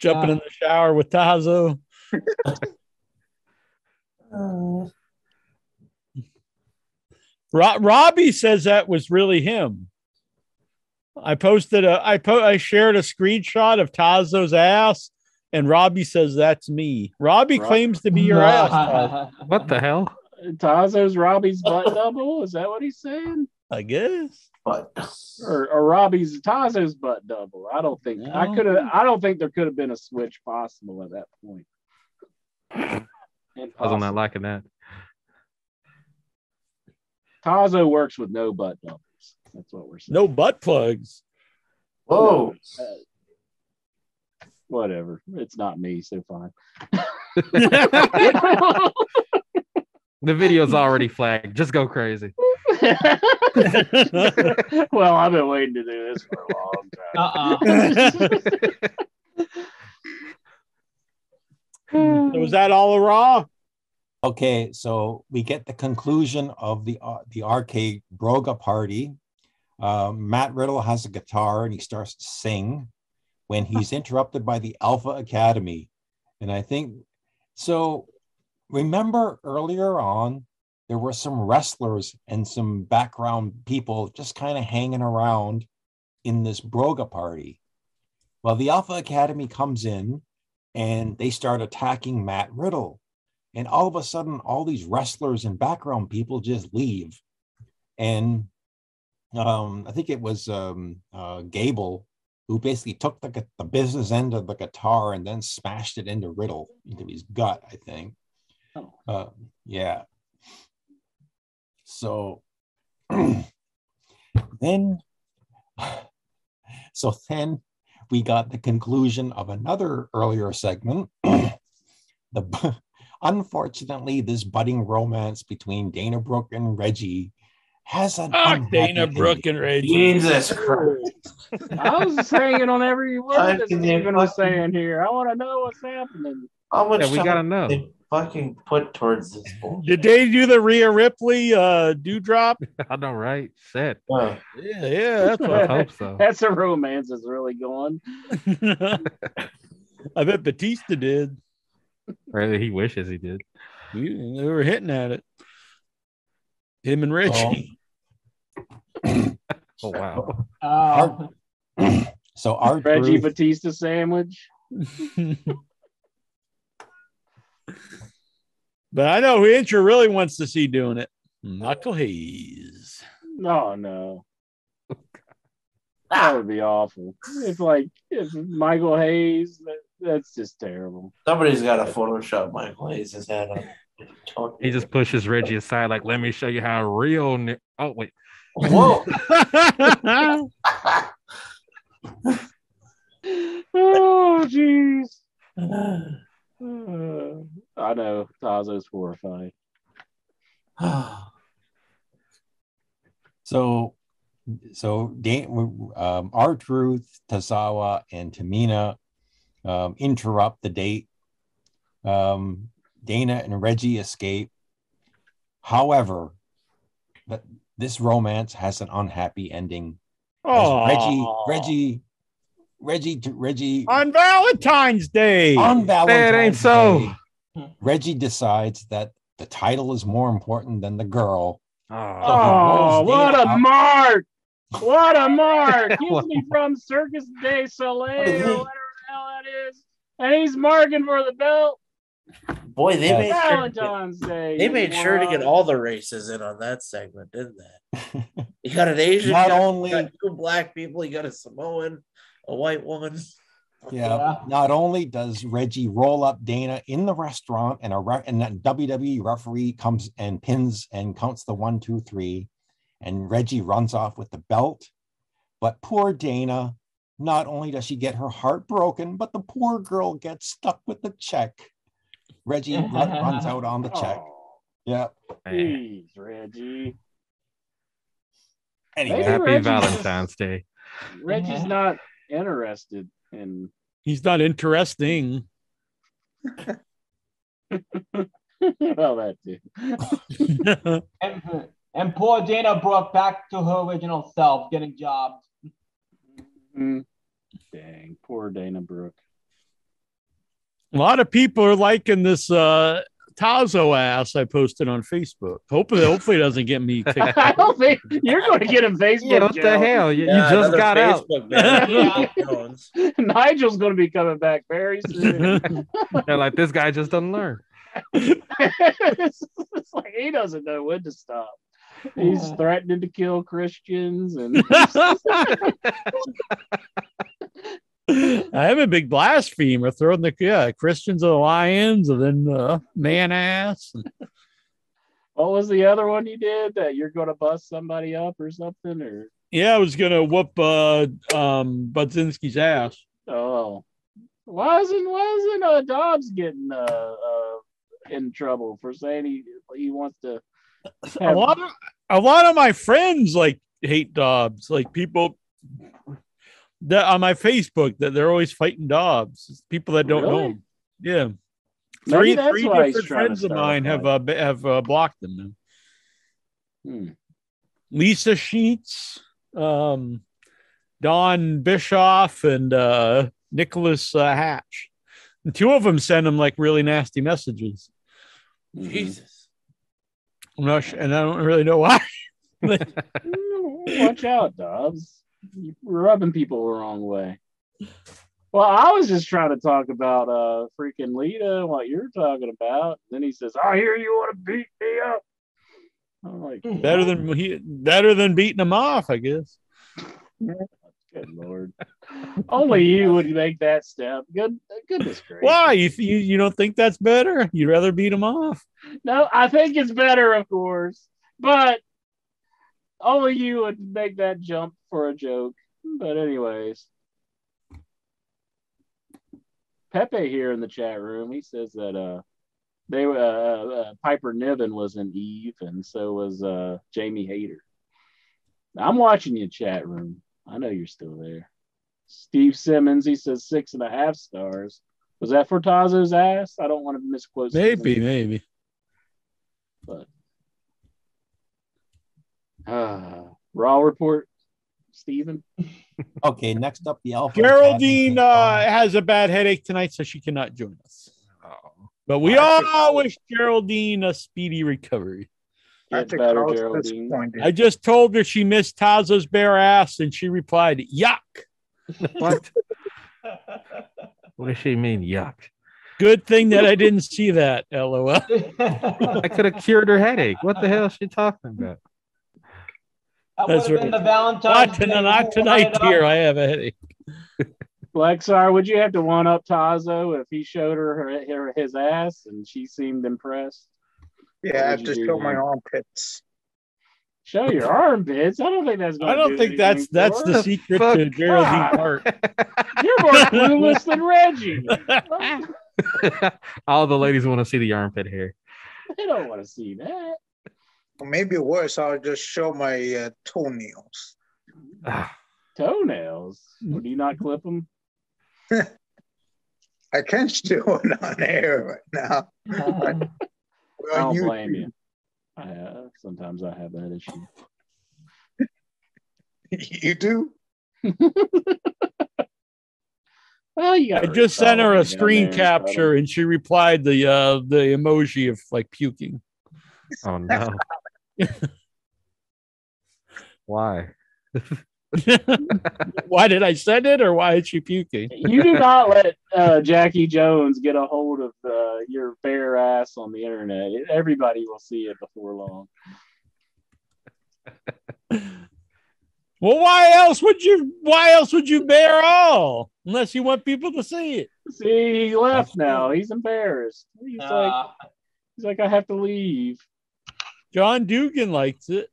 Jumping uh, in the shower with Tazo. Ro- Robbie says that was really him. I posted a I po- I shared a screenshot of Tazo's ass, and Robbie says that's me. Robbie Rob- claims to be your ass. Tazo. What the hell? Tazo's Robbie's butt double? Is that what he's saying? I guess. But Or, or Robbie's Tazo's butt double? I don't think I could have. I don't think there could have been a switch possible at that point. I was Impossible. not liking that. Tazo works with no butt doubles. That's what we're saying. No butt plugs. whoa, Uh, whatever. It's not me, so fine. The video's already flagged. Just go crazy. well, I've been waiting to do this for a long time. Uh-uh. was that all a raw? Okay, so we get the conclusion of the uh, the arcade Broga party. Uh, Matt Riddle has a guitar and he starts to sing when he's interrupted by the Alpha Academy, and I think so. Remember earlier on, there were some wrestlers and some background people just kind of hanging around in this Broga party. Well, the Alpha Academy comes in and they start attacking Matt Riddle and all of a sudden all these wrestlers and background people just leave and um, i think it was um, uh, gable who basically took the, the business end of the guitar and then smashed it into riddle into his gut i think Oh. uh, yeah so then so then we got the conclusion of another earlier segment the unfortunately this budding romance between dana brooke and reggie has an Ah, Dana ending. Brooke and Reggie. Jesus Christ! I was just hanging on every word I that can Steven was saying here. I want to know what's happening. How much Yeah, we gotta know. They fucking put towards this bullshit? Did they do the Rhea Ripley uh dewdrop? I know, right? Set. Uh, Yeah, yeah, that's what I hope so. That's a romance is really going. I bet Batista did. Or he wishes he did. You- They were hitting at it. Him and Reggie. Oh wow. Uh, so our Reggie truth- Batista sandwich. But I know who Incher really wants to see doing it. Michael Hayes. No, no. That would be awful. If like if Michael Hayes, that, that's just terrible. somebody's got to Photoshop Michael Hayes' head on. He just pushes Reggie aside, like, let me show you how real. Ni- oh wait, Whoa! Oh jeez. Uh, I know Tazo's horrified. So, so Dan, um, R Truth, Tozawa, and Tamina um, interrupt the date. Um, Dana and Reggie escape. However, that this romance has an unhappy ending. Oh, Reggie, Reggie, Reggie, Reggie on Valentine's Day. on Valentine's Day. It ain't so. Day, Reggie decides that the title is more important than the girl. Oh, rolls what Dana a up. mark! What a mark! He's me from Circus de Soleil, or whatever the hell that is. And he's marking for the belt. Boy, they Yes. made sure to Valentine's Day. get, they you made sure to get all the races in on that segment, didn't they? You got an Asian, Not you got- only- you got two black people, you got a Samoan, a white woman. Yeah. Yeah. Not only does Reggie roll up Dana in the restaurant, and a re- and that WWE referee comes and pins and counts the one, two, three, and Reggie runs off with the belt. But poor Dana, not only does she get her heart broken, but the poor girl gets stuck with the check. Reggie run- runs out on the check. Oh, Yeah. Jeez, Reggie. Anyway, Maybe Happy Reggie's Valentine's Day. Reggie's mm-hmm. not interested in. He's not interesting. well, that too. And, and poor Dana brought back to her original self, getting jobs. Mm. Dang, poor Dana Brooke. A lot of people are liking this uh Tazo ass I posted on Facebook. Hopefully, hopefully it doesn't get me kicked. I don't think you're going to get him Facebook. Yeah, what the hell? You, you just got out. Facebook ban. Jones. Nigel's going to be coming back very soon. They're like, this guy just doesn't learn. it's, it's like he doesn't know when to stop. He's threatening to kill Christians and I am a big blasphemer, throwing the yeah Christians are the lions, and then uh, man ass. what was the other one you did that you're going to bust somebody up or something or Yeah, I was gonna whoop uh um Budzinski's ass. oh why isn't why isn't uh, Dobbs getting uh, uh in trouble for saying he he wants to A lot of a lot of my friends like hate Dobbs. Like people that on my Facebook that they're always fighting Dobbs. People that don't know Really? him. Yeah. Maybe Three, that's three why different friends of mine have uh, have uh, blocked them now. Hmm. Lisa Sheets, um, Don Bischoff, and uh, Nicholas uh, Hatch. And two of them send him like really nasty messages. Mhm. Jesus. I'm not sure, and I don't really know why. Mm, Watch out, Dobbs. You're rubbing people the wrong way. Well, I was just trying to talk about uh freaking Lita, what you're talking about. Then he says, I hear you want to beat me up. I'm like, better than he, better than beating him off, I guess. good lord. Only you would make that step. Good goodness gracious. Why? You, you you don't think that's better? You'd rather beat him off? No, I think it's better, of course. But only you would make that jump for a joke. But anyways. Pepe here in the chat room, he says that uh they uh, uh, Piper Niven was in Eve, and so was uh Jamie Hayter. I'm watching you, chat room. I know you're still there. Steve Simmons, he says six and a half stars. Was that for Tazo's ass? I don't want to misquote. Maybe, maybe. But uh, Raw report, Steven. Okay, next up, the Alpha. Geraldine uh, has a bad headache tonight, so she cannot join us. But we all wish Geraldine a speedy recovery. I Get better, Geraldine. I just told her she missed Tazo's bare ass, and she replied, "Yuck." What? what does she mean? Yuck. Good thing that I didn't see that. LOL. I could have cured her headache. What the hell is she talking about? That would That's have been right. the Valentine's Not, tonight, Day not tonight, dear. I have a headache. Lexar, would you have to one up Tazo if he showed her, her, her his ass and she seemed impressed? Yeah, I would have to show my armpits. Show your armpits. I don't think that's. Gonna I don't do think that's that's for the secret fuck? to Geraldine God. Hart. You're more clueless than Reggie. All the ladies want to see the armpit hair. They don't want to see that. Or maybe worse, I'll just show my uh, toenails. Toenails. Do you not clip them? I can't do it on air right now. I don't you- blame you. I, uh, sometimes I have that issue. You do? Well, you I just sent her a screen capture and she replied the uh the emoji of like puking. Oh no. Why? why did I send it or why is she puking? You do not let uh, Jackie Jones get a hold of uh, your bare ass on the internet. Everybody will see it before long. Well, why else would you why else would you bear all? Unless you want people to see it. See, he left now. He's embarrassed. He's like, he's like, I have to leave. John Dugan likes it.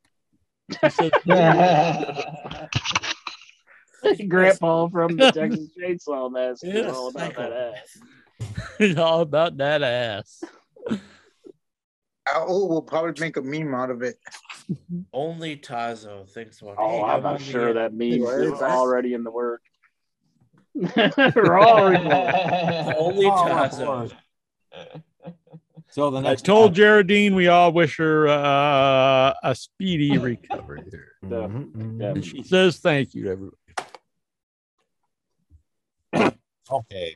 He says, Grandpa from the Texas Chainsaw Massacre. Yes. All about that ass. it's all about that ass. Al will probably make a meme out of it. Only Tazo thinks about. Oh, I'm not sure that meme Well, is already in the work. We're already Only Oh, Tazo. Lord. So the I told match- Geraldine we all wish her uh, a speedy recovery. Definitely, And she says thank you to everybody. Okay.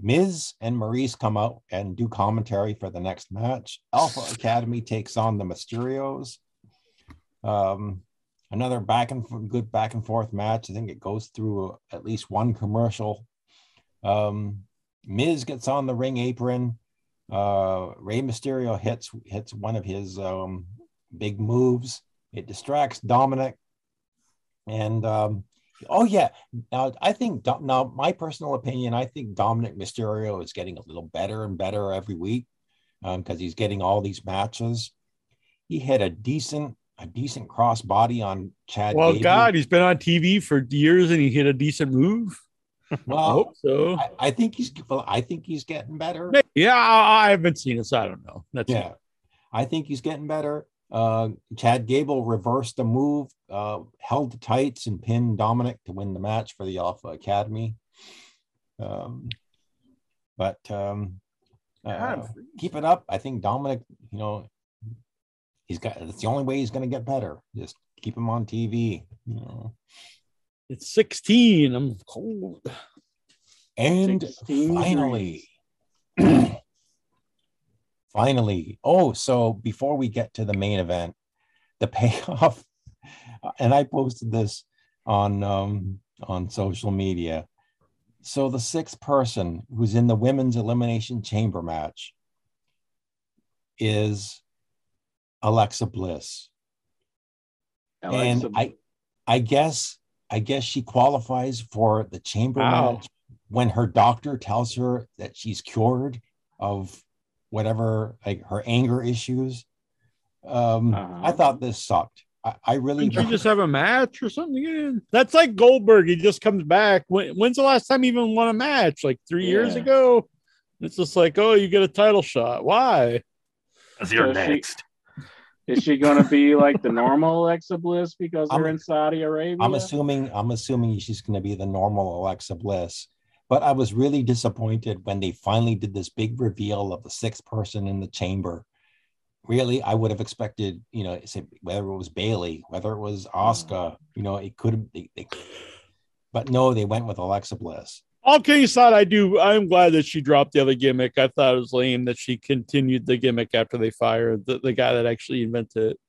Miz and Maryse come out and do commentary for the next match. Alpha Academy takes on the Mysterios. Um, another back and f- good back and forth match. I think it goes through at least one commercial. Um, Miz gets on the ring apron. Uh, Rey Mysterio hits hits one of his um, big moves. It distracts Dominic, and um, oh yeah, now I think now my personal opinion, I think Dominic Mysterio is getting a little better and better every week because he's getting all these matches. He had a decent a decent cross body on Chad. Well, Gable. God, he's been on TV for years and he hit a decent move. I Well, hope so. I, I think he's well, I think he's getting better. Yeah, I I haven't seen it, so I don't know. That's yeah, I think he's getting better. Uh, Chad Gable reversed the move, uh, held the tights, and pinned Dominic to win the match for the Alpha Academy. Um, but um, uh, keep it up. I think Dominic, you know, he's got. It's the only way he's going to get better. Just keep him on TV. You know. It's 16. I'm cold. And 16 finally, finally, oh, so before we get to the main event, the payoff, and I posted this on um, on social media. So the sixth person who's in the women's elimination chamber match is Alexa Bliss. Alexa- and I I guess I guess she qualifies for the chamber Wow. match when her doctor tells her that she's cured of whatever like her anger issues. Um, I thought this sucked. I, I really Didn't you just have a match or something again? That's like Goldberg. He just comes back. When, when's the last time he even won a match? Like three years ago? It's just like, oh, you get a title shot. Why? So she- Is she going to be like the normal Alexa Bliss because they're in Saudi Arabia? I'm assuming I'm assuming she's going to be the normal Alexa Bliss. But I was really disappointed when they finally did this big reveal of the sixth person in the chamber. Really, I would have expected, you know, say whether it was Bayley, whether it was Asuka, mm. you know, it could have. They, they, but no, they went with Alexa Bliss. All kidding aside, I do. I'm glad that she dropped the other gimmick. I thought it was lame that she continued the gimmick after they fired the, the guy that actually invented it.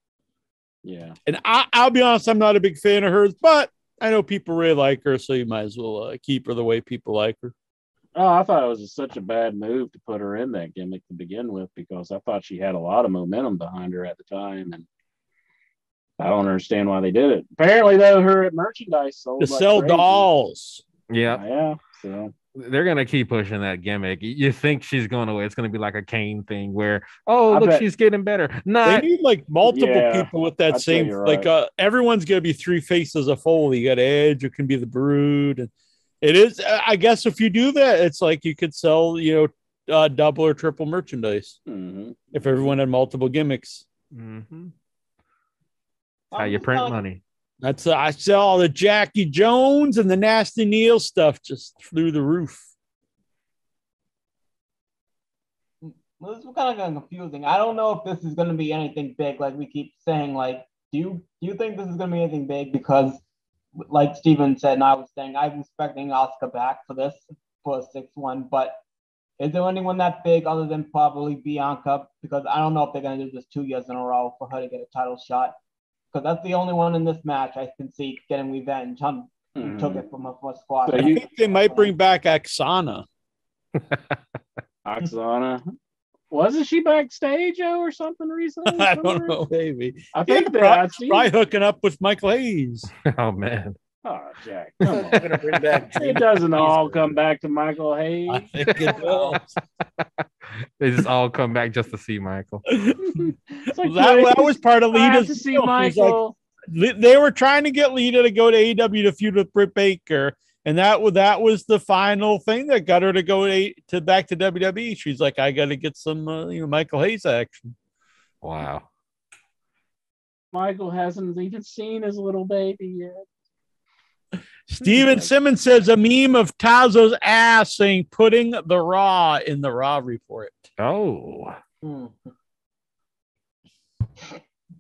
Yeah. And I, I'll be honest, I'm not a big fan of hers, but I know people really like her, so you might as well uh, keep her the way people like her. Oh, I thought it was such a bad move to put her in that gimmick to begin with because I thought she had a lot of momentum behind her at the time, and I don't understand why they did it. Apparently, though, her merchandise sold To like sell crazy. dolls. Yeah. Yeah. So they're gonna keep pushing that gimmick. You think she's going away? It's gonna be like a Kane thing where, oh, I look, bet- she's getting better. They Not need like multiple Yeah, people with that I'd same you're like right. uh everyone's gonna be three faces of Foley. You got Edge, it can be the Brood, and it is. I guess if you do that, it's like you could sell, you know, uh, double or triple merchandise Mhm. if everyone had multiple gimmicks. Mm-hmm. How you print money. That's uh, I saw the Jackie Jones and the Nasty Neil stuff just through the roof. Well, this is kind of confusing. I don't know if this is going to be anything big, like we keep saying. Like, do you do you think this is going to be anything big? Because, like Steven said, and I was saying, I'm expecting Asuka back for this for a six one. But is there anyone that big other than probably Bianca? Because I don't know if they're going to do this two years in a row for her to get a title shot. Because that's the only one in this match I can see getting revenge on who mm-hmm. took it from a first squad. I think they might bring back Oksana. Oksana. Wasn't she backstage oh, or something recently? I don't know, maybe. I think Yeah, that probably, I've probably hooking up with Michael Hayes. Oh man. Oh, Jack, come on. gonna bring back it doesn't all come back to Michael Hayes. I think it will. They just all come back just to see Michael. like, that, that was part of I Lita's to see deal. She's like, Michael. They were trying to get Lita to go to AEW to feud with Britt Baker, and that was that was the final thing that got her to go to, to back to WWE. She's like, I got to get some uh, you know Michael Hayes action. Wow. Michael hasn't even seen his little baby yet. Steven Simmons says a meme of Tazo's ass saying putting the Raw in the Raw report. Oh. Hmm.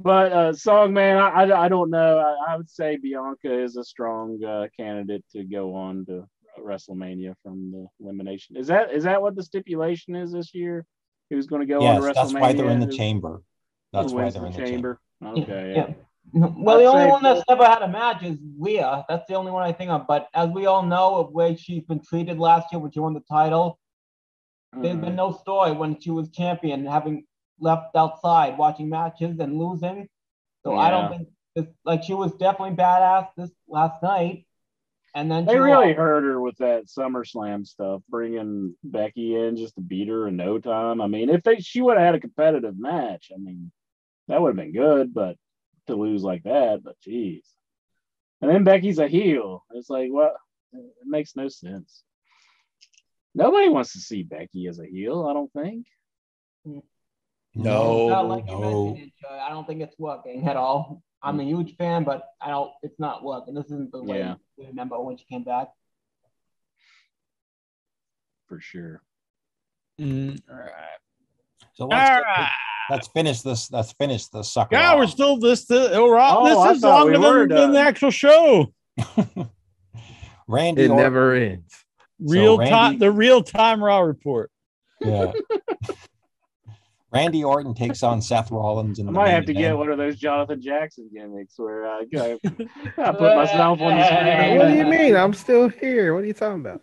But uh, song man, I, I, I don't know. I, I would say Bianca is a strong uh, candidate to go on to WrestleMania from the elimination. Is that is that what the stipulation is this year? Who's going to go on Yes, to WrestleMania? that's why they're in the chamber. That's why they're the in the chamber. Okay, Yeah. yeah. Well, the only one that's never had a match is Rhea. That's the only one I think of. But as we all know, of way she's been treated last year when she won the title, there's Mm-hmm. been no story when she was champion, having left outside watching matches and losing. So I don't think this, like she was definitely badass this last night. And then They really lost. hurt her with that SummerSlam stuff, bringing Becky in just to beat her in no time. I mean, if they she would have had a competitive match, I mean, that would have been good. But to lose like that, but jeez. And then Becky's a heel. It's like what? It makes no sense. Nobody wants to see Becky as a heel. I don't think. No, Not like no. it, I don't think it's working at all. I'm a huge fan, but I don't. It's not working. This isn't the way Yeah. we remember when she came back. For sure. Mm, all right. So let's, All right. let's finish this. Let's finish the sucker. Yeah, we're still this. this oh, Raw. Oh, I this is thought we longer than, than the actual show. Randy. It Orton- never ends. Real Randy- time, the real time Raw report. Yeah. Randy Orton takes on Seth Rollins in I might main have to get one of those Jonathan Jackson gimmicks where I, I, I put myself on the screen. What do you mean? I'm still here. What are you talking about?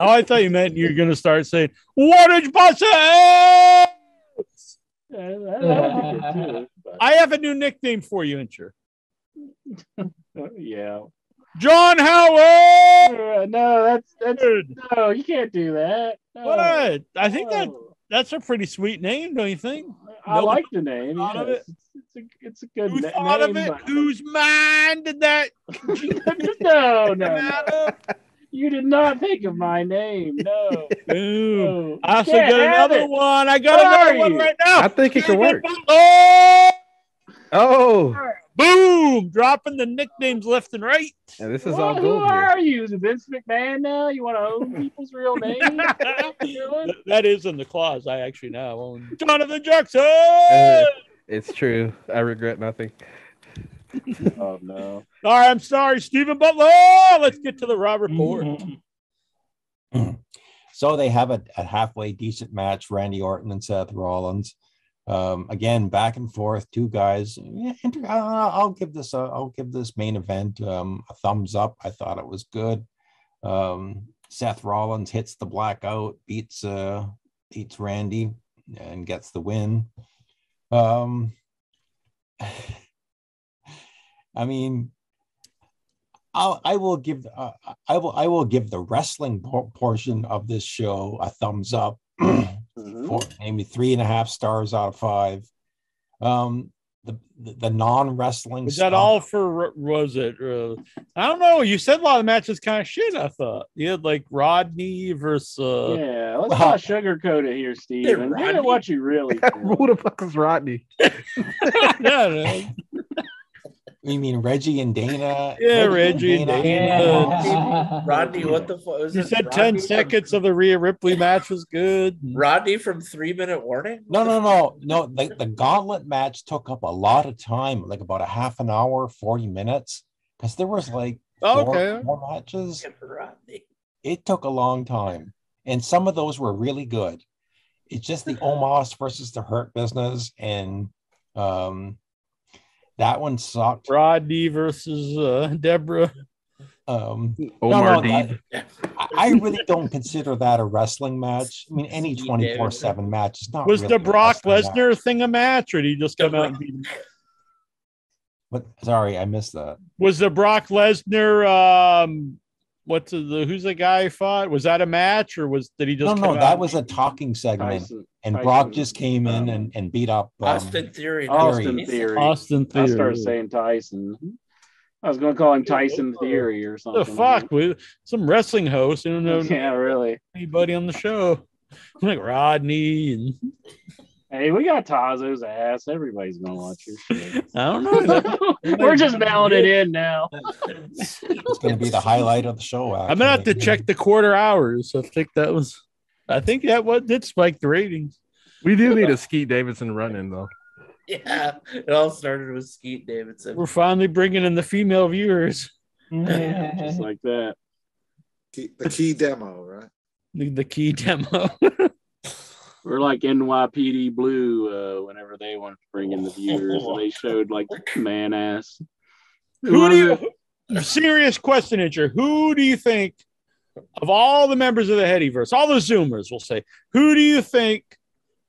Oh, I thought you meant you're going to start saying, "What did you say?" Yeah, that- that'd be good too, I have a new nickname for you, Incher. yeah. John Howard. Uh, No, that's that's no. You can't do that. No. What? I think that that's a pretty sweet name, don't you think? I Nobody like the name. thought of yes. It's, it's a it's a good Who na- thought of it? Whose mind did that? no, no, no. You did not think of my name. No. Boom. no. I also Can't got another it. one. I got Where another one right now. I think it could work. Oh, Oh, boom! Dropping the nicknames left and right. yeah, this is Well, all who here. are you? Is it Vince McMahon now? You want to own people's real names? Th- that is in the clause. I actually now own Jonathan Jackson. Uh, it's true. I regret nothing. Oh no. All right, I'm sorry, Stephen Butler. Let's get to the Raw report. So they have a, a halfway decent match, Randy Orton and Seth Rollins. Um, again, back and forth, two guys. Yeah, inter- I'll give this a, I'll give this main event um, a thumbs up. I thought it was good. Um, Seth Rollins hits the blackout, beats uh, beats Randy, and gets the win. Um, I mean, I'll, I will give uh, I will I will give the wrestling por- portion of this show a thumbs up, Mhm. four, maybe three and a half stars out of five. Um, the the, the non wrestling. Was that all for? Was it? Uh, I don't know. You said a lot of matches kind of shit. I thought you had like Rodney versus. Uh, yeah, let's well- not sugarcoat it here, Steve. Hey, and give Rodney. it what you really think. Who the fuck is Rodney? yeah, no. You mean Reggie and Dana? Yeah, Reggie and Dana. Rodney, what the fuck You it? said ten Rodney seconds of the Rhea Ripley match was good. Rodney from Three Minute Warning. No, no, no, no. The, the gauntlet match took up a lot of time, like about a half an hour, 40 minutes. Because there was like four, Okay. four matches. Rodney. It took a long time. And some of those were really good. It's just the Omos versus the Hurt Business. And um that one sucked. Rodney versus uh, Deborah. Um Omar no, Deeb. that- I I really don't consider that a wrestling match. I mean, any 24 7 match is not Was really the a Brock wrestling match. Lesnar thing a match, or did he just come out and beat him? But sorry, I missed that. Was the Brock Lesnar um what's the who's the guy who fought? Was that a match or was did he just No, no, that was a talking segment. Tyson- and Tyson, Brock just came in and, and beat up um, Austin Theory. Austin Theory. Theory. Austin I Theory. started saying Tyson. I was going to call him Tyson Theory or something. the fuck with some wrestling host. I don't know Yeah, really. anybody on the show. Like Rodney and Hey, we got Tazo's ass. Everybody's gonna watch your shit. I don't know. We're just mailing it in now. It's going to be the highlight of the show. I'm gonna have to check the quarter hours. I think that was I think that what did spike the ratings. We do need a Skeet Davidson run in though. Yeah, it all started with Skeet Davidson. We're finally bringing in the female viewers. Just like that. The key demo, right? The, the key demo. We're like NYPD Blue uh, whenever they wanted to bring in the viewers. They showed like man ass. Who do you serious question, Incher? Who do you think of all the members of the Headyverse, all the Zoomers, we'll say, who do you think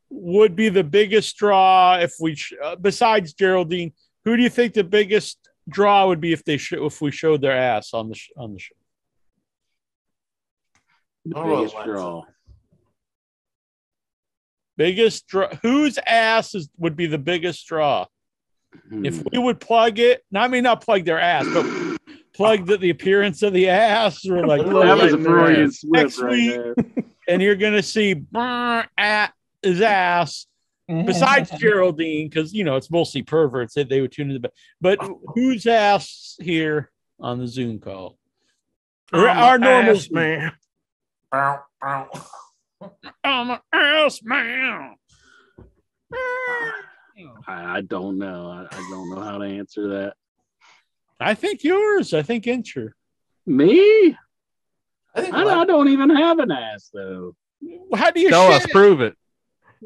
would be the biggest draw if we, uh, besides Geraldine, who do you think the biggest draw would be if they sh- if we showed their ass on the sh- on the show? the biggest draw? Biggest draw, whose ass is, would be the biggest draw? Hmm. If we would plug it, no, I mean not plug their ass, but plug the, the appearance of the ass, or like that was a Freudian slip next right week, there. and you're gonna see brr, at his ass. Besides Geraldine, because you know it's mostly perverts that they would tune in. But but whose ass here on the Zoom call? Or our normal ass man. Bow, bow. I'm an ass man. I, I don't know. I, I don't know how to answer that. I think yours. I think Incher. Me? I think I, I don't even have an ass though. How do you Show us, it? prove it.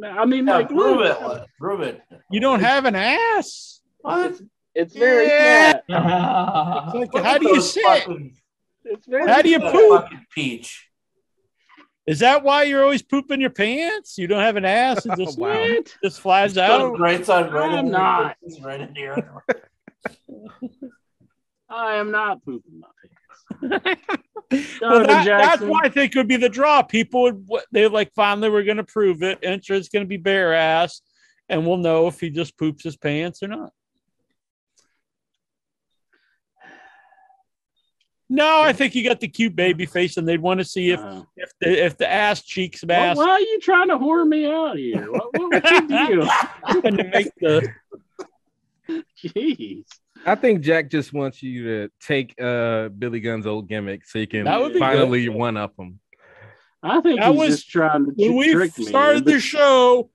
I mean, Yeah, like, prove look, it. Prove it. You don't have an ass. What? It's very Yeah. flat. It's like, how do you those sit? It's very. How do you that poop? Peach. Is that why you're always pooping your pants? You don't have an ass. It just What? just flies Put out. it Right side, right I'm in not. Your, right into your I am not pooping my pants. Well, that- that's Jackson. why I think it would be the draw. People would they like finally we're going to prove it. Entra's going to be bare ass, and we'll know if he just poops his pants or not. No, I think you got the cute baby face, and they'd want to see if Uh, if the if the ass cheeks why, mask why are you trying to whore me out here? What, what, what's your deal? and to make the Jeez. I think Jack just wants you to take uh Billy Gunn's old gimmick so you can That would be finally one up him. I think That he's was- just trying to when tr- we trick me. started the show,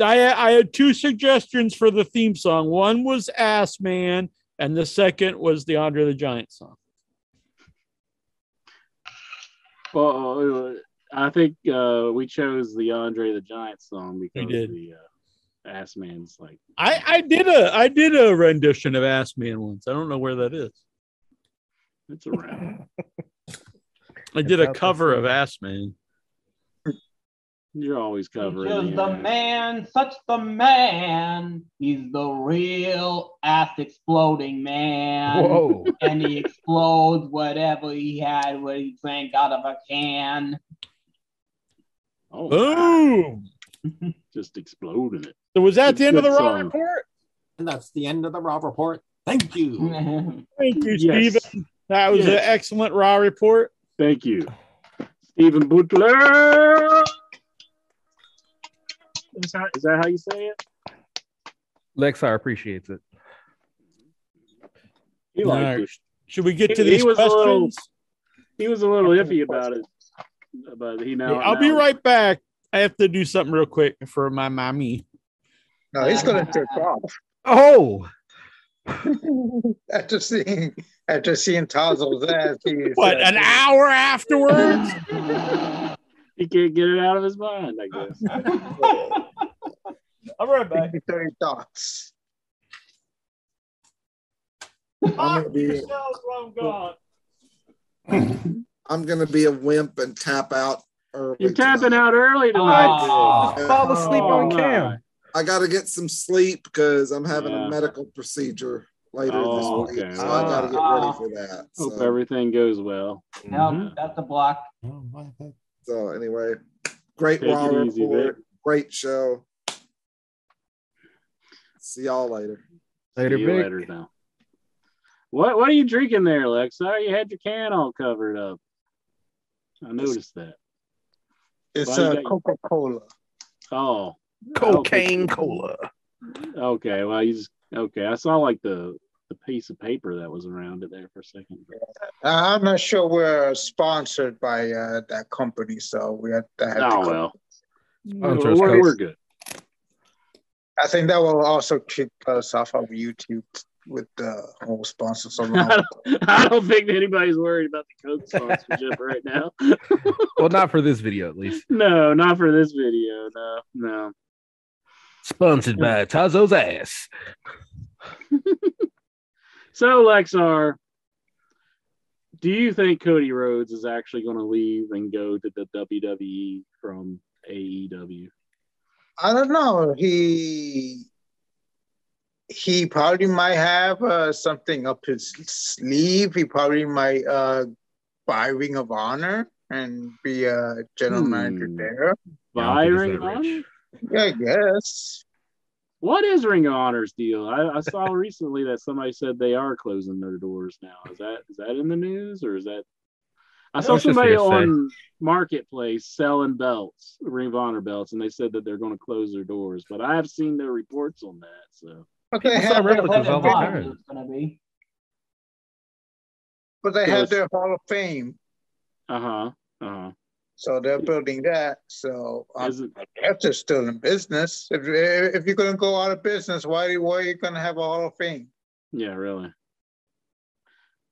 I I had two suggestions for the theme song. One was Ass Man, and the second was the Andre the Giant song. Well, I think uh, we chose the Andre the Giant song because did. the uh, Ass Man's like I I did a I did a rendition of Ass Man once. I don't know where that is. it's around. I did a cover of Ass Man. You're always covering. Just your the man, such the man. He's the real ass exploding man. Whoa. And he explodes whatever he had when he drank out of a can. Oh, Boom! just exploding it. So was that It's the end of good the Raw song. report? And that's the end of the Raw report. Thank you. Thank you, Yes. Steven. That was an excellent Raw report. Thank you, Stephen Butler. Is that, is that how you say it? Lexar appreciates it. He All liked right. it. Should we get to He- these he was a questions? little- He was a little iffy about it, but he now. I'll be right back. I have to do something real quick for my mommy. No, he's gonna take off. Oh, after seeing after seeing Tazo's ass, What, an hour afterwards? He can't get it out of his mind, I guess. I'll be right back. Thirty thoughts. I'm gonna be I'm gonna be a wimp and tap out early. You're tapping out early Oh, tonight. dude. fall asleep on my. cam. I got to get some sleep because I'm having Yeah. a medical procedure later Oh, this week, okay. so I got to get Ah. ready for that. Hope So, everything goes well. No, that's a block. So anyway, great Take raw it easy, report, Vic. great show. See y'all later. Later, See you later now. What What are you drinking there, Lexa? You had your can all covered up. I noticed that. It's a uh, Coca Cola. Oh, Cocaine cola. okay. Well, you just okay. I saw like the the piece of paper that was around it there for a second. I'm not sure we're sponsored by uh, that company, so we had to have. to Oh go- well, we're, we're, we're good. I think that will also kick us off of YouTube with the whole sponsors I around. don't, I don't think anybody's worried about the Coke sponsorship right now. Well, not for this video, at least. No, not for this video. No, no. Sponsored by Tazo's ass. So, Lexar, do you think Cody Rhodes is actually going to leave and go to the WWE from AEW? I don't know. He he probably might have uh, something up his sleeve. He probably might uh, buy Ring of Honor and be a general Hmm. manager there. Buy think Ring of. Honor? Yeah, I guess. What is Ring of Honor's deal? I, I saw recently that somebody said they are closing their doors now. Is that is that in the news or is that? I saw somebody on Marketplace selling belts, Ring of Honor belts, and they said that they're going to close their doors. But I have seen their reports on that. So But they People have their, replicas all the time. it's gonna be. but they So have their Hall of Fame, uh huh, uh huh. So they're building that. So um, Is it? They're still in business. If if you're gonna go out of business, why why are you gonna have a Hall of Fame? Yeah, really.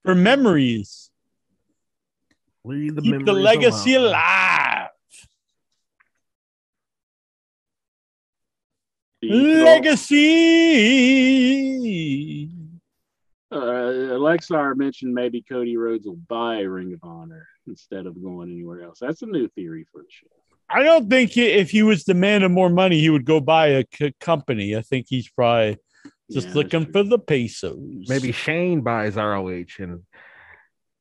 For memories. Leave the, Keep the legacy alone. alive. Legacy. Uh, Alexar mentioned maybe Cody Rhodes will buy Ring of Honor instead of going anywhere else. That's a new theory for the show. I don't think he- if he was demanding more money, he would go buy a c- company. I think he's probably just Yeah, looking for the pesos. Maybe Shane buys ROH and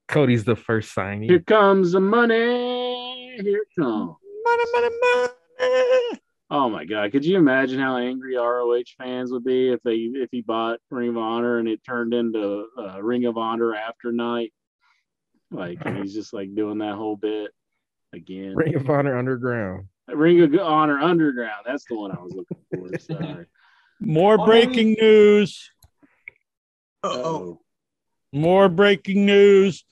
Cody's the first signing. Here comes the money. Here it comes. Money, money, money. Oh my god! Could you imagine how angry ROH fans would be if they if he bought Ring of Honor and it turned into uh, Ring of Honor after night? Like and he's just like doing that whole bit again. Ring of Honor Underground. Ring of Honor Underground. That's the one I was looking for. Sorry. More Well, breaking news. Oh, More breaking news.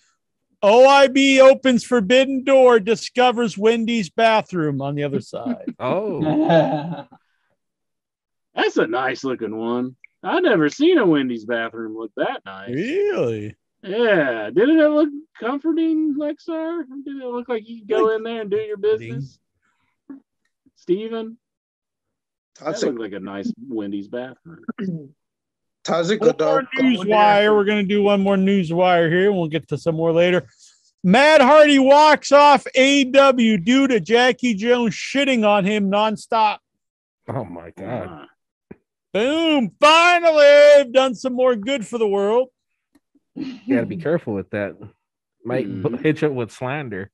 OIB opens forbidden door, discovers Wendy's bathroom on the other side. Oh, that's a nice looking one. I never seen a Wendy's bathroom look that nice. really? Yeah, didn't it look comforting, Lexar? Did it look like you could go in there and do your business? Steven? That That's looked like a nice Wendy's bathroom. Tazik One more news wire. We're going to do one more news wire here. We'll get to some more later. Matt Hardy walks off AW due to Jackie Jones shitting on him nonstop. oh my God. Boom. Finally, done some more good for the world. You got to be careful with that. Might b- hitch up with slander.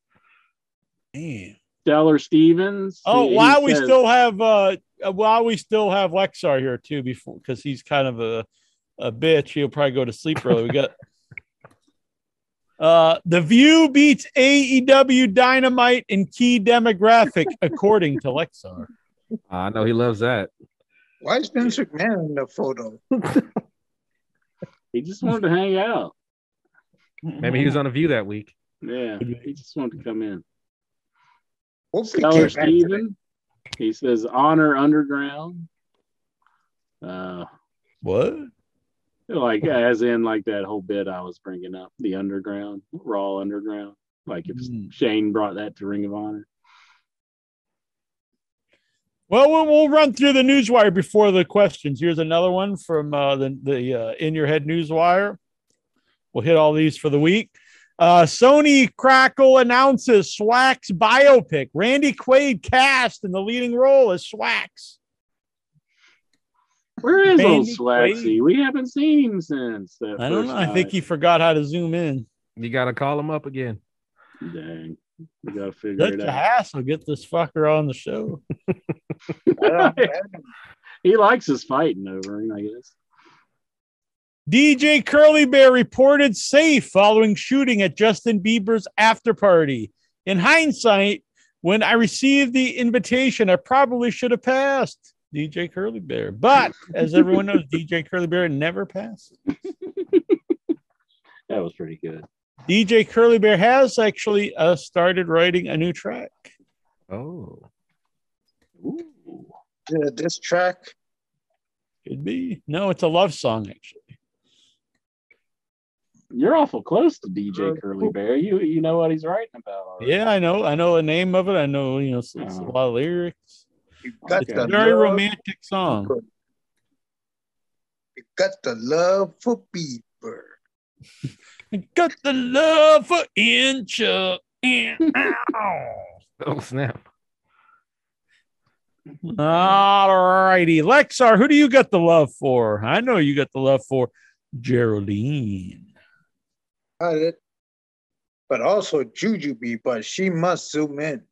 Man. Stellar Stevens. Oh, he- he while we says- still have uh, uh, while we still have Lexar here too, before because he's kind of a a bitch, he'll probably go to sleep early. We got uh the view beats AEW Dynamite in key demographic according to Lexar. I know he loves that. Why is Vince McMahon in the photo? He just wanted to hang out. Maybe he was on a view that week. Yeah, he just wanted to come in. Hopefully Stellar came back. Steven. He says honor underground. Uh, what? Like as in like that whole bit I was bringing up, the underground, raw underground. Like if Hmm. Shane brought that to Ring of Honor. Well, we'll, we'll run through the newswire before the questions. Here's another one from uh, the the uh, In Your Head newswire. We'll hit all these for the week. Uh, Sony Crackle announces Swax biopic. Randy Quaid cast in the leading role as Swax. Where is old Randy Swaxy? We haven't seen him since. That I don't first know. I think he forgot how to zoom in. You got to call him up again. Dang, we gotta figure That's it a out. hassle. Get this fucker on the show. he likes his fighting over him, I guess. DJ Curly Bear reported safe following shooting at Justin Bieber's after party. In hindsight, when I received the invitation, I probably should have passed DJ Curly Bear. But as everyone knows, DJ Curly Bear never passed. That was pretty good. DJ Curly Bear has actually uh, started writing a new track. Oh. Ooh. Yeah, this track. Could be. No, it's a love song, actually. You're awful close to DJ Curly Bear. You you know what he's writing about. already. Yeah, I know. I know the name of it. I know, you know, it's, it's a lot of lyrics. Got It's the a very love. romantic song. You got the love for Bieber. You got the love for Incha. Uh, oh, snap. All righty. Lexar, who do you got the love for? I know you got the love for Geraldine. Got it. But also Jujubee, but she must zoom in.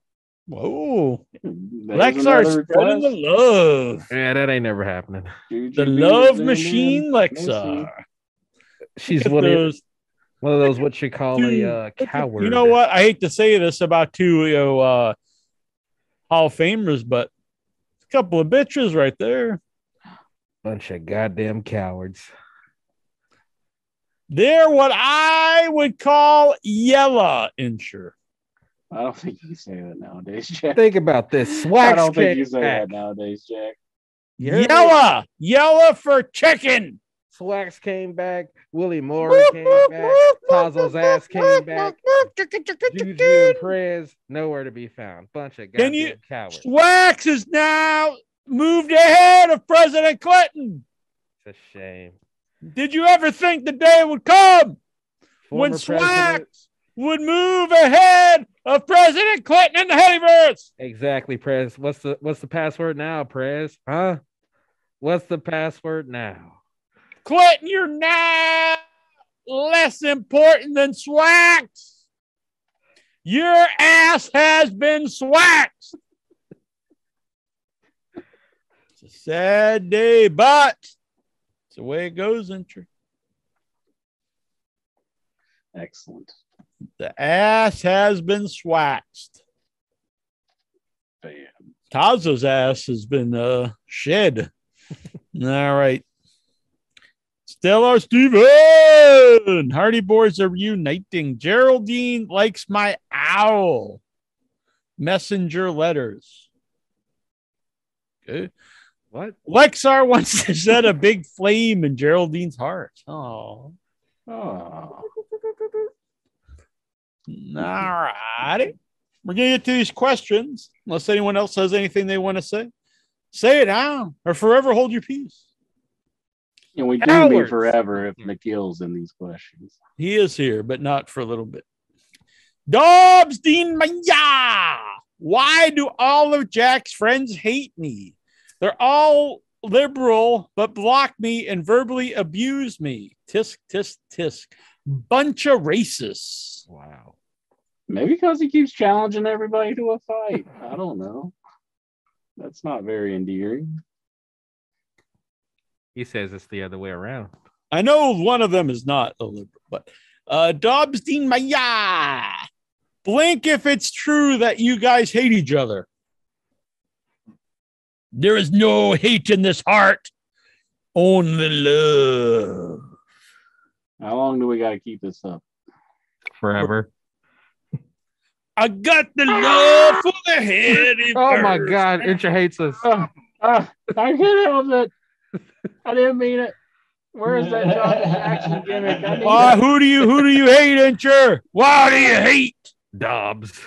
Whoa. There's Lexar another spreading the love. Yeah, that ain't never happening. The love machine, Lexar. She's one of, those- one of those what you call Dude, a uh, coward. You know what? I hate to say this about two you know, uh, Hall of Famers, but a couple of bitches right there. Bunch of goddamn cowards. They're what I would call yellow insure. I don't think you say that nowadays, Jack. Think about this. I don't think you say back. that nowadays, Jack. Yellow, yellow for chicken. Swax came back. Willie Moore came back. Tazo's ass came back. Juju and Prez nowhere to be found. Bunch of goddamn you? cowards. Swax is now moved ahead of President Clinton. It's a shame. Did you ever think the day would come when Swax president- would move ahead of President Clinton in the Headyverse? Exactly, Prez. What's the what's the password now, Prez? Huh? What's the password now? Clinton, you're now less important than Swax. Your ass has been swaxed. It's a sad day, but it's the way it goes, isn't it? Excellent. The ass has been swaxed. Bam. Tazo's ass has been uh, shed. All right. Stellar Steven. Hardy Boys are reuniting. Geraldine likes my owl. Messenger letters. Okay. What? Lexar wants to set a big flame in Geraldine's heart. Oh. Oh. All righty. We're going to get to these questions. Unless anyone else has anything they want to say, say it now or forever hold your peace. And we do Cowards. be forever if McGill's in these questions. He is here, but not for a little bit. Dobbs Dean Maya. Why do all of Jack's friends hate me? They're all liberal, but block me and verbally abuse me. Tisk, tisk, tisk. Bunch of racists. Wow. Maybe because he keeps challenging everybody to a fight. I don't know. That's not very endearing. He says it's the other way around. I know one of them is not a liberal, but uh Dobbs Dean Maya. Blink if it's true that you guys hate each other. There is no hate in this heart, only love. How long do we got to keep this up? Forever. I got the love for the head. Oh my God, Incher hates us. Uh, uh, I can't help it. I didn't mean it. Where is that Jonathan Jackson gimmick? I need Why, that. who do you who do you hate, Incher? Why do you hate? Dobbs.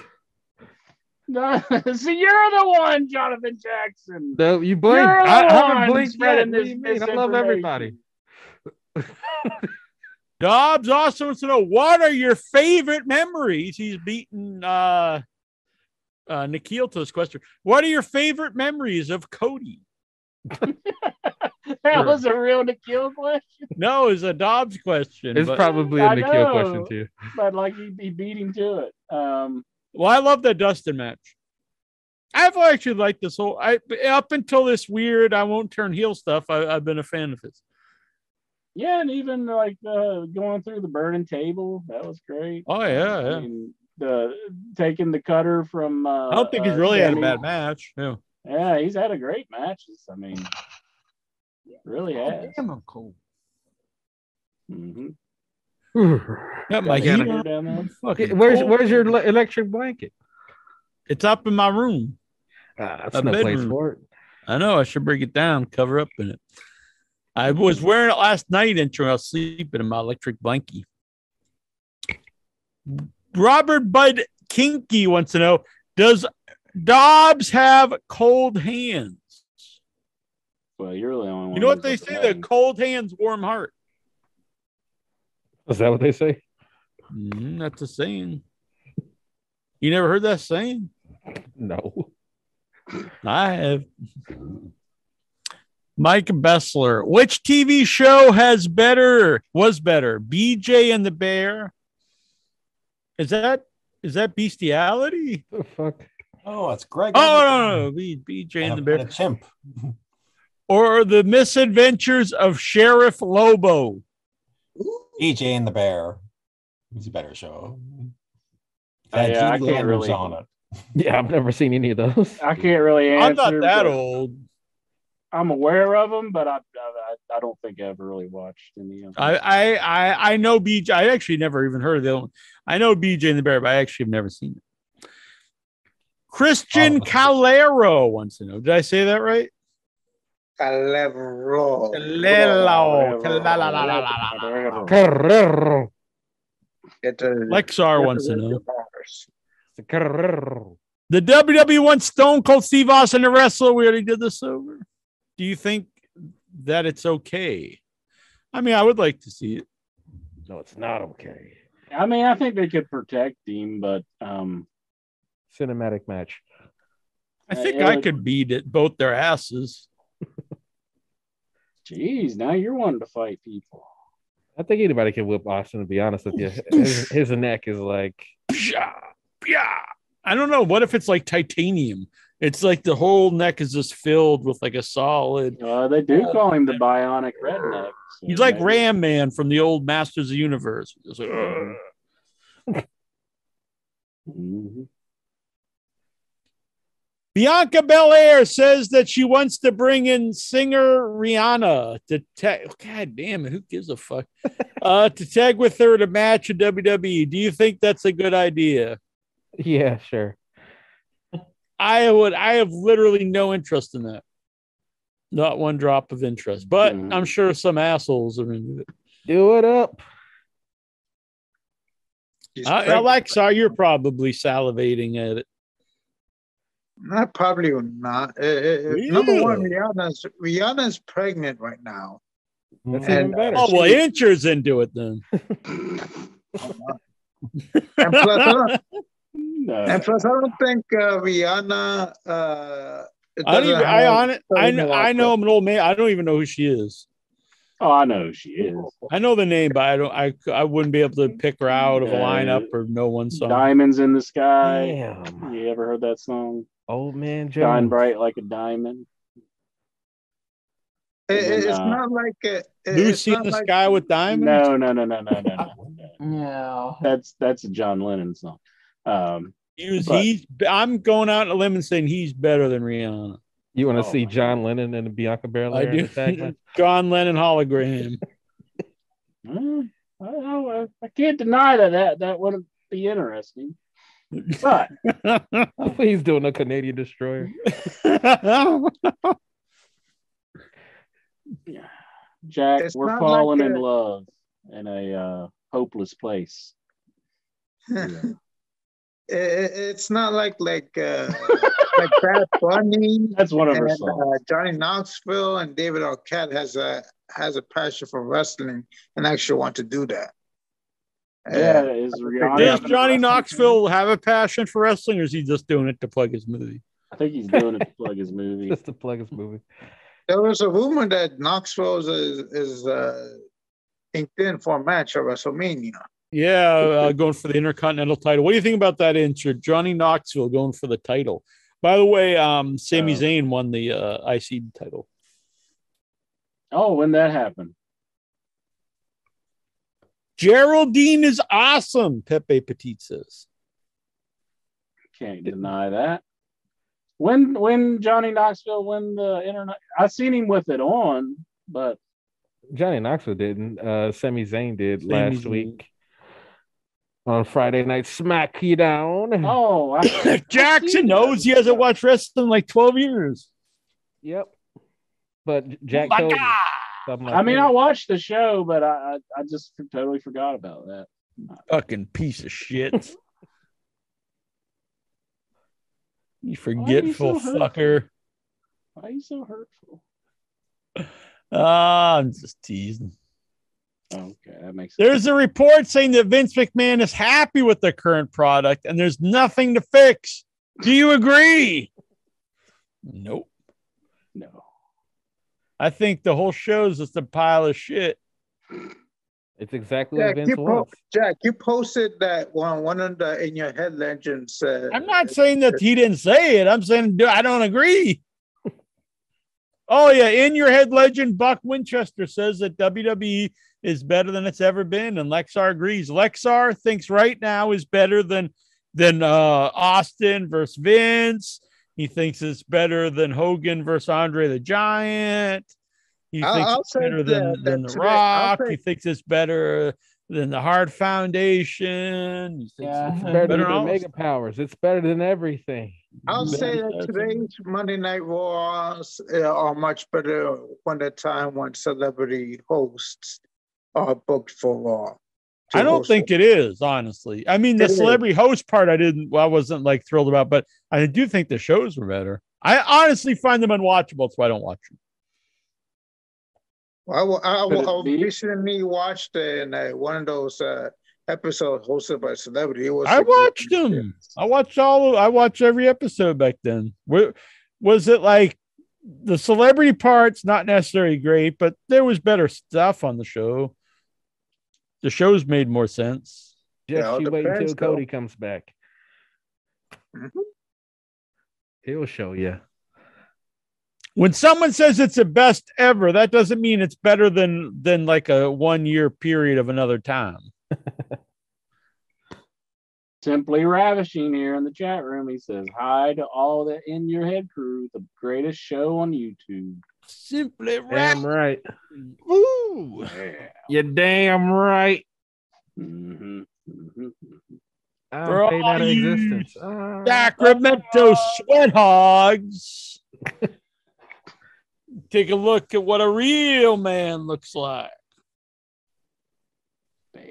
No, see, you're the one, Jonathan Jackson. No, you blink. I, I haven't blinked yet. spreading What do this you mean? I love everybody. Dobbs also wants to know what are your favorite memories? He's beaten uh uh Nikhil to this question. What are your favorite memories of Cody? That was a real Nikhil question. No, it's a Dobbs question. It's but- probably a I Nikhil know, question too. But like he, he beat him to it. Um, Well, I love that Dustin match. I've actually liked this whole. I up until this weird, I won't turn heel stuff. I, I've been a fan of his. Yeah, and even like uh, going through the burning table, that was great. Oh yeah, yeah. I mean, the taking the cutter from. Uh, I don't think he's uh, really had a bad match. Yeah. Yeah, he's had a great matches. I mean, really has. Damn, I'm cold. hmm Got my Yeah, heat yeah. down there. I'm Where's cold. Where's your electric blanket? It's up in my room. Ah, that's A no place bedroom. for it. I know. I should bring it down, cover up in it. I was wearing it last night and I was sleeping in my electric blankie. Robert Bud Kinky wants to know Does Dobbs have cold hands? Well, you're the only one. You know what they say? looking The cold hands, warm heart. Is that what they say? Mm, that's a saying. You never heard that saying? No. I have. Mike Bessler. Which TV show has better, was better? BJ and the Bear? Is that is that bestiality? The fuck? Oh, it's Greg. Oh no, no, no. B, BJ and, and, the Bear. and a chimp. Or the misadventures of Sheriff Lobo. BJ and the Bear. It's a better show. Uh, yeah, I can't really. On it. Yeah, I've never seen any of those. I can't really answer. I'm not that but old. I'm aware of them, but I, I I don't think I ever really watched any of them. I, I I I know BJ. I actually never even heard of the other one. I know BJ and the Bear, but I actually have never seen it. Christian Oh. Calero wants to know. Did I say that right? Calero. Calero. Carrero. Get a- Lexar wants to know. Carrero. The WWE wants Stone Cold Steve Austin to wrestle. We already did this over. Do you think that it's okay? I mean, I would like to see it. No, it's not okay. I mean, I think they could protect him, but um, Cinematic match. I Uh, think it I would- could beat it, both their asses. Jeez, now you're wanting to fight people. I think anybody can whip Austin. To be honest with you, his, his neck is like Psha, psha. I don't know. What if it's like titanium? It's like the whole neck is just filled with like a solid. Uh, they do call him the bionic redneck. so He's like maybe- Ram Man from the old Masters of the Universe. Just like, "Ugh." Mhm. Bianca Belair says that she wants to bring in singer Rihanna to tag. God damn it, who gives a fuck? uh, to tag with her to match a WWE. Do you think that's a good idea? yeah, sure. I would. I have literally no interest in that. Not one drop of interest. But Mhm. I'm sure some assholes are into it. Do it up. I, Uh, pregnant. Alexa, you're probably salivating at it. I probably would not. Uh, uh, Number one, Really? Rihanna's Rihanna's pregnant right now. That's And, even better. Oh well, Incher's into it then. And plus, I don't, No. and plus, I don't think uh, Rihanna. Uh, I don't even. I on it. I certain know. I know I'm an old man. I don't even know who she is. Oh, I know who she is. I know the name, but I don't. I I wouldn't be able to pick her out of a lineup or know one song. Diamonds in the sky. Damn. You ever heard that song? Old man Shine bright like a diamond. It- And then, it's uh, not like a, it- Lucy in the like- sky with diamonds. No, no, no, no, no, no, no. No. That's that's a John Lennon song. Um, He was, but- he's. I'm going out on a limb and saying he's better than Rihanna. You want to Oh see my John Lennon and Bianca I Belair in do. the tag match? John Lennon hologram. well, I, I, I can't deny that that that would be interesting. But He's doing a Canadian destroyer. Yeah. Jack, It's we're falling like in love in a uh, hopeless place. It- it- it's not like like uh, like Bad Bunny That's one of her songs. uh, Johnny Knoxville and David Arquette has a has a passion for wrestling and actually want to do that. Yeah, Uh, is Rihanna? Does Johnny wrestling Knoxville have a passion for wrestling, or is he just doing it to plug his movie? I think he's doing it to plug his movie. Just to plug his movie. there was a rumor that Knoxville is is uh, inked in for a match at WrestleMania. Yeah, uh, going for the Intercontinental title. What do you think about that insert? Johnny Knoxville going for the title. By the way, um, Sami Oh. Zayn won the uh, IC title. Oh, when that happened? Geraldine is awesome. Pepe Petit says. Can't deny that. When when Johnny Knoxville win the internet, I seen him with it on, but Johnny Knoxville didn't. Uh, Sami Zayn did Sami last Zayn. week on Friday Night Smack You Down. oh, I, Jackson knows he hasn't watched wrestling in like 12 years. Yep. But Jack my told me God. like I mean, that. I watched the show, but I I, I just totally forgot about that. Fucking piece of shit. you Why are you forgetful so hurtful? fucker. Why are you so hurtful? Ah, I'm just teasing. Okay, that makes sense. There's a report saying that Vince McMahon is happy with the current product and there's nothing to fix. Do you agree? Nope. No. I think the whole show is just a pile of shit. It's exactly what Jack, Vince you po- wants. Jack, you posted that one one of the in your head legends. Uh, I'm not saying that he didn't say it. I'm saying I don't agree. Oh yeah, in your head legend Buck Winchester says that WWE is better than it's ever been, and Lexar agrees. Lexar thinks right now is better than than uh, Austin versus Vince. He thinks it's better than Hogan versus Andre the Giant. He I'll- thinks I'll it's better that- than, than The today- Rock. say- He thinks it's better than the Hart Foundation. He thinks Yeah. it's It's better better than than all Mega Powers. It's better than everything. I'll say that That's- today's Monday Night Raws uh, are much better when the time when celebrity hosts are booked for Raw. I don't host think it is, honestly. I mean, the It is. celebrity host part, I didn't, well, I wasn't like thrilled about, but I do think the shows were better. I honestly find them unwatchable, so I don't watch them. Well, I, wa- I, Could it I be? recently watched in uh, one of those uh, episodes hosted by a celebrity. It was I a watched them. experience. I watched all. Of, I watched every episode back then. Where was it like the celebrity parts? Not necessarily great, but there was better stuff on the show. The shows made more sense. Just Yeah, it you wait depends, until though. Cody comes back. Mhm. He'll show you. When someone says it's the best ever, that doesn't mean it's better than than like a one year period of another time. Simply ravishing here in the chat room. He says, Hi to all the in your head crew, the greatest show on YouTube. Simply Damn right. Ooh. Yeah. You're damn right. hmm hmm I For don't pay all that you existence. Uh, Sacramento sweat hogs. Take a look at what a real man looks like.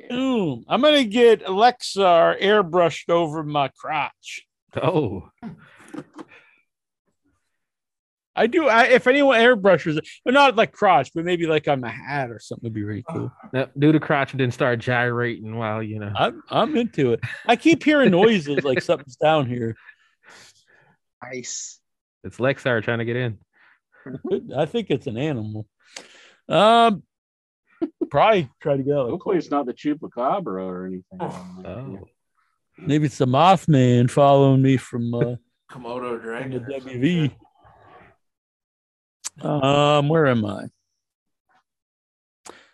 Boom. I'm gonna get Alexa airbrushed over my crotch. oh, I do. I, if anyone airbrushes but not like crotch, but maybe like on my hat or something would be really cool. now, do the crotch and then start gyrating while you know. I'm I'm into it. I keep hearing noises like something's down here. Nice. It's Lexar trying to get in. I think it's an animal. Um, probably try to get out. Of the Hopefully, it's not the chupacabra or anything. Oh, Maybe it's the Mothman following me from uh, Komodo in dragon. the or some WV. Um, where am I?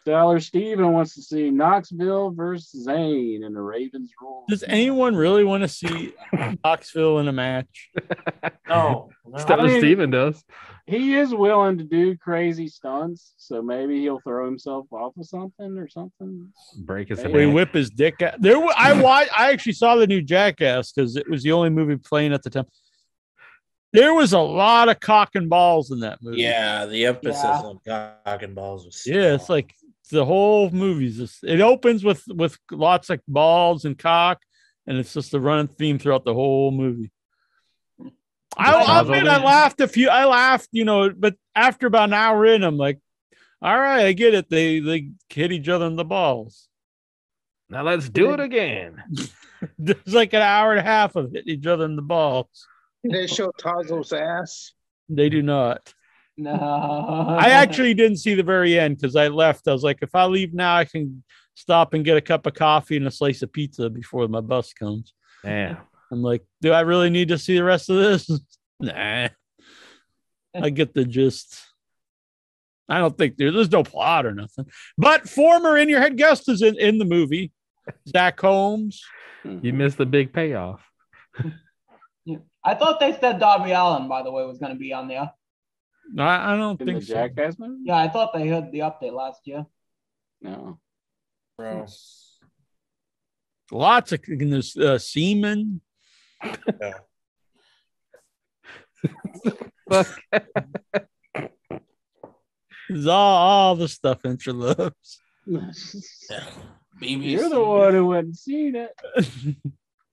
Stellar Steven wants to see Knoxville versus Zayn in the Ravens rule. Does anyone really want to see Knoxville in a match? No, no. Stellar I mean- Steven does. He is willing to do crazy stunts, so maybe he'll throw himself off of something or something. Break his Hey, Where he whip his dick out. There, I watched. I actually saw the new Jackass because it was the only movie playing at the time. There was a lot of cock and balls in that movie. Yeah, the emphasis Yeah. on cock and balls was. Yeah, it's like the whole movie's just it opens with with lots of balls and cock, and it's just the running theme throughout the whole movie. I, I admit. I laughed a few. I laughed, you know, but after about an hour in, I'm like, all right, I get it. They they hit each other in the balls. Now let's do it again. There's like an hour and a half of hitting each other in the balls. They show Tazo's ass. They do not. No. I actually didn't see the very end because I left. I was like, if I leave now, I can stop and get a cup of coffee and a slice of pizza before my bus comes. Yeah. I'm like, do I really need to see the rest of this? nah. I get the gist. I don't think there, there's no plot or nothing. But former in your head guest is in, in the movie. Zach Holmes. You missed the big payoff. I thought they said Darby Allin, by the way, was going to be on there. I, I don't In the think so. Jackass movie? Yeah, I thought they heard the update last year. No. Bro. Lots of in this uh, semen. Yeah. It's all, all the stuff Intra loves. Yeah. BBC. You're the one who hadn't seen it.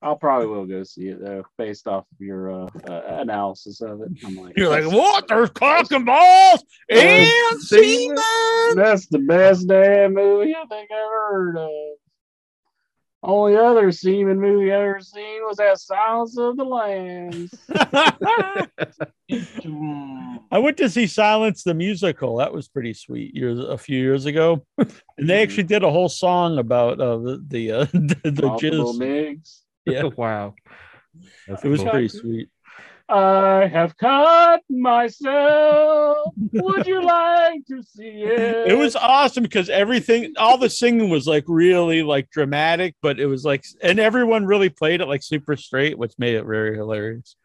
I'll probably will go see it though, based off of your uh, uh, analysis of it. I'm like, You're like, what? There's cock and balls and semen. That's the best damn movie I think I've heard of. Only other semen movie I ever seen was that Silence of the Lambs. I went to see Silence the musical. That was pretty sweet years a few years ago, and they actually did a whole song about uh, the the uh, the, the jizz. Migs. Yeah, wow. That's it was cool. pretty sweet. I have cut myself. Would you like to see it? It was awesome because everything, all the singing was like really like dramatic, but it was like, and everyone really played it like super straight, which made it very hilarious.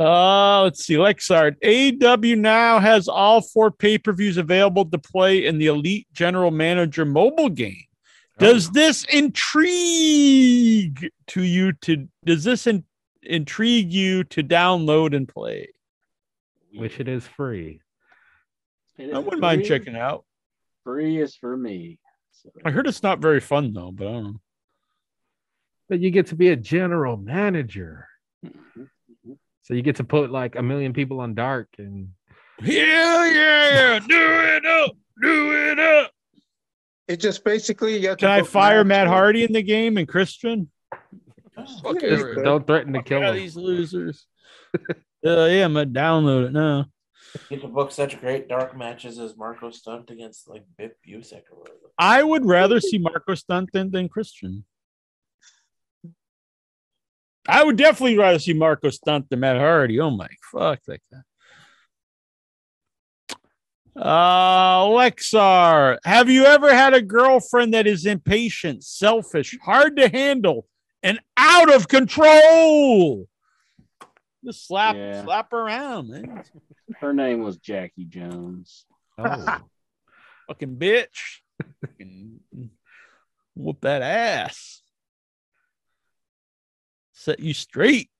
Uh, let's see. Lexart AEW now has all four pay per views available to play in the Elite General Manager mobile game. Does this intrigue to you? To does this in, intrigue you to download and play? Which it is free. It I wouldn't mind checking out. Free is for me. So, I heard it's not very fun though, but I don't know. But you get to be a general manager. Mm-hmm. So you get to put like a million people on dark and Hell yeah! Do it up! Do it up! It's just basically you have to Can I fire matches. Matt Hardy in the game and Christian? Fuck Yeah, just you don't threaten to kill Yeah, them. these losers. uh, yeah, I'm gonna download it now. Get to book such great dark matches as Marco Stunt against like Biff Busick or whatever. I would rather see Marco Stunt than, than Christian. I would definitely rather see Marco Stunt than Matt Hardy. Oh my fuck like that guy. Uh, Lexar, have you ever had a girlfriend that is impatient, selfish, hard to handle, and out of control? Just slap, Yeah. slap around, man. her name was Jackie Jones. Oh. Fucking bitch. Fucking whoop that ass. Set you straight.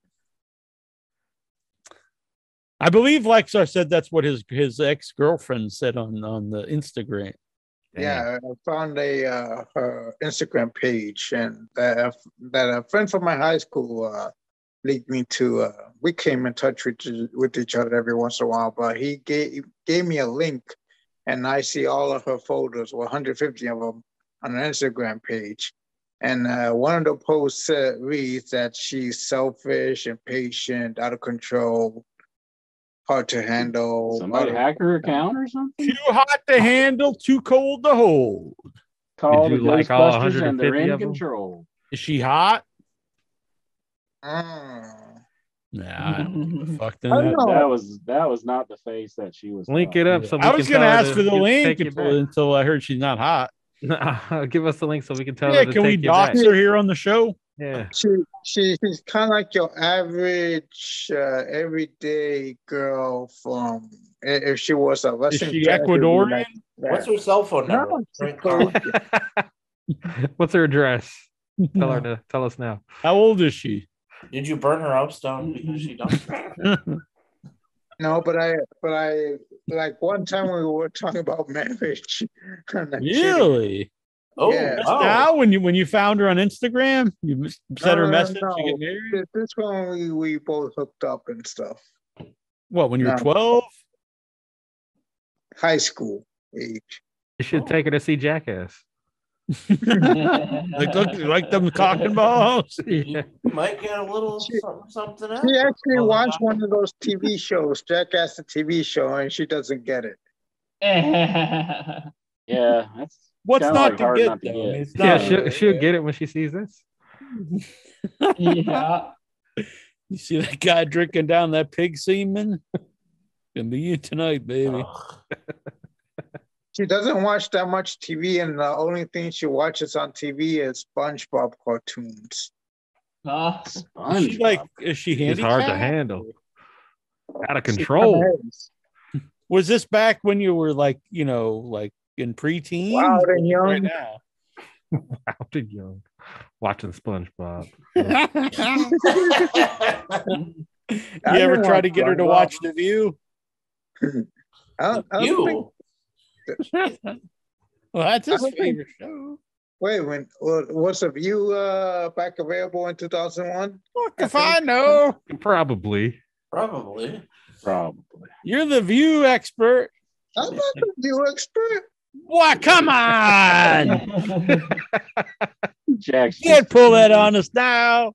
I believe Lexar said that's what his his ex girlfriend said on on the Instagram. Yeah, I found a uh, her Instagram page, and that a, that a friend from my high school uh, lead me to. Uh, we came in touch with with each other every once in a while, but he gave gave me a link, and I see all of her photos, 150 of them, on an Instagram page. And uh, one of the posts uh, reads that she's selfish, impatient, out of control, hard to handle. Somebody hack her account or something? Too hot to handle, too cold to hold. Call the like all Ghostbusters and they're in of them? control. Is she hot? Mm. Nah, I don't fuck. Then I that- don't know. That was that was not the face that she was. Link it up so we I was gonna ask for the link until, until I heard she's not hot. Nah, give us the link so we can tell Yeah, her to can we take you dox her here on the show? Yeah. She she she's kind of like your average uh, everyday girl from if she was a Western. she drag, it would be Ecuadorian? like. What's her cell phone number? she's Frank cool. Carl? What's her address? Tell her to tell us now. How old is she? Did you burn her house down because she dumped? No, but I but I like one time we were talking about marriage. and kidding. really? Oh, Yeah. Just wow. Now, when you when you found her on Instagram, you s- sent her a No, no, message no. to get married. This one we, we both hooked up and stuff. What? When you were twelve? High school age. You should take her to see Jackass. Like look, like them cock and balls. Yeah. You might get a little something, something else. She actually Oh, watched wow. one of those TV shows, Jackass the TV show, and she doesn't get it. Yeah, that's What's kinda not like to hard get not to though? I get. mean, it's Yeah, she'll, she'll get it when she sees this. yeah. You see that guy drinking down that pig semen? Gonna be you tonight, baby. Ugh. She doesn't watch that much TV, and the only thing she watches on TV is SpongeBob cartoons. Huh? She's like, is she It's hard to handicapped? handle. Out of control. Was this back when you were like, you know, like in preteen? Wild and young. Right now. Wild and young. Watching SpongeBob. you ever try to get her to SpongeBob. watch The View? I I don't think, You. well, that's I his don't think- favorite show. wait, when wa- was the view uh, back available in 2001? Fuck if I know. Probably. Probably. Probably. You're the View expert. I'm not the view expert. Why? Come on. Jackson. You can't pull that on us now.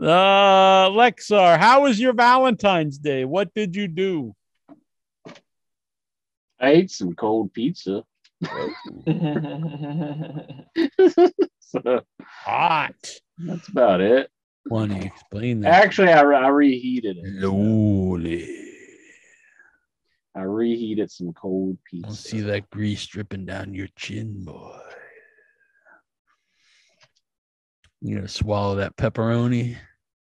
Uh, Lexar, how was your Valentine's Day? What did you do? I ate some cold pizza. so Hot. that's about it. Want to explain that? Actually, I, re- I reheated it. Slowly. I reheated some cold I'll pizza. see that grease dripping down your chin, boy. You gonna swallow that pepperoni?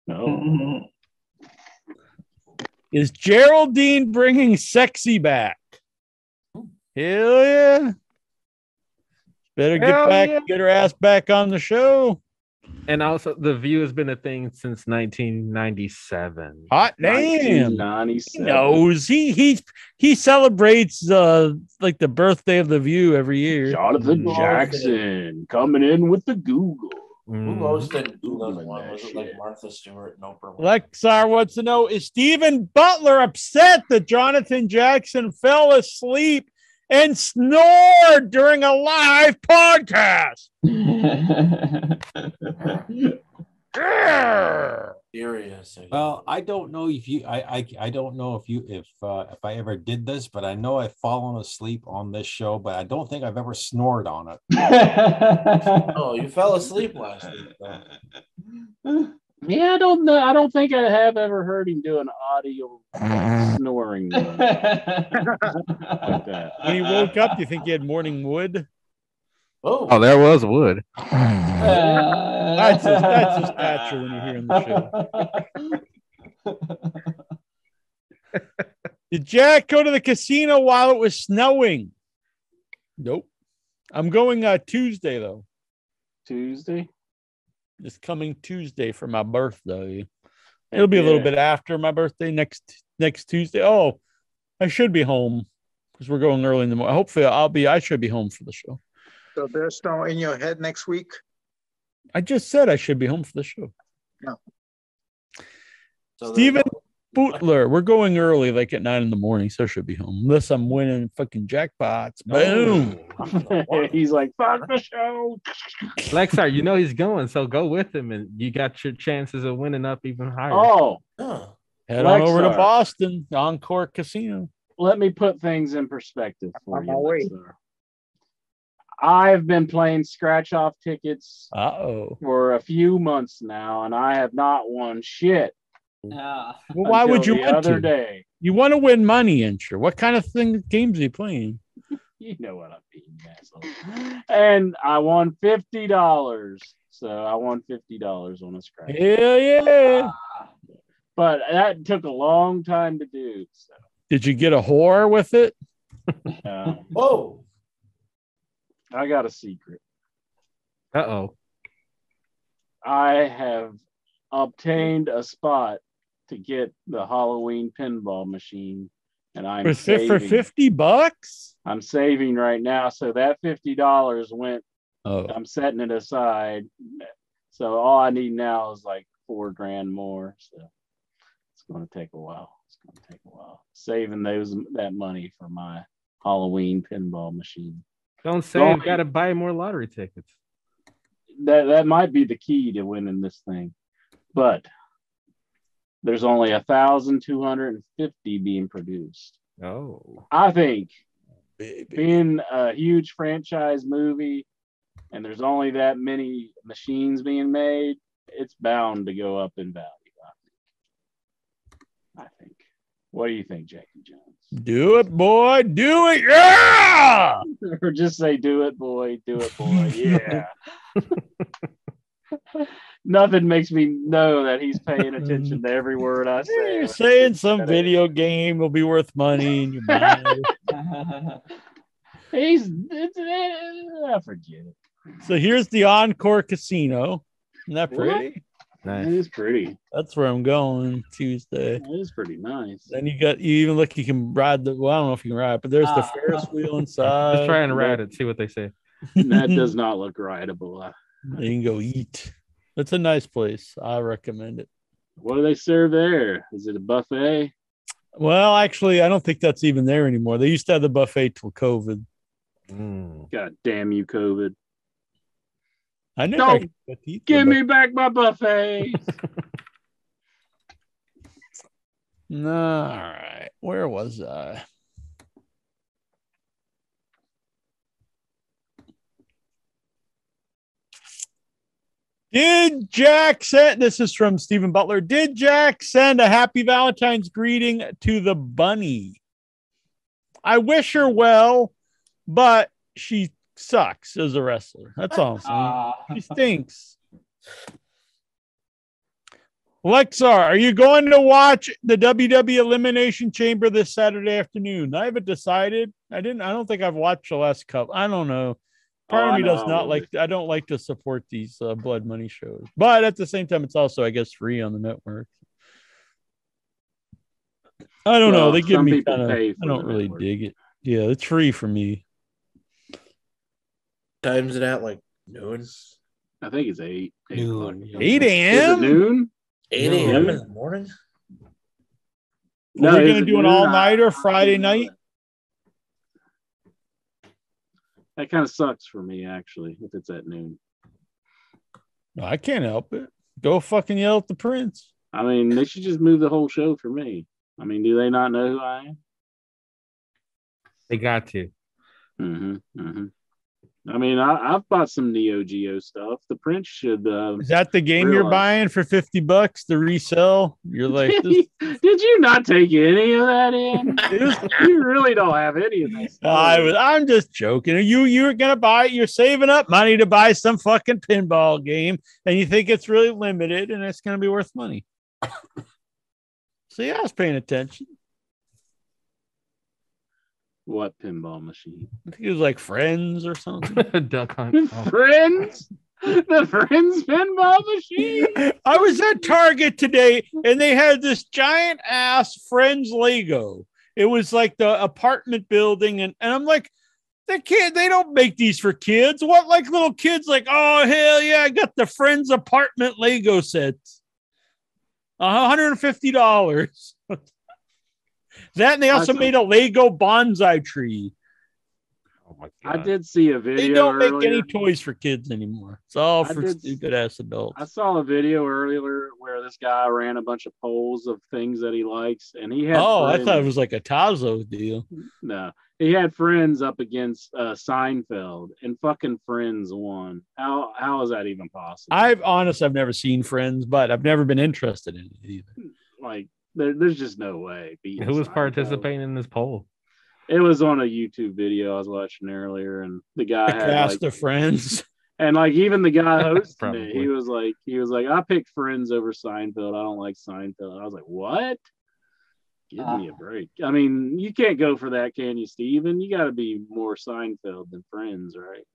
No. Is Geraldine bringing sexy back? Hell yeah. Better get back, yeah. get her ass back on the show. And also, The View has been a thing since 1997. Hot damn. He 1997. knows. He he he celebrates uh like the birthday of the view every year. Jonathan Mm. Jackson coming in with the Google. Who Mm. hosted 2001? that Was it like. Martha Stewart and Oprah? Lexar wants to know is Stephen Butler upset that Jonathan Jackson fell asleep and snored during a live podcast? Grr. Furious. Well, I don't know if you, I, I, I don't know if you, if, uh, if I ever did this, but I know I've fallen asleep on this show, but I don't think I've ever snored on it. oh, you fell asleep last week. Though. Yeah, I don't know. I don't think I have ever heard him do an audio snoring like that. When he woke up, do you think he had morning wood? Oh, Oh, there was wood. That's his, that's his stature when you're hearing the show. Did Jack go to the casino while it was snowing? Nope. I'm going uh, Tuesday though. Tuesday. This coming Tuesday for my birthday. It'll be a little bit after my birthday next next Tuesday. Oh, I should be home because we're going early in the morning. Hopefully, I'll be. I should be home for the show. So there's no in your head next week. I just said I should be home for the show. so Steven Butler, we're going early, like at nine in the morning, so I should be home. Unless I'm winning fucking jackpots. Boom. He's like, fuck the show. Lexar, you know he's going, so go with him, and you got your chances of winning up even higher. Oh, Huh. Head on over to Boston, Encore Casino. let me put things in perspective for On you. my. Lexar. I've been playing scratch off tickets Uh oh. for a few months now, and I have not won shit. Yeah. Well, why would you the want other to? day? You want to win money, Incher. What kind of thing games are you playing? You know what I mean, you asshole. And I won fifty dollars. So I won fifty dollars on a scratch. Hell yeah. But that took a long time to do. So Did you get a whore with it? uh, Whoa. I got a secret. Uh oh. I have obtained a spot to get the Halloween pinball machine, and I'm For, fi- for saving. 50 bucks? I'm saving right now, so that fifty dollars went. Oh. I'm setting it aside. So all I need now is like four grand more. So it's going to take a while. It's going to take a while saving those that money for my Halloween pinball machine. Don't say Don't- you got to buy more lottery tickets. that that might be the key to winning this thing. But there's only a thousand two hundred and fifty being produced. Oh. I think being a huge franchise movie and there's only that many machines being made, it's bound to go up in value. I think. I think. What do you think, Jackie Jones? Do it, boy. Do it. Yeah. or just say, "Do it, boy. Do it, boy." Yeah. Nothing makes me know that he's paying attention to every word I say. You're saying some video game will be worth money in your mind. He's. It's, I forget it. so here's the Encore Casino. Isn't that pretty? Nice. It is pretty. That's where I'm going Tuesday. It is pretty nice. Then you got you even look you can ride the well, I don't know if you can ride, but there's the Ah. Ferris wheel inside. Just try and ride it, see what they say. that does not look rideable. Uh, You can go eat. It's a nice place. I recommend it. What do they serve there? Is it a buffet? Well, actually, I don't think that's even there anymore. They used to have the buffet till COVID. Mm. God damn you, COVID. I never Don't got Give the me back my buffet. bu- All right. Where was I? Did Jack send this is from Stephen Butler? Did Jack send a happy Valentine's greeting to the bunny? I wish her well, but she sucks as a wrestler. That's all. Ah. she stinks. Lexar, are you going to watch the WWE Elimination Chamber this Saturday afternoon? I haven't decided. I didn't. I don't think I've watched the last couple. I don't know. Part Oh, of me does not like. I don't like to support these uh, blood money shows, but at the same time, it's also, I guess, free on the network. I don't know. They give me kind of. I don't really network. dig it. Yeah, it's free for me. Times it out like noon. I think it's eight. Eight, o'clock. Eight Is a.m. noon? 8 a.m. No. in the morning? Are we is gonna do an all I- nighter Friday night? That kind of sucks for me, actually, if it's at noon. No, I can't help it. Go fucking yell at the prince. I mean, they should just move the whole show for me. I mean, do they not know who I am? They got to. Mm-hmm, mm-hmm. I mean, I, I've bought some Neo Geo stuff. The Prince should. Uh, Is that the game you're buying for 50 bucks to resell? You're like, this, Did you not take any of that in? you really don't have any of that. Stuff. I was, I'm just joking. You, you're going to buy it. You're saving up money to buy some fucking pinball game and you think it's really limited and it's going to be worth money. See, I was paying attention. What pinball machine? I think it was like Friends or something. Duck hunt. Oh. Friends? the Friends pinball machine? I was at Target today and they had this giant ass Friends Lego. It was like the apartment building, and, and I'm like, the kid, they don't make these for kids. What like little kids like, oh hell yeah, I got the Friends apartment Lego sets. $150. that and they also made a Lego bonsai tree. Oh my god! I did see a video. They don't make earlier. any toys for kids anymore. It's all I for did- stupid ass adults. I saw a video earlier where this guy ran a bunch of polls of things that he likes, and he had. Oh, I thought it was like a Tazo deal. no. he had Friends up against uh, Seinfeld, and fucking Friends won. How how is that even possible? I've honest, I've never seen Friends, but I've never been interested in it either. like there, there's just no way. beating Who was Seinfeld. participating in this poll? It was on a YouTube video I was watching earlier, and the guy The had cast like, of Friends. and like even the guy hosting it, he was like, he was like, I picked Friends over Seinfeld. I don't like Seinfeld. I was like, what? Give me a ah. break. I mean, you can't go for that, can you, Steven? You got to be more Seinfeld than Friends, right?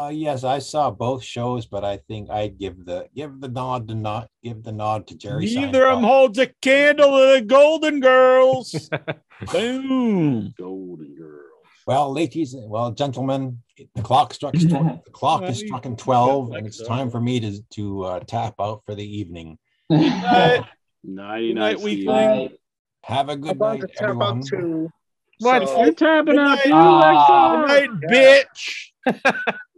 Uh, yes, I saw both shows, but I think I'd give the give the nod to not give the nod to Jerry. Neither of them holds a candle to the Golden Girls. Boom. Golden Girls. Well, ladies, well, gentlemen, the clock struck. tw- the clock is Well, struck in twelve, and it's time for me to to uh, tap out for the evening. Night, Ninety night, nine. weekling. Right. Have a I'm good about night, to tap everyone. out too. What? So- You're tapping out Good too, night. Good night, bitch.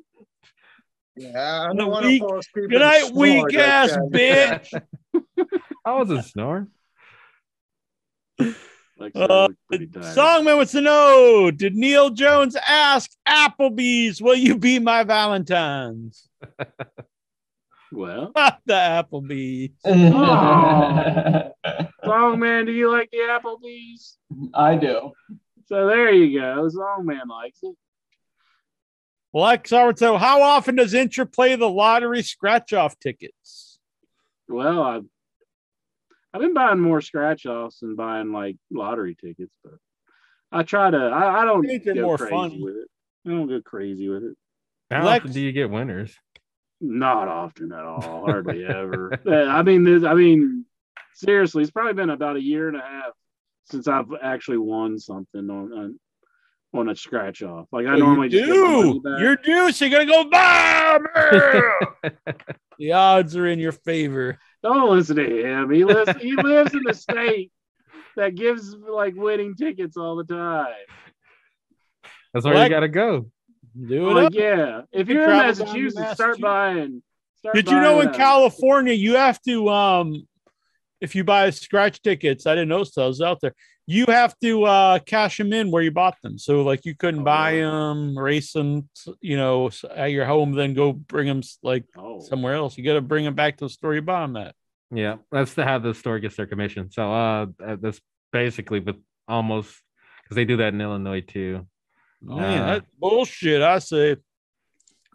Yeah, I Good don't want to week- fall Good night, weak ass bitch. I wasn't snoring. Lexar Uh, looked pretty tired. Songman wants to know Did Neil Jones ask Applebee's, will you be my Valentine's? Well, Not the Applebee's. Song man, do you like the Applebee's? I do. So there you go. Songman likes it. Lex so how often does Intra play the lottery scratch off tickets? Well, I've I've been buying more scratch offs than buying like lottery tickets, but I try to. I, I don't think they're go more crazy fun. with it. I don't go crazy with it. How Lex- often do you get winners? Not often at all. Hardly ever. Uh, I mean, this, I mean, seriously, it's probably been about a year and a half since I've actually won something on on, on a scratch off. Like I Oh, normally you just get my do. back. You're due, so you're gonna go bam. the odds are in your favor. Don't listen to him. He lives. he lives in the state that gives like winning tickets all the time. That's where Lex- you gotta go. Do it Like, yeah, if You you're in travel down to Massachusetts, start buying. Start Did you know in uh, California you have to um if you buy scratch tickets, I didn't know those out there. You have to uh cash them in where you bought them. So like you couldn't Oh, buy them, race them, you know, at your home, then go bring them like Oh, somewhere else. You got to bring them back to the store you bought them at. Yeah, that's how the store gets their commission. So uh, uh, that's basically, but almost because they do that in Illinois too. Oh, Uh, that's bullshit. I say.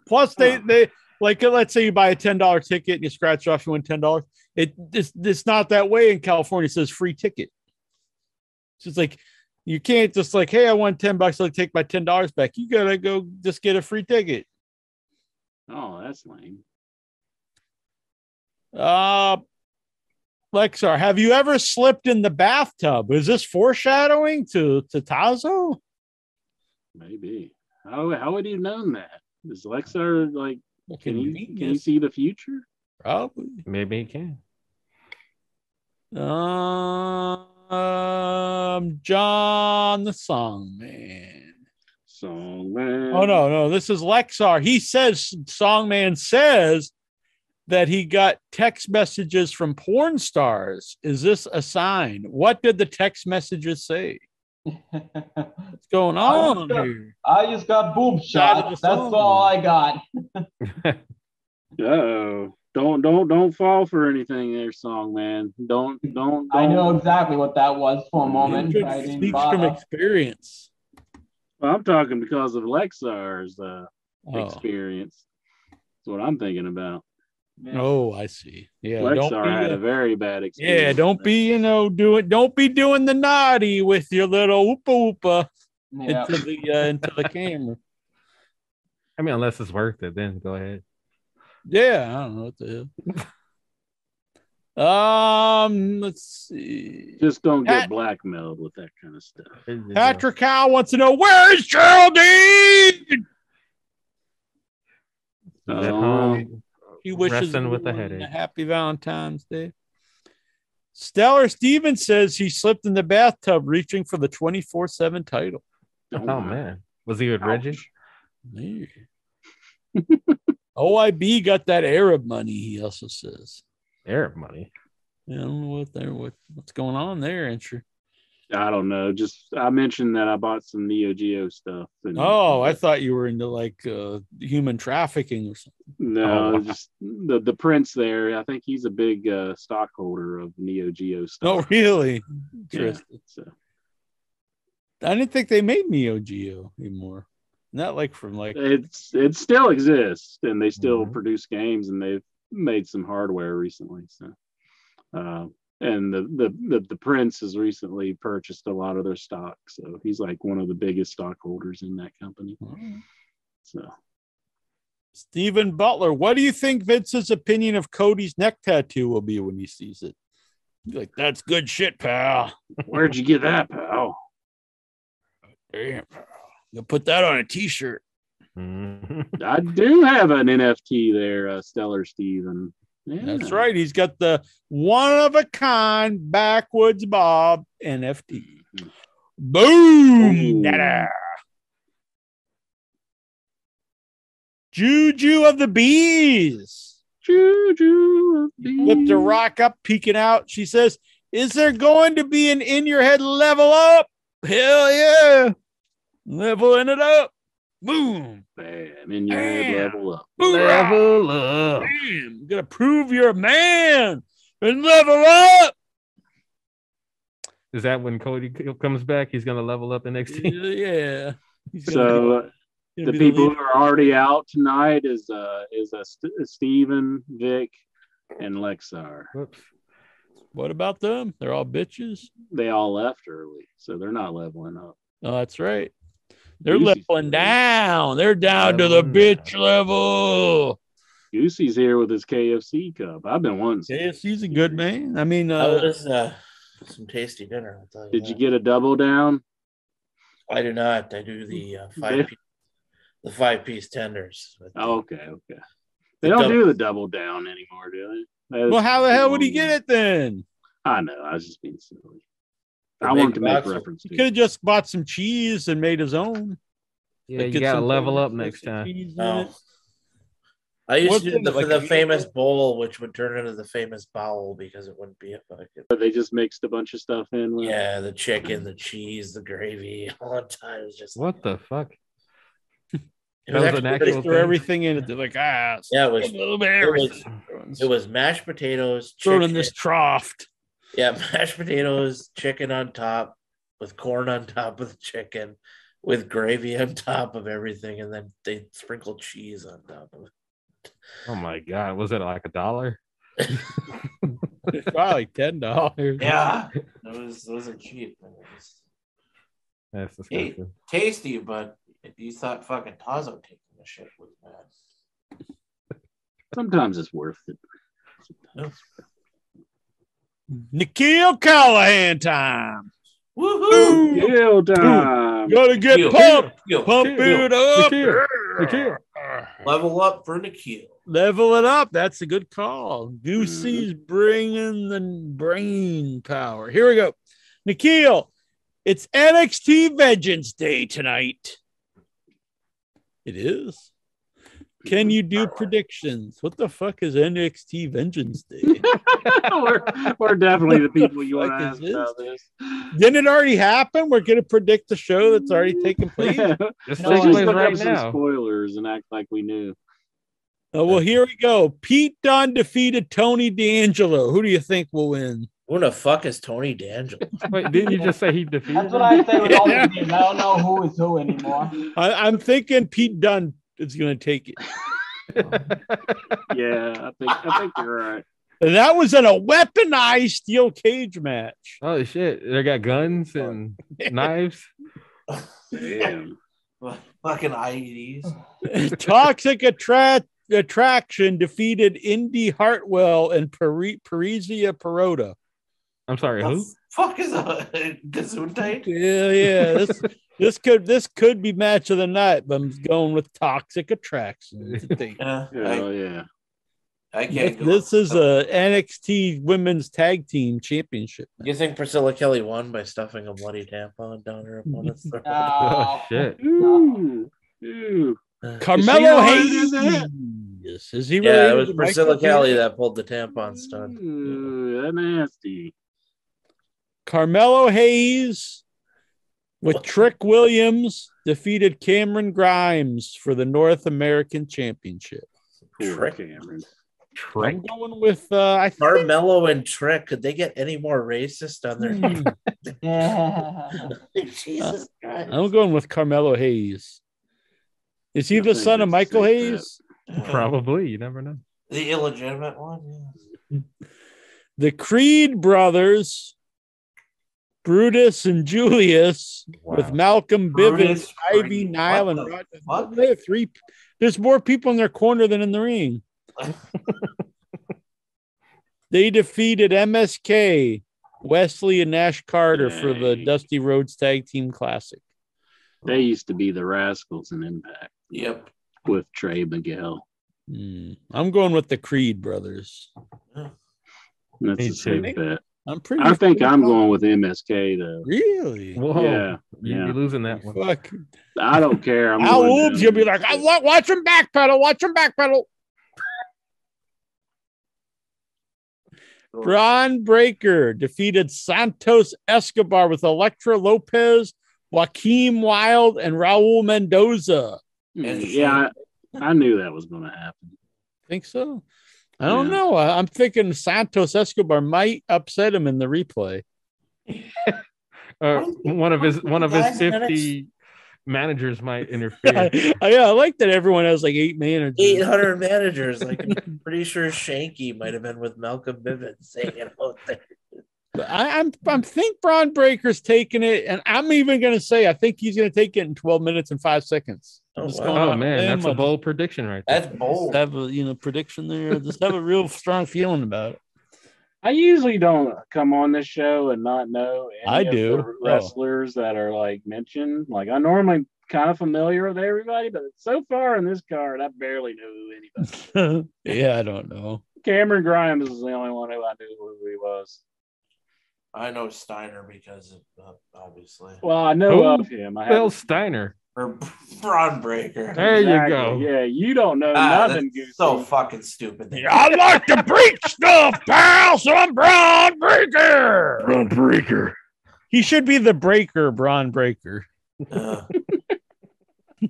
Plus, they Huh. they like let's say you buy a ten dollar ticket and you scratch off, you win ten dollars. It it's, it's not that way in California. It says free ticket. It's like you can't just like, hey, I won ten bucks. I'll take my ten dollars back. You gotta go just get a free ticket. Oh, that's lame. Uh Lexar, have you ever slipped in the bathtub? Is this foreshadowing to to Tazo? Maybe. How how would he have known that? Is Lexar like? Can he can he see the future? Probably. Maybe he can. Um, John the Song Man. Song man. Oh no, no, this is Lexar. He says Songman says that he got text messages from porn stars. Is this a sign? What did the text messages say? What's going on here? I just got boob Side of shots. That's all I got. Oh, don't don't don't fall for anything there, song man. Don't don't. I know don't- exactly what that was for a moment. I didn't speaks from experience. Well, I'm talking because of Lexar's uh, Oh. experience. That's what I'm thinking about. Oh, I see. Yeah, don't Lexar be, had uh, a very bad experience. yeah, don't be, you know, doing, don't be doing the naughty with your little oopa oopa Yeah. into the uh, into the camera. I mean, unless it's worth it, then go ahead. Yeah, I don't know what the hell. Um, let's see. Just don't get Pat- blackmailed with that kind of stuff. Patrick Cow wants to know where's Geraldine? At Oh, home, He wishes resting with a headache. a happy Valentine's Day. Stellar Stevens says he slipped in the bathtub reaching for the 24 7 title. Oh man, was he with Reggie? Yeah. OIB got that Arab money, he also says. Arab money. Yeah, I don't know what there what, what's going on there, Entry. I don't know. Just I mentioned that I bought some Neo Geo stuff. And Oh, I thought you were into like uh, human trafficking or something. no, Oh. just the the prince there. I think he's a big uh, stockholder of Neo Geo stuff. Oh, stuff. really? Yeah, so. I didn't think they made Neo Geo anymore. Not like from like It's it still exists, and they still Mhm. produce games, and they've made some hardware recently. So, uh, and the, the the the prince has recently purchased a lot of their stock, so he's like one of the biggest stockholders in that company. So. Stephen Butler. What do you think Vince's opinion of Cody's neck tattoo will be when he sees it? Like, that's good shit, pal. Where'd you get that, pal? Damn, pal. You'll put that on a t-shirt. I do have an NFT there, uh, Stellar Steven. Yeah. That's right. He's got the one of a kind backwoods Bob NFT. Boom! Dada. Juju of the bees. Juju of the Bees. Flipped a rock up, peeking out. She says, Is there going to be an in your head level up? Hell yeah. Leveling it up. Boom. Bam, in your head level up. Level up. Bam. You gotta prove you're a man and level up. Is that when Cody comes back? He's gonna level up the next team. Yeah. He's gonna So uh, be- the people leader. who are already out tonight is uh is uh, St- Steven, Vic, and Lexar. Whoops. What about them? They're all bitches. They all left early, so they're not leveling up. Oh, that's right. They're Goosey's leveling down. They're down to the Leveling bitch level. Goosey's here with his KFC cup. I've been wanting. some. KFC's a good man. I mean, That uh, was uh, some tasty dinner. I'll tell you Did you get a double down? I do not. I do the uh, Yeah. five piece, the five piece tenders. But Oh, okay, okay. They The don't double- do the double down anymore, do they? That's- well, how the hell would he get it then? I know. I was just being silly. The I wanted to make box- reference He to. could have just bought some cheese and made his own. Yeah, Like, you get gotta level up next time. cheese in No. it. I used What's to do the, like the a- famous bowl, which would turn into the famous bowl because it wouldn't be a fucking. But they just mixed a bunch of stuff in. With Yeah, the chicken, the cheese, the gravy, all the time. It just What the fuck? it That was an actual pretty- thing? Throw everything in it. They're like, ah, Yeah, it was. a little bit It was, it was mashed potatoes, Thrown in this trough. Yeah, mashed potatoes, chicken on top, with corn on top of the chicken, with gravy on top of everything, and then they sprinkled cheese on top of it. Oh my god, was it like a dollar? It's probably ten dollars. Yeah, it was it wasn't cheap. It was That's hey, tasty, but if you thought fucking Tazo taking the shit was bad. Sometimes it's worth it. Nikhil Callahan time. Woohoo! Kill time. Gotta get Nikhil, pumped. Nikhil, Pump Nikhil, it up. Nikhil, Nikhil. Level up for Nikhil. Level it up. That's a good call. Goosey's mm-hmm. bringing the brain power. Here we go. Nikhil, it's NXT Vengeance Day tonight. It is. Can you do predictions? What the fuck is NXT Vengeance Day? we're, we're definitely the people you want to ask this? about this. Didn't it already happen? We're gonna predict the show that's already taken place. This Let's just place look right up some spoilers and act like we knew. Oh, well, here we go. Pete Dunne defeated Tony D'Angelo. Who do you think will win? Who the fuck is Tony D'Angelo? Wait, didn't you just say he defeated? That's what I say with all Yeah. these games. I don't know who is who anymore. I, I'm thinking Pete Dunne is going to take it. Yeah, I think I think you're right. And that was in a weaponized steel cage match. Oh shit! They got guns and knives. Damn. fucking IEDs. Toxic Attra- Attraction defeated Indy Hartwell and Pari- Persia Pirotta. I'm sorry, who? Fuck is a Gesundheit? Yeah, yeah. This this could this could be match of the night, but I'm going with Toxic Attraction. Yeah, Oh I, yeah. I oh, This, can't go. this is a NXT Women's Tag Team Championship. You think Priscilla Kelly won by stuffing a bloody tampon down her opponent's throat? Oh shit! Ooh. Ooh. Uh, Carmelo Is she the one who did that? Hayes. Is he Yeah, it was Priscilla Kelly that pulled the tampon stunt. Ooh, that nasty. Carmelo Hayes with Trick Williams defeated Cameron Grimes for the North American Championship. Trick. Cameron. I'm going with uh, I think Carmelo and Trick. Could they get any more racist on their? Yeah. Jesus Christ! I'm going with Carmelo Hayes. Is he I the son of Michael safe Hayes? Probably. You never know. The illegitimate one. Yeah. The Creed brothers, Brutus and Julius, with Malcolm Brutus, Bivens, Ivy, Creed. Nile, What and the They have three. There's more people in their corner than in the ring. they defeated MSK, Wes Lee and Nash Carter for the Dusty Rhodes Tag Team Classic. They used to be the Rascalz in Impact Yep. with Trey Miguel. Hmm. I'm going with the Creed brothers. That's Me a safe bet. I'm pretty. I think I'm going with MSK though. Really? Whoa. Yeah, You'd yeah. be losing that one. Fuck. I don't care. I'm Al gonna you'll be like, I wa- watch him backpedal, watch him backpedal. Bron Breakker defeated Santos Escobar with Elektra Lopez, Joaquin Wilde, and Raul Mendoza. Mm, yeah, I, I knew that was going to happen. Think so? I don't Yeah. know. I- I'm thinking Santos Escobar might upset him in the replay. Uh, one of his one of his 50 managers might interfere. Yeah, I like that everyone has like eight managers. Eight hundred managers. Like I'm pretty sure Shanky might have been with Malcolm Bivens saying it out there. I, I'm I'm think Bron Breakker's taking it, and I'm even gonna say I think he's gonna take it in 12 minutes and five seconds. Oh, wow. going Oh out man, on that's a bold prediction right there. That's bold. Have a you know prediction there. Just have a real strong feeling about it. I usually don't come on this show and not know any I of do. the Oh. wrestlers that are like mentioned. Like I normally kind of familiar with everybody, but so far in this card, I barely know who anybody. yeah, I don't know. Cameron Grimes is the only one who I knew who he was. I know Steiner because of uh, obviously Well, I know Who? of him. I Bill haven't- Steiner. Or Bron Breakker. There you go. Yeah, you don't know Ah, nothing, that's so fucking stupid. I like to break stuff, pal. So I'm Bron Breakker. Bron Breakker. He should be the breaker, Bron Breakker. Uh,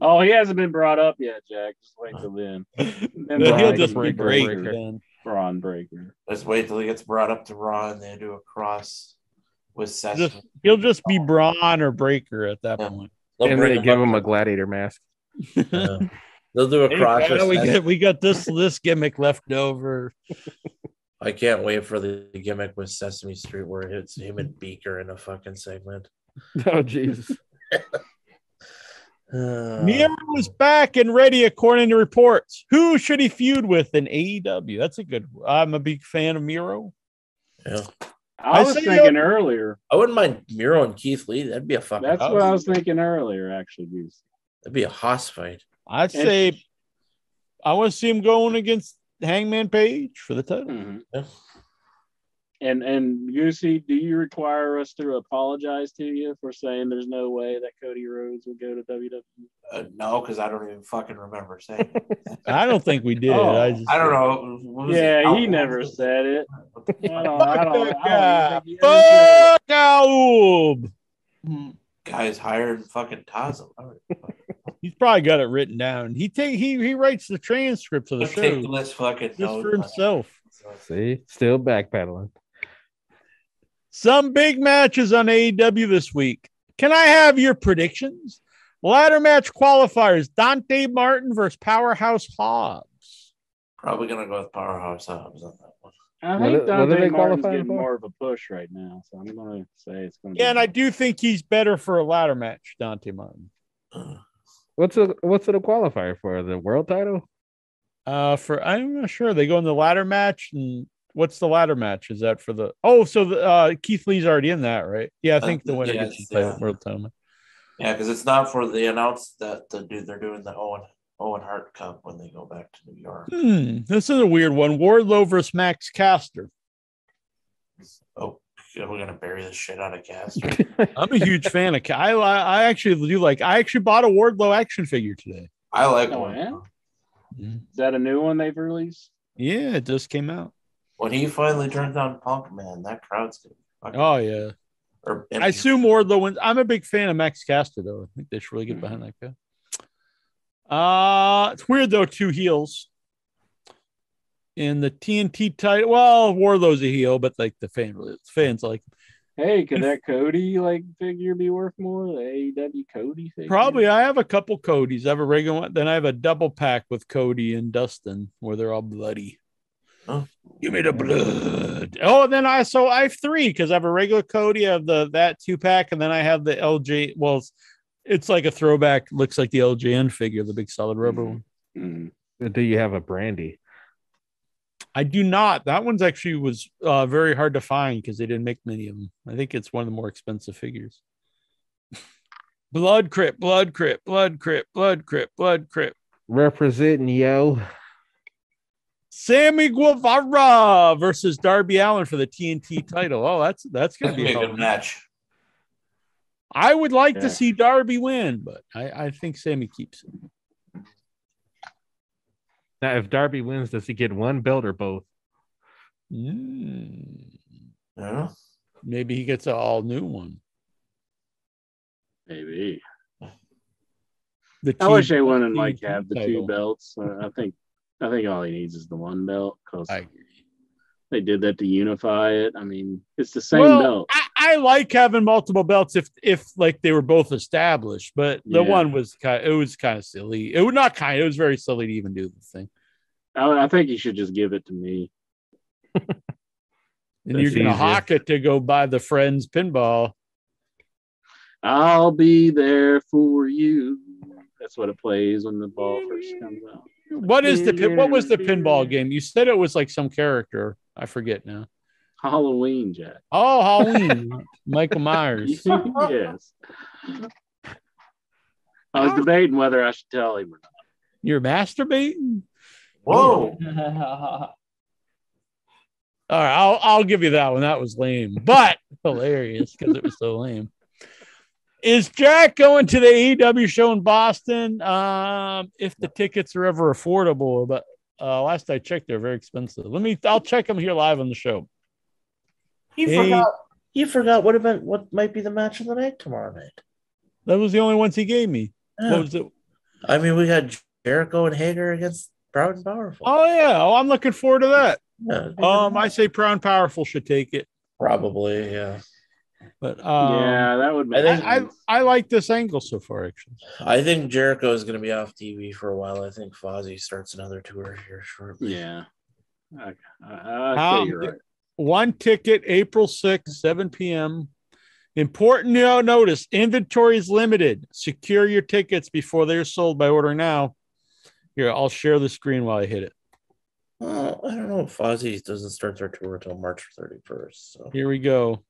Oh, he hasn't been brought up yet, Jack. Just wait till then. Then He'll just can be be Breaker. then. Bron Breakker. let's wait till he gets brought up to Raw and they do a cross with Seth. Just, he'll just be Bron or Breaker at that Yeah. point. They'll And bring they give him a gladiator mask. Yeah. They'll do a Hey, cross. pal, we got we got this this gimmick left over. I can't wait for the gimmick with Sesame Street where it's him and Beaker in a fucking segment. Oh jeez. Uh, Miro is back and ready, according to reports. Who should he feud with in AEW? That's a good. I'm a big fan of Miro. yeah. I, I was say thinking no- earlier. I wouldn't mind Miro and Keith Lee. That'd be a fucking. That's what I was thinking earlier, actually, Goose. That'd be a hoss fight. I'd And- say I want to see him going against Hangman Page for the title. Mhm. Yeah. And and Goosey, do you require us to apologize to you for saying there's no way that Cody Rhodes would go to? WWE? Uh, no, because I don't even fucking remember saying. it. I don't think we did. Oh, I just I don't know. What was it? Yeah, he never said it. I don't, I don't, I don't Fuck, even think he ever said fuck Al Guys hired fucking Tazo. He's probably got it written down. He take he he writes the transcripts of the Let's take show this fucking just note. for himself. See, still backpedaling. Some big matches on AEW this week. Can I have your predictions? Ladder match qualifiers: Dante Martin versus Powerhouse Hobbs. Probably gonna go with Powerhouse Hobbs on that one. I think are- what are Dante they Martin's qualifying getting for? more of a push right now, so I'm going to say it's going to. Yeah, and I do think he's better for a ladder match, Dante Martin. What's a what's it a qualifier for? The world title? Uh, for I'm not sure. They go in the ladder match, and what's the ladder match? Is that for the? Oh, so the uh, Keith Lee's already in that, right? Yeah, I think the Uh, winner yes, gets the title, yeah. world title. Yeah, because it's not for they announced that the dude they're doing the Owen Owen Hart Cup when they go back to New York. Hmm, this is a weird one. Wardlow versus Max Caster. Oh, we're gonna bury the shit out of Caster. I'm a huge fan of. I I I actually do like. I actually bought a Wardlow action figure today. I like Oh, Owen. yeah? Is that a new one they've released? Yeah, it just came out. When he finally turns on Punk, man, that crowd's gonna be Oh yeah. Or I assume Wardlow wins. I'm a big fan of Max Caster though. I think they should really get behind that guy. Uh it's weird though, two heels. In the TNT title, well, Wardlow's a heel, but like the fan really fans like Hey, could that Cody like figure be worth more? The AEW Cody figure? Probably. I have a couple Cody's. I have a regular one. Then I have a double pack with Cody and Dustin where they're all bloody. Oh. Give me the blood. Oh, and then I so I have three because I have a regular Cody. I have the that two pack, and then I have the LJ. Well, it's, it's like a throwback. Looks like the LJN figure, the big solid rubber one. Mm. Do you have a Brandi? I do not. That one's actually was uh, very hard to find because they didn't make many of them. I think it's one of the more expensive figures. blood crip, blood crip, blood crip, blood crip, blood crip. Representing yo. Sammy Guevara versus Darby Allin for the TNT title. Oh, that's that's gonna be be a a good match. I would like Yeah. to see Darby win, but I, I think Sammy keeps it. Now, if Darby wins, does he get one belt or both? Mm, Yeah. maybe he gets an all new one. Maybe. The I wish they wouldn't TNT like have the title. two belts. Uh, I think I think all he needs is the one belt because I they did that to unify it. I mean, it's the same Well, belt. I, I like having multiple belts if if like they were both established, but the Yeah. one was kind it was kind of silly. It was not kind. It was very silly to even do the thing. I, I think you should just give it to me. And That's you're gonna easier. hawk it to go buy the friends pinball. I'll be there for you. That's what it plays when the ball first comes out. What is the pin? What was the pinball game? You said it was like some character. I forget now. Halloween, Jack. Oh, Halloween. Michael Myers. yes. I was debating whether I should tell him or not. You're masturbating. Whoa. All right, I'll I'll give you that one. That was lame, but hilarious because it was so lame. Is Jack going to the AEW show in Boston? Um, if the tickets are ever affordable, but uh, last I checked, they're very expensive. Let me. I'll check them here live on the show. He Hey. forgot. He forgot what event. What might be the match of the night tomorrow night? That was the only ones he gave me. Yeah. What was it? I mean, we had Jericho and Hager against Proud and Powerful. Oh yeah. Oh, I'm looking forward to that. Yeah, Um, I say Proud and Powerful should take it, probably. Yeah. But um, yeah, that would I make think- I, sense. I like this angle so far. Actually, I think Jericho is going to be off TV for a while. I think Fozzy starts another tour here shortly. yeah. I, I, I How- right. one ticket, April 6th, 7 p.m. Important no- notice inventory is limited. Secure your tickets before they're sold by ordering now. Here, I'll share the screen while I hit it. Oh, I don't know. if Fozzy doesn't start their tour until March 31st. So Here we go.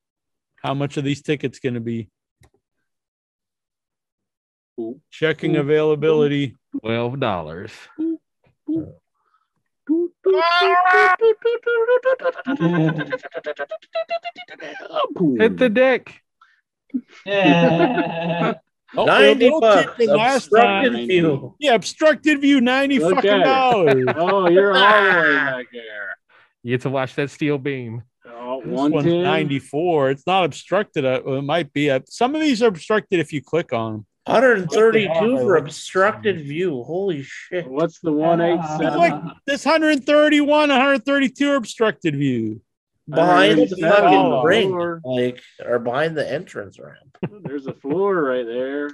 How much are these tickets going to be? Checking availability. Twelve dollars. Hit the deck. Yeah. Oh, 90 bucks. last Obstructed time. view. Yeah, obstructed view, 90 Look fucking dollars. Oh, you're all the way back there. You get to watch that steel beam. Oh, This one's 110. 94. It's not obstructed. Uh, it might be. Uh, some of these are obstructed if you click on them. 132 for obstructed view. Holy shit. What's the 187? It's like this 131, 132 are obstructed view. Behind the fucking Oh. ring, floor. like, or behind the entrance ramp. There's a floor right there.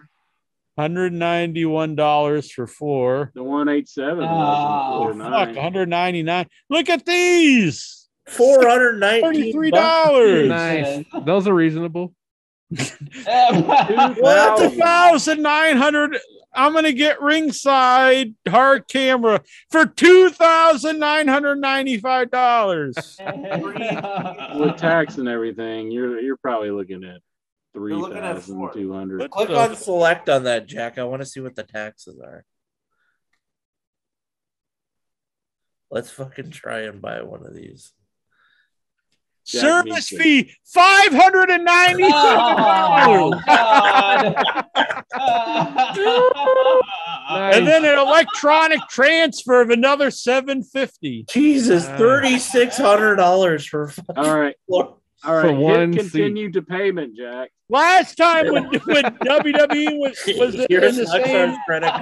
$191 for four. The 187 Ah, was the floor Fuck, 199. Look at these. 419 bucks. $33. Nice. Those are reasonable. That's a thousand nine hundred. I'm gonna get ringside hard camera for two thousand nine hundred ninety-five dollars. With tax and everything, you're you're probably looking at three looking at thousand two hundred. Click on select on that, Jack. I want to see what the taxes are. Let's fucking try and buy one of these. Jack Service meets fee five hundred and ninety-seven Oh, dollars, God. and then an electronic transfer of another seven fifty. Jesus, thirty six hundred dollars for All right. floor. All right, for hit one seat. to payment, Jack. Last time when, when WWE was was in the same,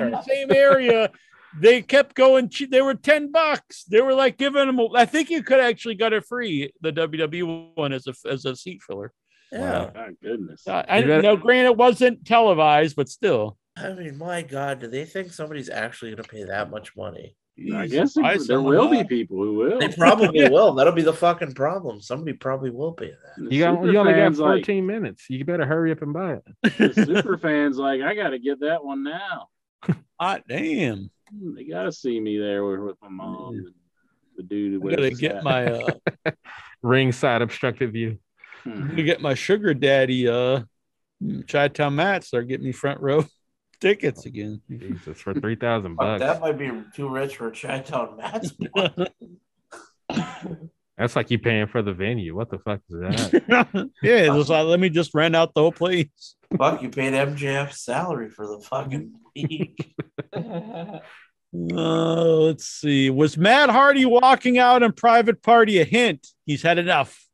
in the same area, they kept going. che- They were ten bucks. They were like giving them. I think you could actually got it free. The WWE one as a as a seat filler. Yeah. My goodness. Uh, I You know. Granted, it wasn't televised, but still. I mean, my God, do they think somebody's actually going to pay that much money? I guess buy there some will of be people who will. They probably will. That'll be the fucking problem. Somebody probably will pay that. You got you only got fans like- 14 minutes. You better hurry up and buy it. the super fans like, I got to get that one now. Hot damn! Hmm, They got to see me there with, with my mom and the dude who I wears gotta get hat. my uh, Ringside obstructed view. Hmm. to get my sugar daddy uh, Chi Town Matt start getting me front row tickets again. Jesus, for 3,000 Fuck, bucks. that might be too rich for Chi-Town Matt's. That's like you paying for the venue. What the fuck is that? yeah, it's just like, let me just rent out the whole place. Fuck, you paid MJF's salary for the fucking league. Uh, let's see. Was Matt Hardy walking out in private party a hint? He's had enough.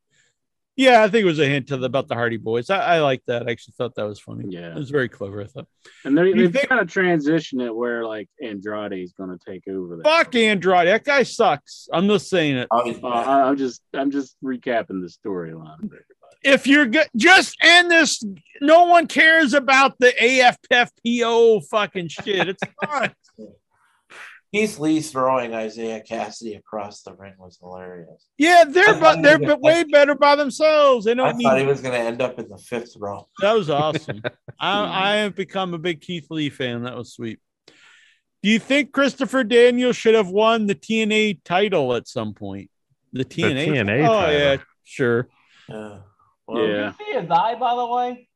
Yeah, I think it was a hint to the, about the Hardy Boys. I, I like that. I actually thought that was funny. Yeah. It was very clever. I thought. And they're, they've think- kind of transitioned it where like Andrade is going to take over. That. Fuck Andrade. That guy sucks. I'm just saying it. Uh. I'm just I'm just recapping the storyline. If you're good, just end this. No one cares about the AFFPO fucking shit. It's not. Keith Lee throwing Isiah Kassidy across the ring was hilarious. Yeah, they're I but they're he but was- way better by themselves. They I don't thought he was going to end up in the fifth row. That was awesome. I I have become a big Keith Lee fan. That was sweet. Do you think Christopher Daniels should have won the TNA title at some point? The TNA. TNA Oh title. yeah, sure. Yeah. Yeah. Did you see his eye, by the way?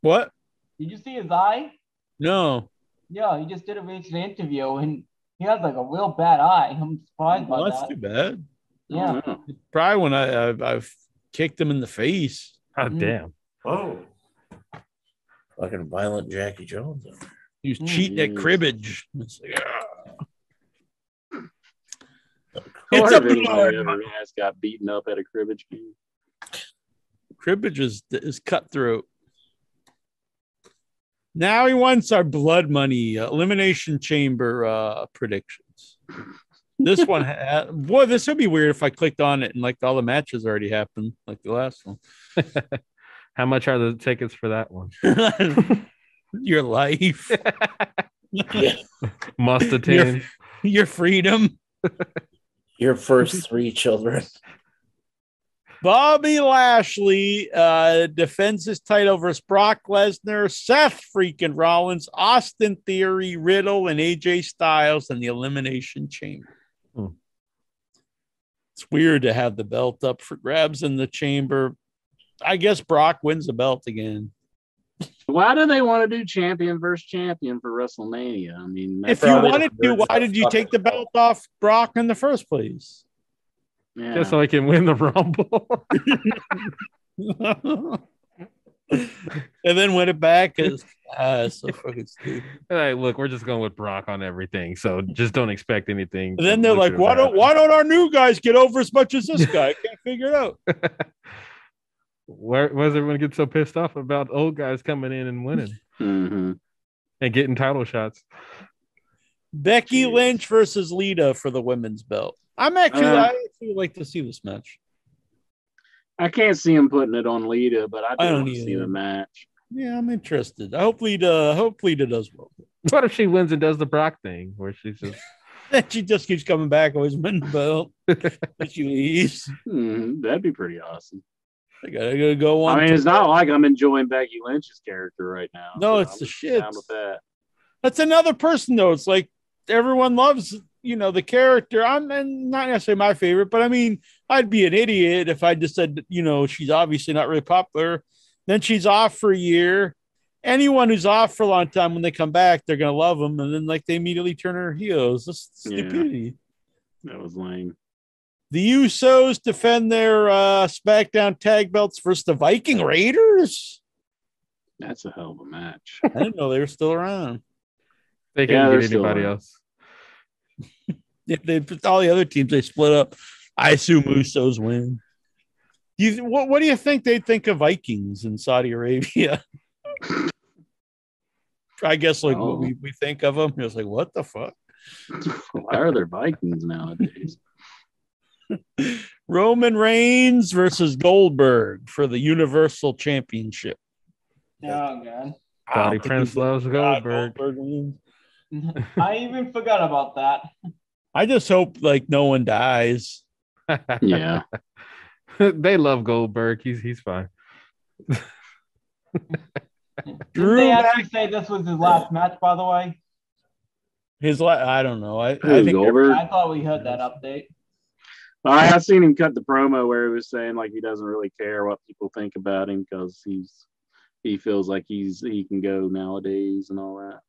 What? Did you see his eye? No. Yeah, he just did a recent interview and he has like a real bad eye. I'm surprised by that's that. too bad. Yeah. Oh, Probably when I I've, I've kicked him in the face. Oh Mm. damn. Oh, Fucking violent Jackie Jones. over there. He was Mm, cheating at cribbage. It's like, ah. It's a if anybody ever has got beaten up at a cribbage game. cribbage is, is cutthroat. Now he wants our blood money uh, elimination chamber uh, predictions. This one, ha- boy, this would be weird if I clicked on it and like all the matches already happened, like the last one. How much are the tickets for that one? Your life, Must your, attend. your freedom. Your first three children. Bobby Lashley uh, defends his title versus Brock Lesnar, Seth freaking Rollins, Austin Theory, Riddle, and AJ Styles in the Elimination Chamber. Hmm. It's weird to have the belt up for grabs in the chamber. I guess Brock wins the belt again. Why do they want to do champion versus champion for WrestleMania? I mean, If you wanted to, why did you take the belt off Brock in the first place? Yeah. Just so I can win the Rumble. and then win it back is ah, so fucking stupid. Hey, look, we're just going with Brock on everything. So just don't expect anything. And then they're like, why don't why don't our new guys get over as much as this guy? I can't figure it out. Where why does everyone get so pissed off about old guys coming in and winning Mhm. and getting title shots? Becky Jeez. Lynch versus Lita for the women's belt. I'm actually Uh, I actually like to see this match. I can't see him putting it on Lita, but I, do I don't want to see the match. Yeah, I'm interested. I hope Lita, I hope Lita does well. What if she wins and does the Brock thing where she's just she just keeps coming back, always winning the belt. and she leaves. Mhm, That'd be pretty awesome. I gotta, I gotta go on. I mean, to- it's not like I'm enjoying Becky Lynch's character right now. No, so it's I'm the shit. that. That's another person though. It's like everyone loves, you know, the character. I'm and not necessarily my favorite, but I mean, I'd be an idiot if I just said, you know, she's obviously not really popular. Then she's off for a year. Anyone who's off for a long time, when they come back, they're gonna love them, and then like they immediately turn her heels. That's Yeah. stupidity. That was lame. The Usos defend their uh, SmackDown tag belts versus the Viking Raiders. That's a hell of a match. I didn't know they were still around. They Yeah, can they're get anybody else. If they put all the other teams they split up, I assume Usos win. You what what do you think they'd think of Vikings in Saudi Arabia? I guess like what we, oh. we think of them. It's like what the fuck? Why are there Vikings nowadays? Roman Reigns versus Goldberg for the Universal Championship. Oh god. Saudi ah, Prince ah, loves Goldberg. I even forgot about that. I just hope like no one dies. Yeah. they love Goldberg. He's he's fine. Did they actually say this was his last match, by the way? His la- I don't know. I, I think Goldberg? I thought we heard that update. I have seen him cut the promo where he was saying like he doesn't really care what people think about him because he's he feels like he's he can go nowadays and all that.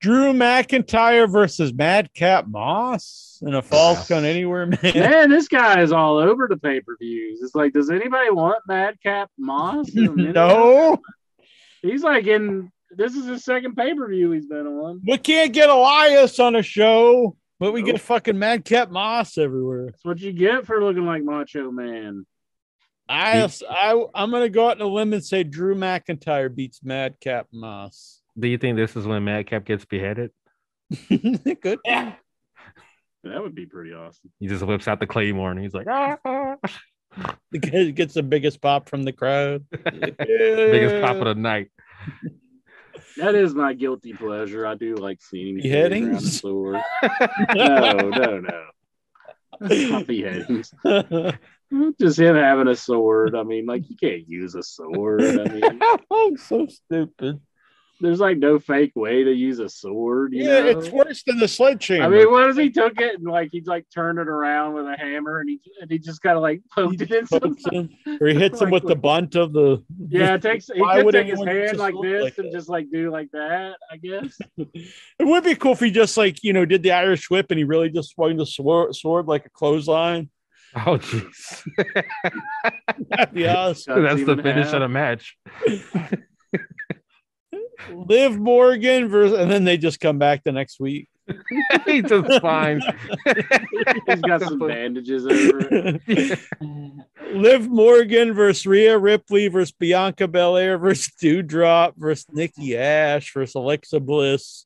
Drew McIntyre versus Madcap Moss in a Falls Count Anywhere match. Man, this guy is all over the pay per views. It's like, does anybody want Madcap Moss? in a minute? no, he's like in. This is his second pay per view he's been on. we can't get Elias on a show, but we get fucking Madcap Moss everywhere. That's what you get for looking like Macho Man. I, I I'm gonna go out on a limb and say Drew McIntyre beats Madcap Moss. Do you think this is when Madcap gets beheaded? it could. Yeah. That would be pretty awesome. He just whips out the claymore and he's like, ah, ah." The gets the biggest pop from the crowd. biggest pop of the night. That is my guilty pleasure. I do like seeing him Beheadings? carry around a sword. no, no, no. Not beheadings. Just him having a sword. I mean, like you can't use a sword. I mean, so stupid. There's like no fake way to use a sword. You Yeah, know? it's worse than the sledgehammer. I mean, what if he took it and like he'd like turn it around with a hammer and he and he just kind of like poked it in something? him, or he hits him with the bunt of the. Yeah, it takes he Why could would take his hand like this like and just like do like that. I guess. It would be cool if he just like you know did the Irish whip and he really just swung the sword, sword like a clothesline. Oh, jeez. That'd be awesome. That's the finish of the match. Liv Morgan versus, and then they just come back the next week. He's just fine. He's got some bandages over it. Liv Morgan versus Rhea Ripley versus Bianca Belair versus Dewdrop versus Nikki Ash versus Alexa Bliss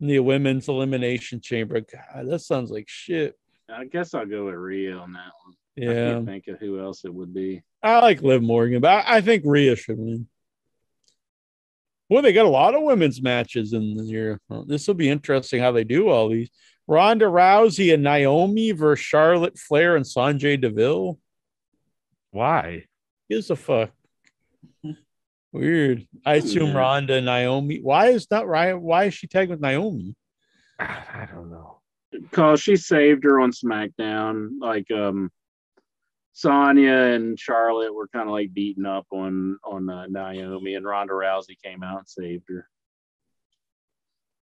in the women's elimination chamber. God, that sounds like shit. I guess I'll go with Rhea on that one. I Yeah, can't think of who else it would be. I like Liv Morgan, but I, I think Rhea should win. Well, they got a lot of women's matches in the year. This will be interesting how they do all these. Ronda Rousey and Naomi versus Charlotte Flair and Sonya Deville. Why? Gives a fuck. Weird. I assume Yeah. Ronda and Naomi. Why is not Ryan? Why is she tagged with Naomi? I don't know. Cause she saved her on SmackDown. Like um Sonya and Charlotte were kind of like beating up on on uh, Naomi, and Ronda Rousey came out and saved her.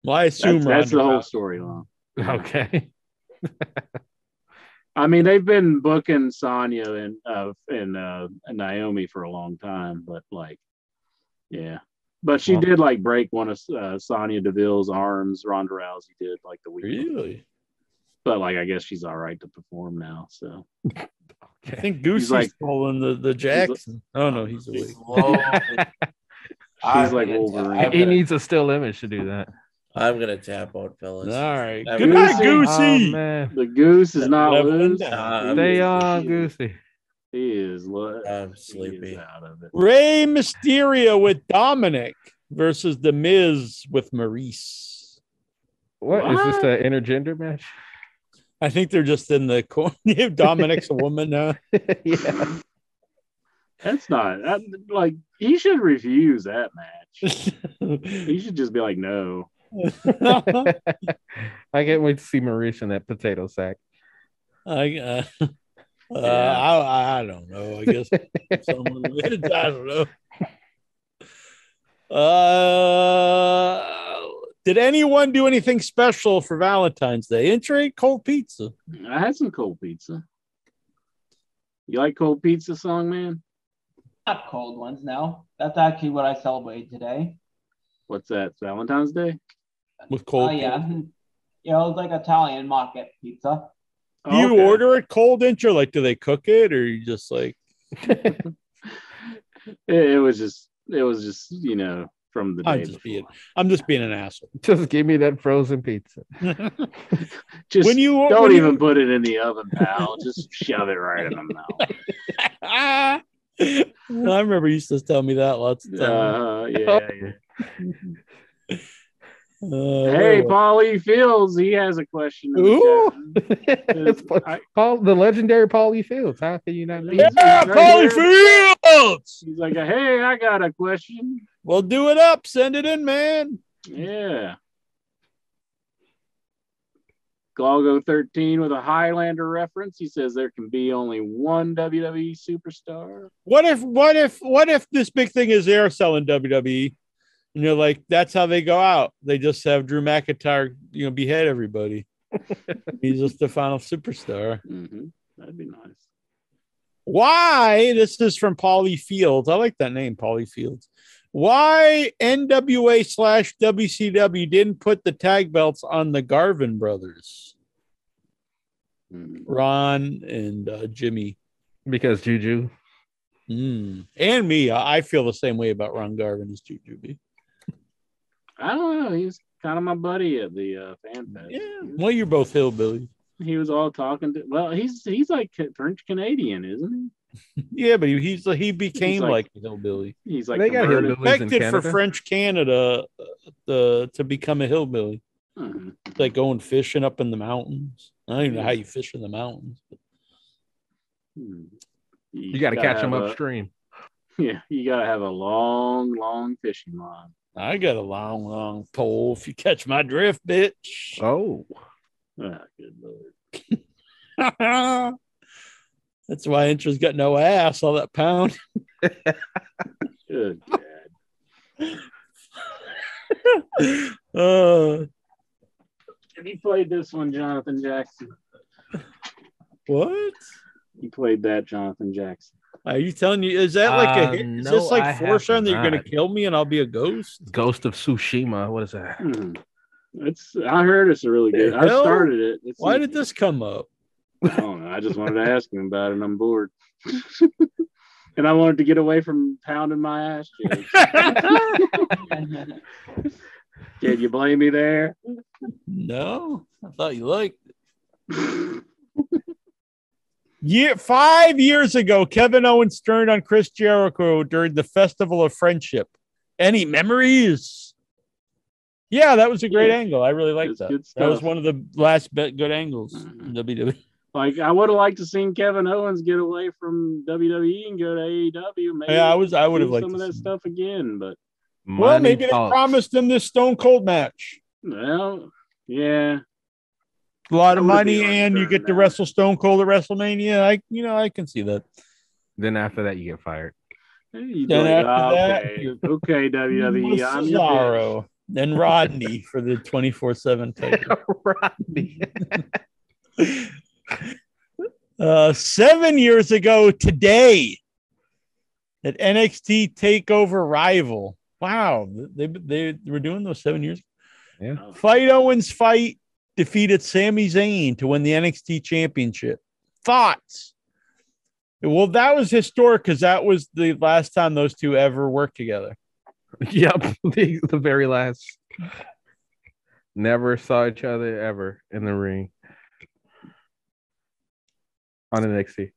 Well, I assume That's, that's the whole Rousey- storyline. Okay. I mean, they've been booking Sonya and uh and uh Naomi for a long time, but like, yeah. But she Well- did like break one of uh, Sonya Deville's arms. Ronda Rousey did like the week. Really? But like, I guess she's all right to perform now. So I think Goosey's like- pulling the, the Jackson. Oh no, he's awake. she's like Wolverine. He needs a still image to do that. I'm gonna tap out, fellas. All right. Good gonna- night, Goosey. Oh, man. The goose is not Leveling loose. down. Nah, I'm, Stay on, Goosey. He is. lo- I'm he is sleepy. out of it. Rey Mysterio with Dominic versus The Miz with Maryse. What is this What? the intergender match? I think they're just in the corner. Dominic's a woman now. yeah. That's not that, like he should refuse that match. He should just be like, no. I can't wait to see Maryse in that potato sack. I, uh, uh, I, I don't know. I guess someone I don't know. Uh, did anyone do anything special for Valentine's Day? Entry cold pizza. I had some cold pizza. You like cold pizza, song man? Not cold ones now. That's actually what I celebrated today. What's that? Valentine's Day? with Oh cold. yeah. Yeah, it was like Italian market pizza. Do you Okay. order it cold inch or like do they cook it or you just like It, it was just it was just you know from the I'm just being I'm just being an asshole. Just give me that frozen pizza. Just when you don't when you- even put it in the oven, pal. Just shove it right in the mouth. I remember you used to tell me that lots of times. Uh, yeah, yeah. Uh, Hey, where- Paulie Fields, he has a question. Ooh. chat. It's Pa- Paul, the legendary Paulie Fields. How can you not be? yeah, right Paulie here. Fields. He's like, hey, I got a question. Well, do it up. Send it in, man. Yeah. Galgo 13 with a Highlander reference. He says there can be only one WWE superstar. What if what if what if this big thing is they're selling WWE and you're like, that's how they go out. They just have Drew McIntyre, you know, behead everybody. He's just the final superstar. Mm-hmm. That'd be nice. Why? This is from Polly Fields. I like that name, Polly Fields. Why NWA slash WCW didn't put the tag belts on the Garvin brothers, Mm-hmm. Ron and uh, Jimmy, Because Juju. Mm. and me. I I feel the same way about Ron Garvin as Juju. B. I don't know. He's kind of my buddy at the uh, fan fest. Yeah. Well, you're both hillbillies. He was all talking to. Well, he's he's like French Canadian, isn't he? Yeah, but he, he's he became like- like, a hillbilly. He's like They got converted. hillbillies Expected for French Canada uh, the, to become a hillbilly. It's like going fishing up in the mountains. I don't even know how you fish in the mountains. Hmm. You got to catch them have a- upstream. Yeah, you gotta have a long, long fishing line. I got a long, long pole. If you catch my drift, bitch. Oh. Ah, good lord. That's why Intra's got no ass, all that pound. Good god. uh, He played this one, Jonathan Jackson. what? He played that, Jonathan Jackson. Are you telling you? Is that like a Uh, hit? Is no, this like I foreshadowing that you're gonna kill me and I'll be a ghost? Ghost of Tsushima. What is that? Hmm. It's. I heard it's a really good. The I hell? started it. It's Why did this come up? I don't know. I just wanted to ask him about it. and I'm bored. and I wanted to get away from pounding my ass cheeks. Can you blame me there? No, I thought you liked it. Year five years ago, Kevin Owens turned on Chris Jericho during the Festival of Friendship. Any memories? Yeah, that was a great Yeah. angle. I really liked that. That was one of the last be- good angles mm-hmm. in WWE. Like I would have liked to seen Kevin Owens get away from WWE and go to AEW. Maybe Yeah, I was- I would have liked some of that see stuff again. But Well, Money maybe they promised him this Stone Cold match. well, yeah, A lot of money, be and you get to wrestle Stone Cold at WrestleMania. I, you know, I can see that. Then after that, you get fired. You'd Then like, after that, okay, you're- okay, WWE, I'm. Cesaro, then Rodney for the 24 7 title. Rodney. Uh, seven years ago today, at NXT Takeover Rival. Wow, they, they were doing those seven years. Yeah. Fight Owens fight defeated Sami Zayn to win the NXT Championship. Thoughts? Well, that was historic because that was the last time those two ever worked together. Yep. The, the very last. Never saw each other ever in the ring. On NXT.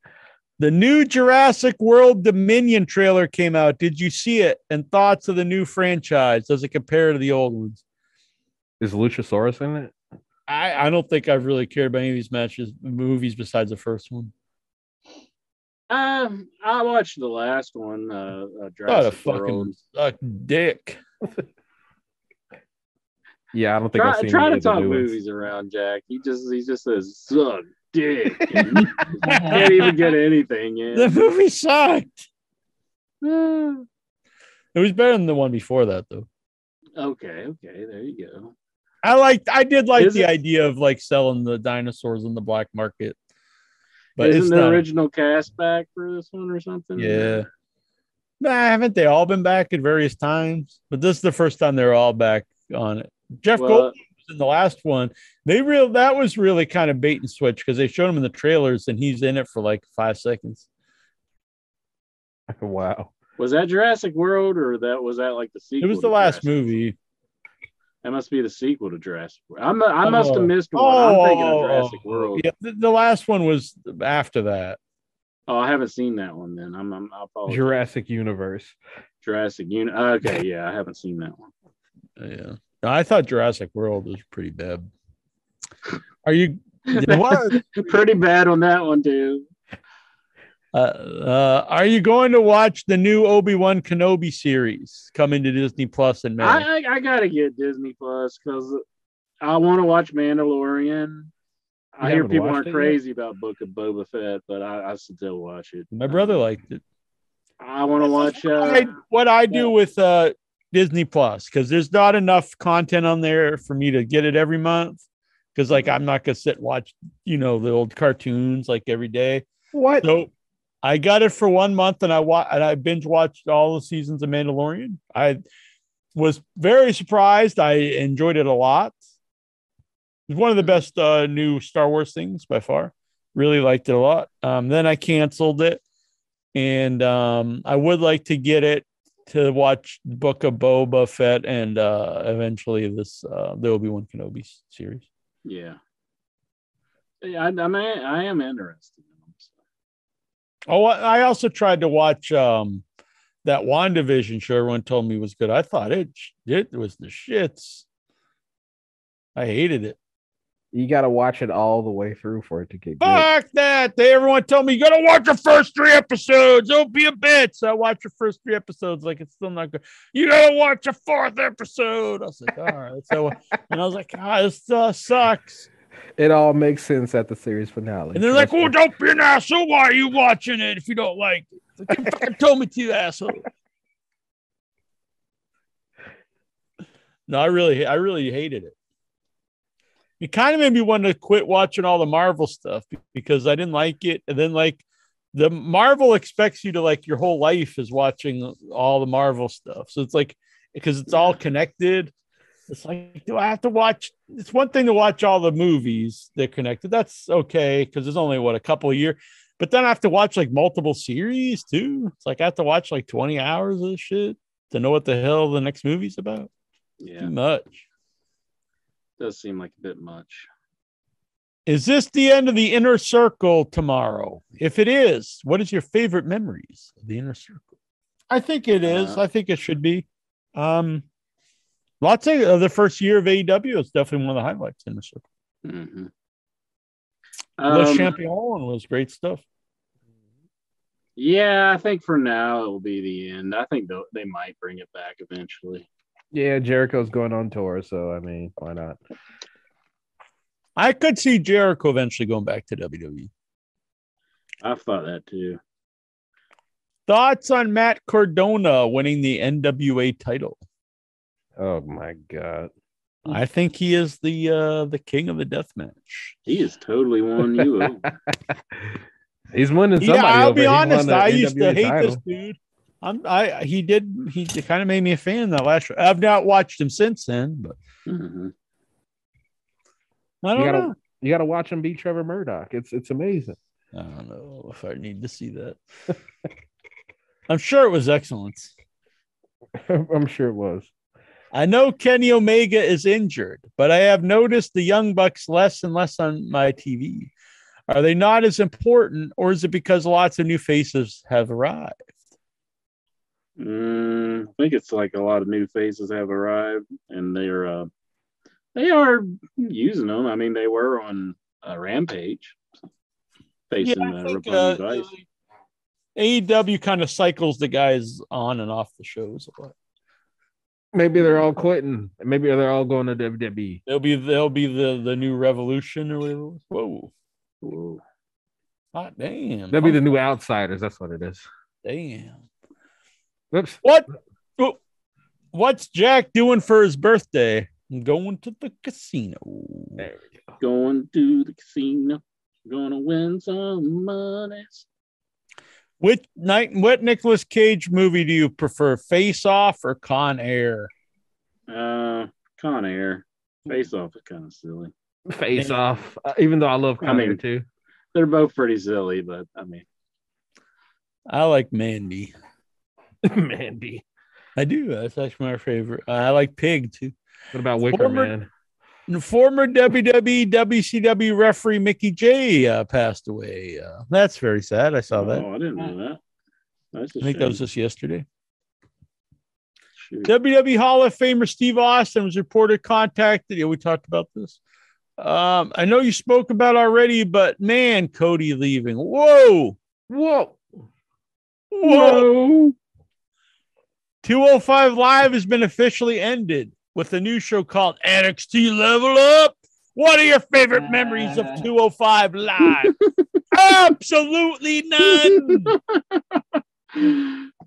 The new Jurassic World Dominion trailer came out. Did you see it? And thoughts of the new franchise? Does it compare to the old ones? Is Luchasaurus in it? I, I don't think I've really cared about any of these matches, movies besides the first one. Um, I watched the last one. Uh, uh What a fucking suck dick. Yeah, I don't think Try, I've seen try any to of the talk new ones. movies around Jack. He just he just says suck dick. and Can't even get anything in. The movie sucked. It was better than the one before that, though. okay, okay, there you go. I like I did like Is the it- idea of like selling the dinosaurs in the black market. But Isn't the not. original cast back for this one or something? Yeah. Nah, haven't they all been back at various times? But this is the first time they're all back on it. Jeff Well, Goldblum was in the last one. They real that was really kind of bait and switch because they showed him in the trailers and he's in it for like five seconds. Wow. Was that Jurassic World or that was that like the sequel? It was the last Jurassic- movie. That must be the sequel to Jurassic World. I'm, I must have Oh. missed one. I'm thinking Oh, of Jurassic oh. World. Yeah, the, the last one was after that. Oh, I haven't seen that one then. I'm, I'm I apologize. Jurassic Universe. Jurassic Unit. Uh, okay, yeah, I haven't seen that one. Yeah. I thought Jurassic World was pretty bad. Are you what? Pretty bad on that one too. Uh, uh, are you going to watch the new Obi Wan Kenobi series coming to Disney Plus in May? I, I I gotta get Disney Plus because I want to watch Mandalorian. I hear people aren't it yet? crazy about Book of Boba Fett, but I, I still watch it. My brother liked it. I want to watch. Uh, I, what I do with uh, Disney Plus because there's not enough content on there for me to get it every month. Because like I'm not gonna sit and watch you know the old cartoons like every day. What? So I got it for one month and I wa- and I binge watched all the seasons of Mandalorian. I was very surprised. I enjoyed it a lot. It's one of the best uh, new Star Wars things by far. Really liked it a lot. Um, then I canceled it, and um, I would like to get it to watch Book of Boba Fett and uh, eventually this uh, the Obi Wan Kenobi series. yeah, yeah. I, I mean, I am interested. Oh, I also tried to watch um, that WandaVision show. Everyone told me was good. I thought it it was the shits. I hated it. You got to watch it all the way through for it to get good. Fuck that. They everyone told me you gotta watch the first three episodes. Don't be a bitch. So I watched the first three episodes, like it's still not good. You gotta watch the fourth episode. I was like, all right. So and I was like, ah, this uh, sucks. It all makes sense at the series finale. And they're like, oh, don't be an asshole. Why are you watching it if you don't like it? Like, you fucking told me to, asshole. No, I really, I really hated it. It kind of made me want to quit watching all the Marvel stuff because I didn't like it. And then, like, the Marvel expects you to like your whole life is watching all the Marvel stuff. So it's like because it's all connected. It's like, do I have to watch? It's one thing to watch all the movies they're connected. That's okay because there's only what a couple of years. But then I have to watch like multiple series too. It's like I have to watch like 20 hours of shit to know what the hell the next movie's about. Yeah, Too much. does seem like a bit much. Is this the end of the inner circle tomorrow? If it is, what is your favorite memories of the inner circle? I think it is. Uh, I think it should be. Um, lots of uh, the first year of AEW is definitely one of the highlights in the circle. Mm-hmm. Le Um, Champion was great stuff. Yeah, I think for now it will be the end. I think they'll- they might bring it back eventually. Yeah, Jericho's going on tour, so I mean, why not? I could see Jericho eventually going back to. WWE. I've thought that too. Thoughts on Matt Cardona winning the NWA title? Oh my god. I think he is the uh the king of the death match. He is totally won you over. He's winning somebody. Yeah. I'll over. be He honest. the I used to hate title. this dude. I'm I he did he kind of made me a fan that last. I've not watched him since then, but Mhm. I You don't gotta know. you gotta watch him beat Trevor Murdoch. It's it's amazing. I don't know if I need to see that. I'm sure it was excellent. I'm sure it was. I know Kenny Omega is injured, but I have noticed the Young Bucks less and less on my TV. Are they not as important, or is it because lots of new faces have arrived? Mm, I think it's like a lot of new faces have arrived, and they're uh, they are using them. I mean, they were on uh, Rampage facing Yeah, think, uh. AEW kind of cycles the guys on and off the shows a lot. Maybe they're all quitting. Maybe they're all going to. WWE. They'll be they'll be the the new Revolution or whatever. Whoa, Whoa. hot damn! They'll be the new outsiders. That's what it is. damn. Oops. What? What's Jack doing for his birthday? I'm going to the casino. There we go. Going to the casino, gonna win some money. Which night? What Nicolas Cage movie do you prefer, Face Off or Con Air? Uh, Con Air. Face off is kind of silly. Face off. Uh, even though I love I Con Air mean- too. They're both pretty silly, but I mean, I like Mandy. Mandy. I do. That's actually my favorite. I like Pig too. What about Wicker Former- Man? And Former WWE WCW referee Mickie Jay uh, passed away. Uh, that's very sad. I saw that. oh, I didn't know that. That's a I think that was just yesterday. Shoot. WWE Hall of Famer Steve Austin was reported contacted. Yeah, we talked about this. Um, I know you spoke about already, but man, Cody leaving. Whoa, whoa, whoa. 205 Live has been officially ended with a new show called NXT Level Up. What are your favorite ah. memories of 205 Live? Absolutely none.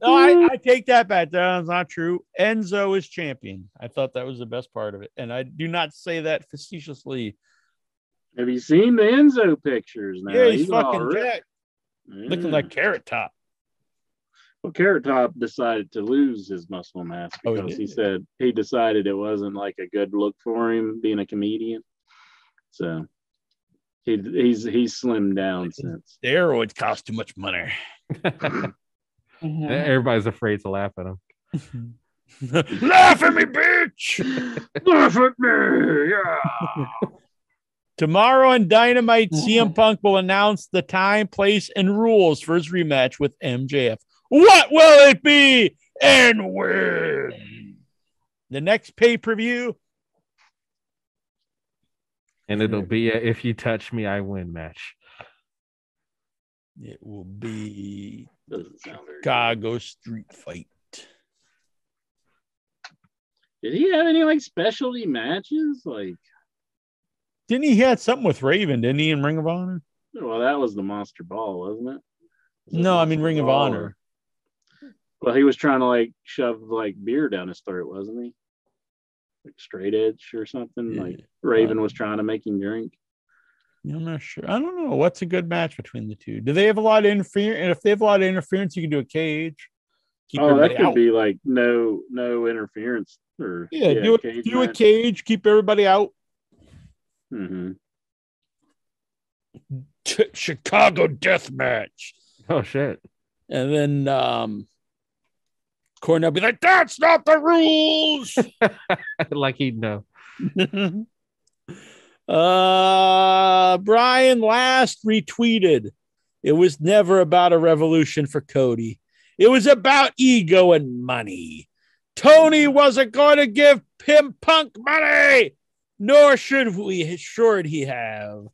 No, I, I take that back. That's not true. Enzo is champion. I thought that was the best part of it. And I do not say that facetiously. Have you seen the Enzo pictures now? yeah, he's, all fucking. Looking like mm. Carrot Top. Well, Carrot Top decided to lose his muscle mass Oh, he because he said he decided it wasn't like a good look for him being a comedian. So he he's he's slimmed down since. Steroids cost too much money. Everybody's afraid to laugh at him. Laugh at me, bitch. Laugh at me. Yeah. Tomorrow on Dynamite, CM Punk will announce the time, place, and rules for his rematch with MJF. What will it be and when? The next pay per view. And it'll be a if you touch me, I win match. It will be Doesn't sound very Chicago Street Fight. Did he have any like specialty matches? Like, Didn't he had something with Raven? Didn't he in Ring of Honor? well, that was the Monster Ball, wasn't it? Was it No, I mean Monster Ring of Ball Honor. Or- Well, he was trying to like shove like beer down his throat, wasn't he? Like straight edge or something. Yeah. Like Raven was trying to make him drink. I'm not sure. I don't know. What's a good match between the two? Do they have a lot of interference? And if they have a lot of interference, you can do a cage. Keep oh, that everybody could out. be like no no interference or Yeah, do a cage do a match. cage, keep everybody out. Mhm. Ch- Chicago death match. Oh shit. And then um Cornell be like, that's not the rules. like he'd know. uh Brian last retweeted. It was never about a revolution for Cody. It was about ego and money. Tony wasn't going to give him punk money, nor should we should he have.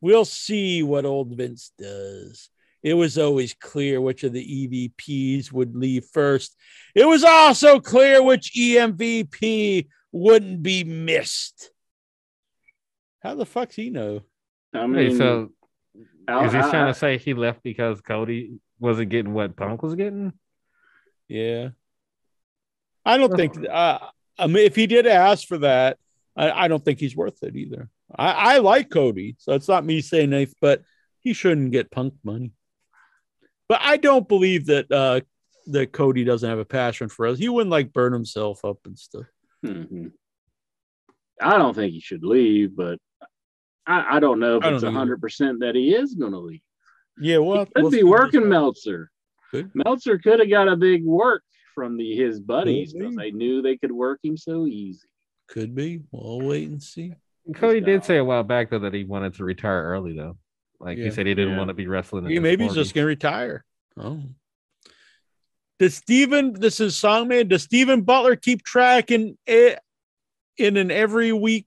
We'll see what old Vince does. It was always clear which of the EVPs would leave first. It was also clear which EMVP wouldn't be missed. How the fuck's he know? I Hey, mean, so I- is he I- trying I- to say he left because Cody wasn't getting what Punk was getting? Yeah. I don't think uh, I mean if he did ask for that, I, I don't think he's worth it either. I, I like Cody, so it's not me saying anything, but he shouldn't get punk money. But I don't believe that uh that Cody doesn't have a passion for us. He wouldn't like burn himself up and stuff. Mhm. I don't think he should leave, but I, I don't know if I it's don't either. hundred percent that he is going to leave. Yeah, well, Could we'll be working Meltzer. Could. Meltzer could have got a big work from the his buddies because they knew they could work him so easy. Could be. We'll wait and see. Cody did say a while back though that he wanted to retire early though. Like Yeah. he said he didn't Yeah. want to be wrestling. in He his maybe he's just gonna retire. Oh. Does Steven, this is Songman, does Stephen Butler keep track in it in an every week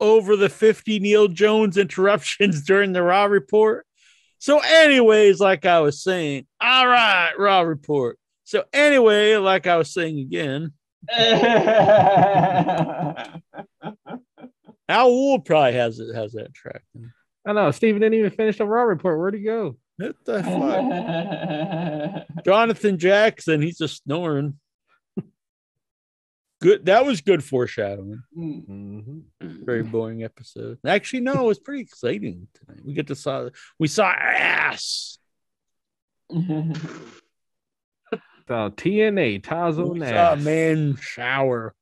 over the 50 Neil Jones interruptions during the Raw report? So, anyways, like I was saying, all right, Raw report. So, anyway, like I was saying again, Al Wool probably has it has that track. I know Steven didn't even finish the Raw report. Where'd he go? What the fuck? Jonathan Jackson, he's just snoring. Good. That was good foreshadowing. Mhm. Very boring episode. Actually, no, it was pretty exciting tonight. We get to saw we saw ass. So TNA Tazo We saw a man shower.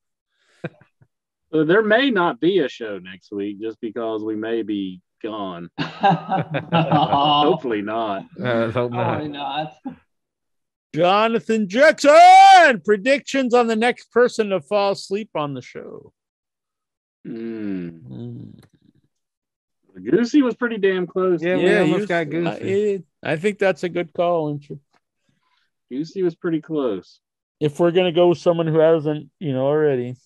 There may not be a show next week just because we may be gone. Hopefully not. Uh, hope Probably not. not. Jonathan Jackson predictions on the next person to fall asleep on the show. Hmm. Goosey was pretty damn close. Yeah, we almost you- got I, Goosey. I think that's a good call, Incher. Goosey was pretty close. If we're gonna go with someone who hasn't, you know, already.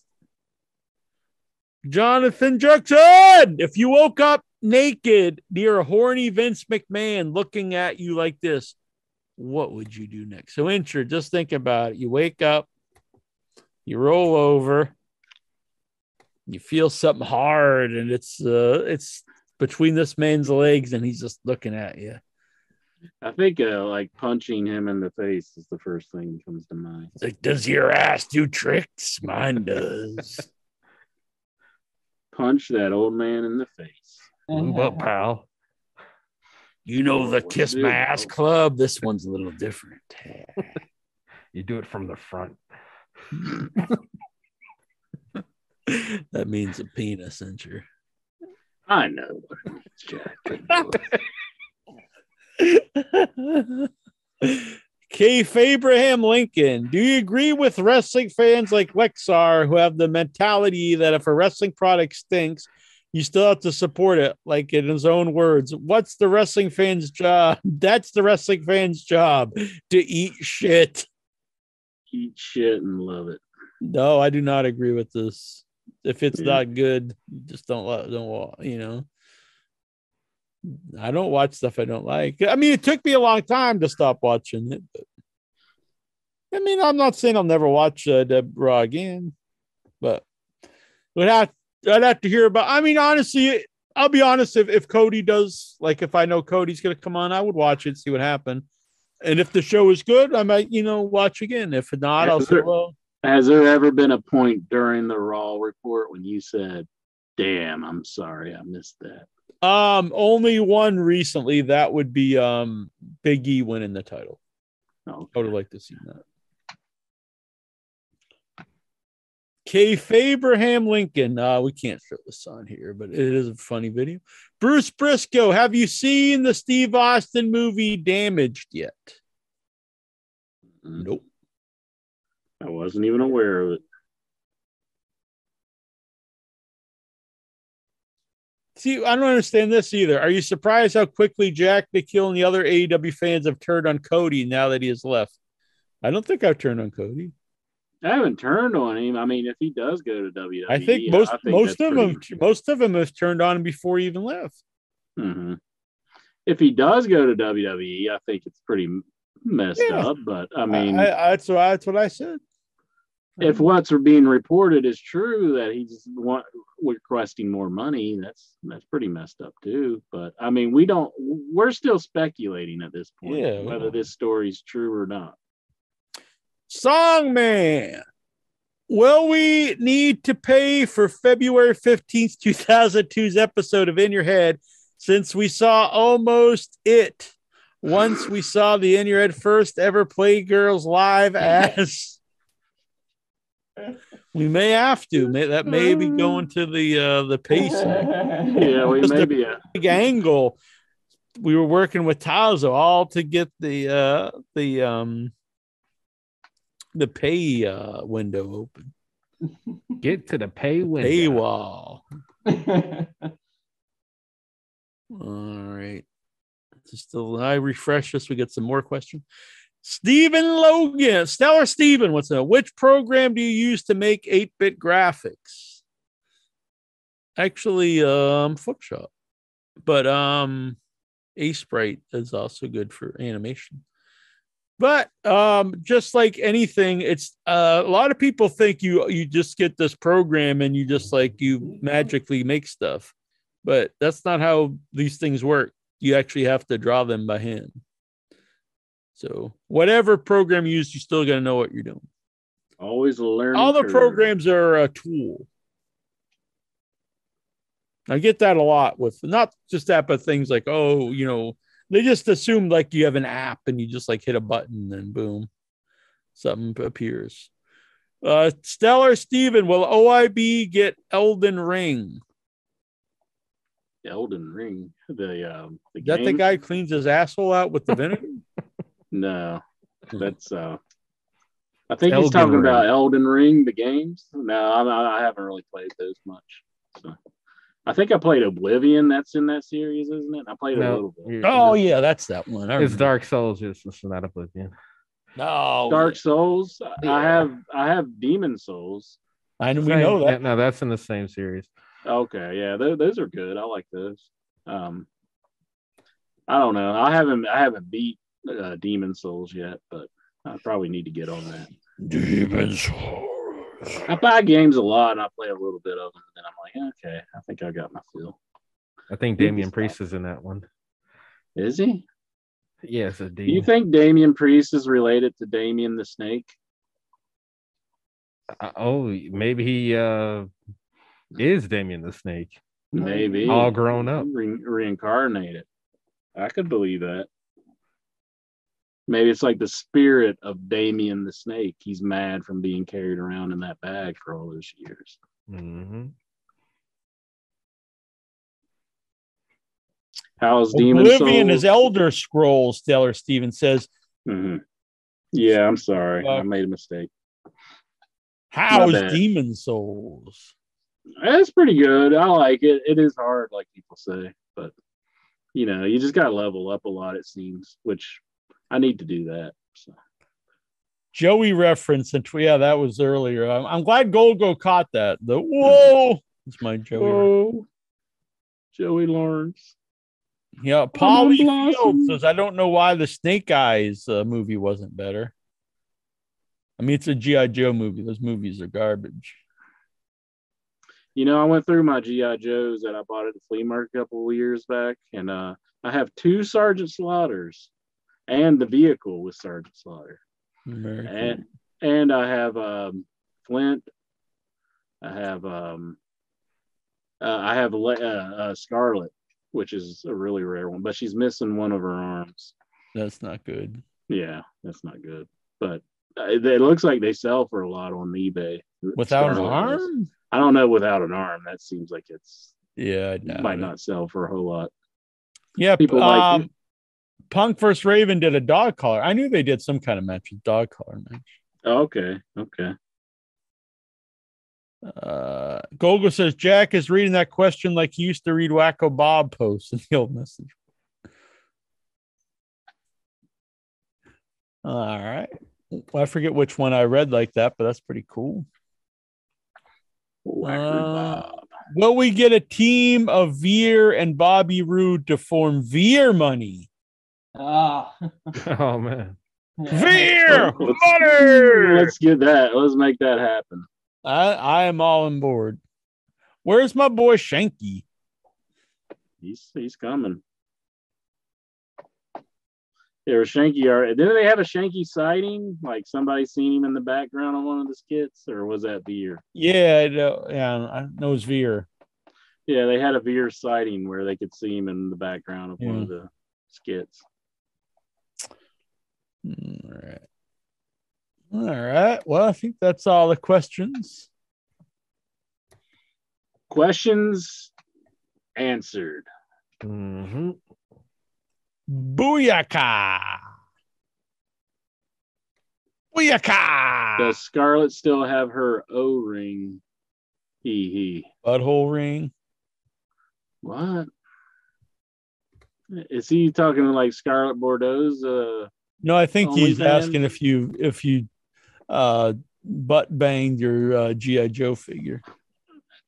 Jonathan Jackson, if you woke up naked near a horny Vince McMahon looking at you like this, what would you do next? So, Incher, just think about it. You wake up, you roll over, you feel something hard, and it's uh it's between this man's legs, and he's just looking at you. I think uh, like punching him in the face is the first thing that comes to mind. It's like, does your ass do tricks? Mine does. Punch that old man in the face. Move up, pal. You know the What Kiss My Ass? Club. This one's a little different. You do it from the front. that means a penis, Incher. I know what it means, Jack. K. Abraham Lincoln, do you agree with wrestling fans like Lexar who have the mentality that if a wrestling product stinks, you still have to support it? Like in his own words, what's the wrestling fan's job? That's the wrestling fan's job to eat shit. Eat shit and love it. No, I do not agree with this. If it's Yeah. not good, just don't let don't you know. I don't watch stuff I don't like. I mean, it took me a long time to stop watching it. But I mean, I'm not saying I'll never watch uh, Deb Raw again, but would have I'd have to hear about. I mean, honestly, I'll be honest. If if Cody does, like, if I know Cody's gonna come on, I would watch it, see what happened. And if the show is good, I might, you know, watch again. If not, I'll Yeah, say, well, Has there ever been a point during the Raw report when you said, "Damn, I'm sorry, I missed that"? Um, only one recently. That would be um Big E winning the title. Oh, I would have liked to see that. K. Abraham Lincoln. Uh, we can't show this on here, but it is a funny video. Bruce Briscoe, have you seen the Steve Austin movie Damaged yet? Nope. I wasn't even aware of it. See, I don't understand this either. Are you surprised how quickly Jack Nikhil and the other AEW fans have turned on Cody now that he has left? I don't think I've turned on Cody. I haven't turned on him. I mean, if he does go to WWE, I think most I think most of them most of them have turned on him before he even left. hmm If he does go to WWE, I think it's pretty messed Yeah. up. But I mean, I, I, that's what that's what I said. if what's being reported is true that he's want, requesting more money, that's that's pretty messed up too. But I mean, we don't. We're still speculating at this point Yeah, whether this story's true or not. Songman. Will we need to pay for February 15th, 2002's episode of In Your Head since we saw almost it once we saw the In Your Head first ever Playgirls live as we may have to. May, that may be going to the uh the pacing. Yeah, we Just may a be a big angle. We were working with Tazo all to get the uh the um the pay uh window open. Get to the pay window. Paywall. All right. Just I refresh this, we get some more questions. Stephen Logan, Stellar Stephen, what's that? Which program do you use to make 8-bit graphics? Actually, um, Photoshop. But um Aseprite is also good for animation. But um, just like anything, it's uh, a lot of people think you you just get this program and you just like you magically make stuff, but that's not how these things work. You actually have to draw them by hand. So whatever program you use, you still got to know what you're doing. always learn. All the programs are a tool. I get that a lot with not just that, but things like, oh, you know, they just assume like you have an app and you just like hit a button and boom, something appears. Uh, Stellar Steven, will OIB get Elden Ring? Elden Ring. The um the Is that the guy cleans his asshole out with the vinegar? No, that's uh. I think Elden he's talking Ring. about Elden Ring, the games. No, I'm, I haven't really played those much. So, I think I played Oblivion. That's in that series, isn't it? I played a little bit. you're- oh yeah, that's that one. It's. Dark Souls. It's, it's not Oblivion. No, Dark Souls. Yeah. I have I have Demon's Souls. I know we Same- know that. no, that's in the same series. Okay, yeah, those, those are good. I like those. Um, I don't know. I haven't I haven't beat uh, Demon's Souls yet, but I probably need to get on that. Demon I buy games a lot and I play a little bit of them, and then I'm like, okay, I think I got my feel. I think Damian Priest is in that one. Is he? Yes, a Do you think Damian Priest is related to Damien the Snake? Uh, oh, maybe he uh is Damien the Snake. Maybe All grown up. Re- reincarnated. I could believe that. Maybe it's like the spirit of Damien the Snake. He's mad from being carried around in that bag for all those years. hmm How's Demon Oblivion Souls? is Elder Scrolls. Stellar Steven says. Mhm. Yeah, I'm sorry. I made a mistake. How's. Demon's Souls? It's pretty good. I like it. It is hard, like people say, but you know, you just got to level up a lot. It seems, which I need to do that. So. Joey reference and yeah, that was earlier. I'm, I'm glad Golgo caught that. The whoa, it's my Joey. Whoa, Joey Lawrence. Yeah, Polly Blossom. Field says I don't know why the Snake Eyes uh, movie wasn't better. I mean, it's a GI Joe movie. Those movies are garbage. You know, I went through my GI Joes that I bought at the flea market a couple of years back, and uh, I have two Sergeant Slaughters and the vehicle with Sergeant Slaughter, Very cool. and and I have um, Flint. I have um, uh, I have uh, uh, Scarlett, which is a really rare one, but she's missing one of her arms. That's not good. Yeah, that's not good, but uh, it, looks like they sell for a lot on eBay. Without an Scarlett does. arm? I don't know. Without an arm, that seems like it's Yeah, I might it. not sell for a whole lot. Yeah, People like um, it. Punk vs. Raven did a dog collar. I knew they did some kind of match with dog collar match. Oh, okay, okay. Uh, Gogo says Jack is reading that question like he used to read Wacko Bob posts in the old message. All right. Well, I forget which one I read like that, but that's pretty cool. Uh, will we get a team of Veer and Bobby Roode to form Veer Money? Ah. Oh man. Veer Let's- Money! Let's get that. Let's make that happen. I, I am all on board. Where's my boy Shanky? He's he's coming. There was Shanky. already- Didn't they have a Shanky sighting? Like somebody seen him in the background on one of the skits, or was that Veer? Yeah, I know, yeah, I know it's Veer. Yeah, they had a Veer sighting where they could see him in the background of one of the skits. All right. All right. Well, I think that's all the questions. Questions answered. Mm-hmm. Booyaka! Booyaka! Does Scarlett still have her O ring? He he. Butthole ring. What? Is he talking like Scarlett Bordeaux's? Uh, No, I think he's OnlyFans? asking if you if you uh butt banged your uh, GI Joe figure.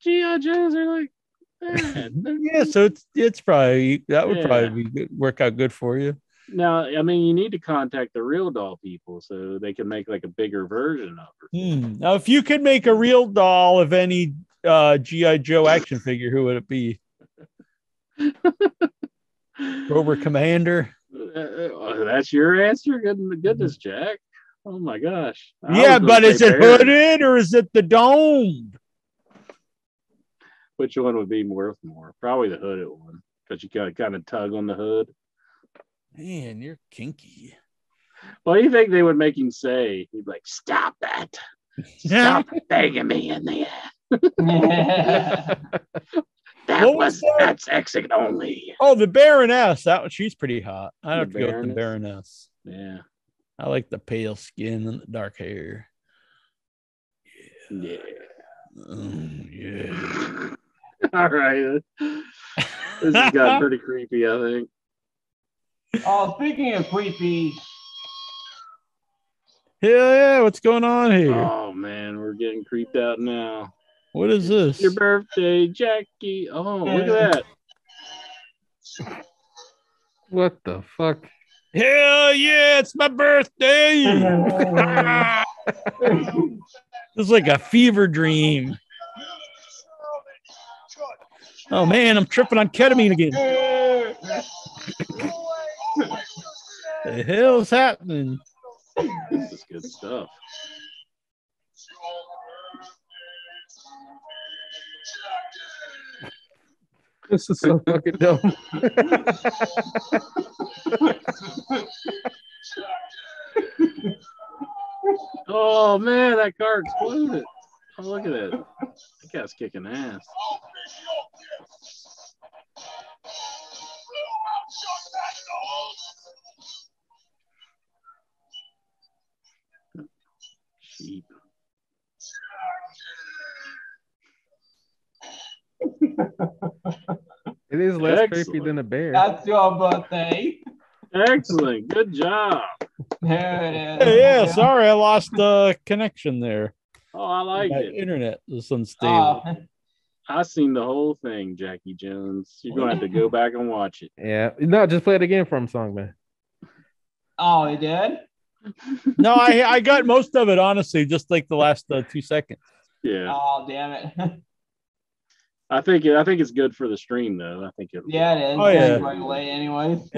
GI Joes are like, eh. Yeah, so it's it's probably that would Yeah. probably be good, work out good for you. now. I mean, you need to contact the real doll people so they can make like a bigger version of her. Hmm. Now, if you could make a real doll of any uh, GI Joe action figure, who would it be? Cobra Commander. Uh, uh, that's your answer. Good, goodness, Jack. Oh my gosh. I yeah, but is it Barry. hooded or is it the domed? Which one would be worth more? Probably the hooded one because you got to kind of tug on the hood. Man, you're kinky. What do you think they would make him say? He'd be like, "Stop that." Stop begging me in the ass. that What was was that? that's exit only. Oh, the Baroness. That one, she's pretty hot. I The have to go with the Baroness? Baroness. Yeah. I like the pale skin and the dark hair. Yeah. Mm, yeah. All right. This has got pretty creepy, I think. Oh, speaking of creepy, Hell yeah, what's going on here? Oh man, we're getting creeped out now. What is this? Your birthday, Jackie. Oh, look at that. What the fuck? Hell yeah, it's my birthday. it's like a fever dream. Oh man, I'm tripping on ketamine again. the hell's happening? This is good stuff. This is so fucking dumb. Oh man, that car exploded. Oh, look at it. That guy's kicking ass. Sheep. It is less creepy than a bear. that's your birthday. Excellent. Good job. There it is. Hey, yeah, sorry I lost the connection there. Oh, I like My it. internet was unstable. Oh, I seen the whole thing, Jackie Jones. You're gonna have to go back and watch it. Yeah. No, just play it again from song, man. oh, he did? no, I I got most of it honestly, just like the last uh, two seconds. Yeah, Oh, damn it. I think it, I think it's good for the stream though. I think it. yeah, it is. Oh, yeah. It's Right late, anyways.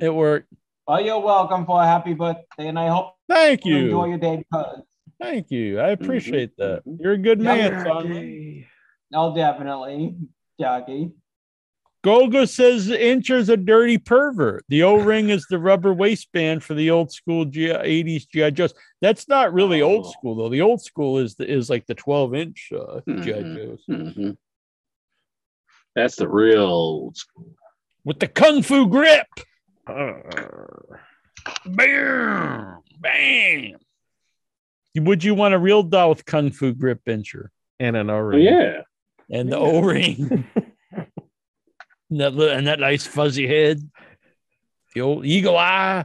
It worked. Well, you're welcome for a happy birthday, and I hope Thank you enjoy your day because. Thank you. I appreciate that. mhm. You're a good Yeah, man, son. Oh, definitely, Jackie. Golgo says Incher's a dirty pervert. The O ring is the rubber waistband for the old school G- 80s GI Joes. That's not really old Oh. school though. The old school is the, is like the 12 inch uh, GI Mhm. Joes Mhm. That's the real with the kung fu grip. Uh, Bam, bam. Would you want a real doll with kung fu grip, Incher? and an Oh O-ring. yeah. And the O ring. and, that, and that nice fuzzy head. The old eagle eye.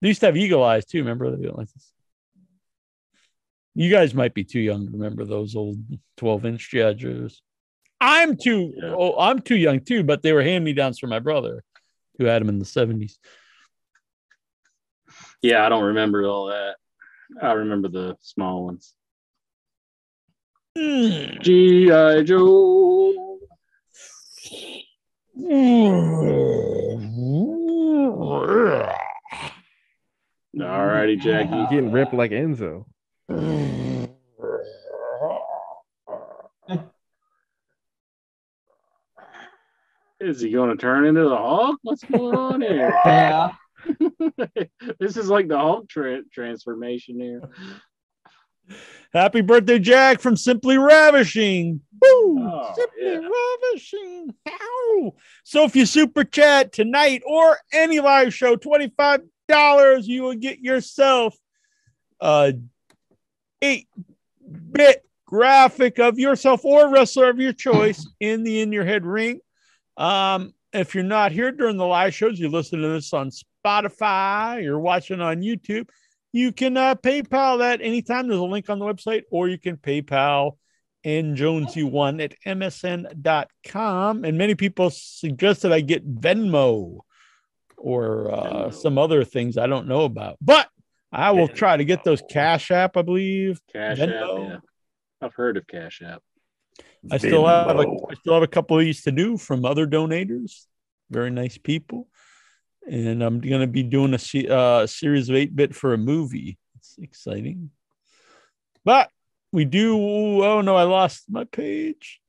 They used to have eagle eyes too. Remember they don't like this. You guys might be too young to remember those old 12 inch GI Joes. I'm too Yeah. oh, I'm too young too, but they were hand me downs from my brother who had them in the 70s. Yeah, I don't remember all that. I remember the small ones. Mm. G.I. Joe. All righty, Jackie. You're getting ripped like Enzo. Is he going to turn into the Hulk? What's going on here? Yeah. this is like the Hulk tra- transformation here. Happy birthday, Jack, from Simply Ravishing. Woo! Oh, Simply yeah. Ravishing. Ow. So if you super chat tonight or any live show, $25, you will get yourself a 8 bit graphic of yourself or wrestler of your choice in the In Your Head ring. Um, if you're not here during the live shows, you listen to this on Spotify, you're watching on YouTube, you can uh, PayPal that anytime. There's a link on the website, or you can PayPal and Jones you one at msn.com. And many people suggested I get Venmo or uh, Venmo. some other things I don't know about, but I will try to get those Cash App, I believe. Cash Venmo. App. Yeah. I've heard of Cash App. I still have a, I still have a couple of these to do from other donators, very nice people, and I'm going to be doing a uh, series of eight bit for a movie. It's exciting, but we do. Oh no, I lost my page.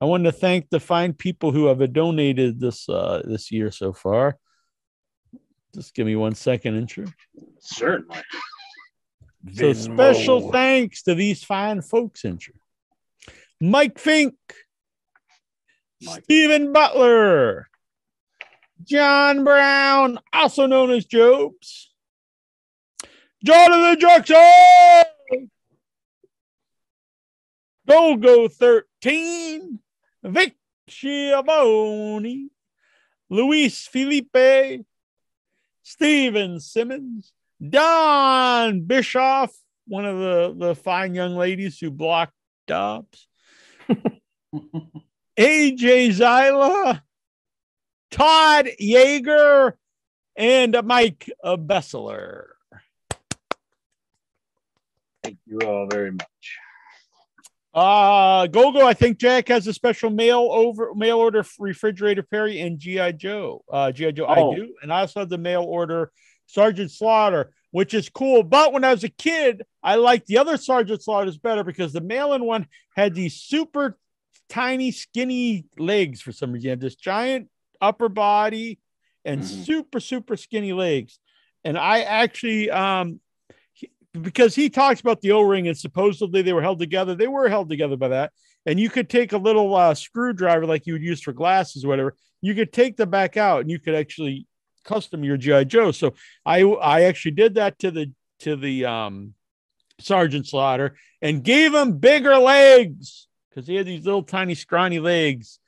I want to thank the fine people who have donated this uh, this year so far. Just give me one second, intro. Certainly. So Venmo. special thanks to these fine folks in here. Mike Fink, Stephen Butler, John Brown, also known as Jobs, Jonathan Jackson, Golgo 13, Vic Schiavone, Luis Felipe, Steven Simmons, Don Bischoff, one of the, the fine young ladies who blocked Dobbs, AJ Zyla, Todd Yeager, and Mike Bessler. Thank you all very much. Uh Gogo, I think Jack has a special mail over mail order refrigerator Perry and GI Joe. Uh GI Joe, Oh. I do, and I also have the mail order Sergeant Slaughter, which is cool. But when I was a kid, I liked the other Sergeant Slaughters better because the mail-in one had these super tiny, skinny legs for some reason. You this giant upper body and super, super skinny legs. And I actually um he- because he talks about the O-ring and supposedly they were held together. They were held together by that. And you could take a little uh, screwdriver like you would use for glasses or whatever. You could take them back out and you could actually custom your GI Joe. So I I actually did that to the to the um Sergeant Slaughter and gave him bigger legs because he had these little tiny scrawny legs.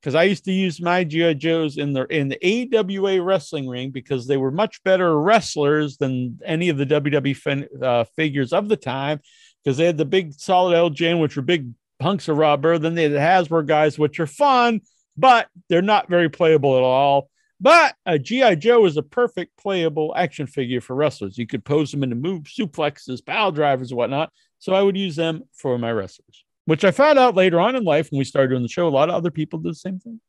Because I used to use my GI Joes in the in the AWA wrestling ring because they were much better wrestlers than any of the WWE fin- uh, figures of the time. Because they had the big solid LJN, which were big hunks of rubber. Then they had the Hasbro guys, which are fun, but they're not very playable at all. But a GI Joe is a perfect playable action figure for wrestlers. You could pose them into move suplexes, pile drivers, and whatnot. So I would use them for my wrestlers, which I found out later on in life when we started doing the show. A lot of other people did the same thing.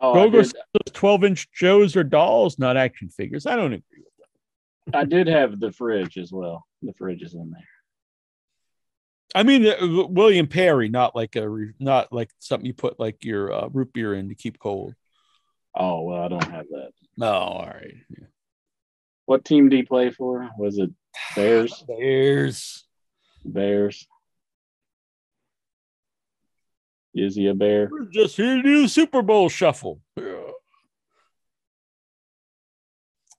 Oh, Gogo did, says 12 inch Joes are dolls, not action figures. I don't agree with that. I did have the fridge as well. The fridge is in there. I mean, uh, William Perry, not like a not like something you put like your uh, root beer in to keep cold. Oh well, I don't have that. No, all right. What team do you play for? Was it Bears? Bears. Bears. Is he a bear? We're just here to do the Super Bowl shuffle.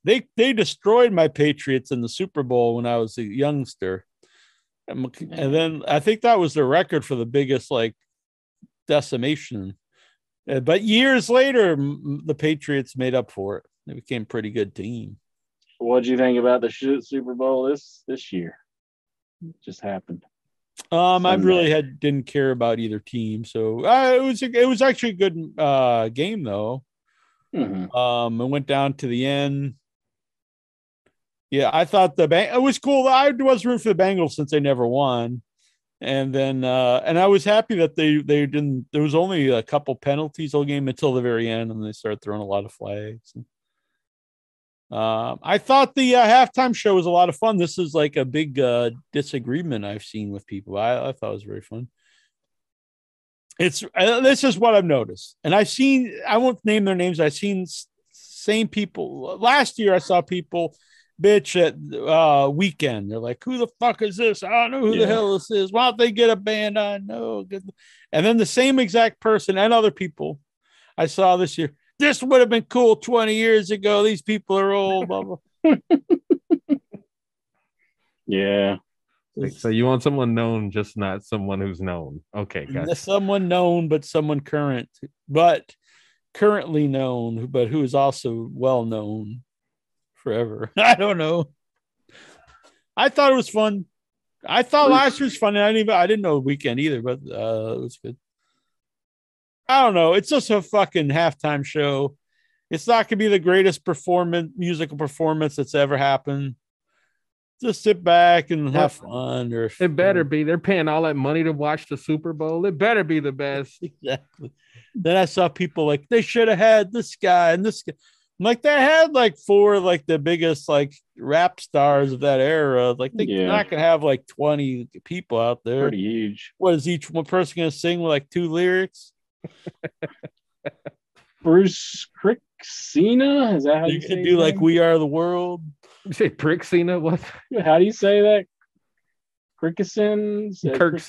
They they destroyed my Patriots in the Super Bowl when I was a youngster, and, and then I think that was the record for the biggest like decimation. Uh, but years later, the Patriots made up for it. They became a pretty good team. What do you think about the sh- Super Bowl this this year? It just happened. Um, I really had didn't care about either team, so uh, it was a, it was actually a good uh game though. Mhm. Um, it went down to the end. Yeah, I thought the it was cool. I was rooting for the Bengals since they never won, and then uh and I was happy that they they didn't. There was only a couple penalties all game until the very end, and they started throwing a lot of flags. Um, I thought the uh, halftime show was a lot of fun. This is like a big uh, disagreement I've seen with people. I, I thought it was very fun. It's uh, this is what I've noticed, and I've seen. I won't name their names. I've seen same people. Last year, I saw people bitch at uh Weeknd. They're like, "Who the fuck is this? I don't know who the hell this is. Why don't they get a band on?" No, good. And then the same exact person and other people I saw this year. This would have been cool 20 years ago. These people are old. Blah, blah. Yeah. So you want someone known, just not someone who's known. Okay, gotcha. Someone known, but someone current, but currently known, but who is also well known forever. I don't know. I thought it was fun. I thought last year's fun. And I didn't even, I didn't know Weeknd either, but uh, it was good. I don't know. It's just a fucking halftime show. It's not gonna be the greatest performance, musical performance that's ever happened. Just sit back and have fun. Or It better be. They're paying all that money to watch the Super Bowl. It better be the best. exactly. Then I saw people like they should have had this guy and this guy. I'm like they had like four like the biggest like rap stars of that era. Like they're Yeah. not gonna have like 20 people out there. Pretty huge. What is each one person gonna sing with like two lyrics? Bruce Cricksina? Is that how you, You say could his do like name? We Are the World. You say Prick Cena? What? How do you say that? Kirkison? Kirk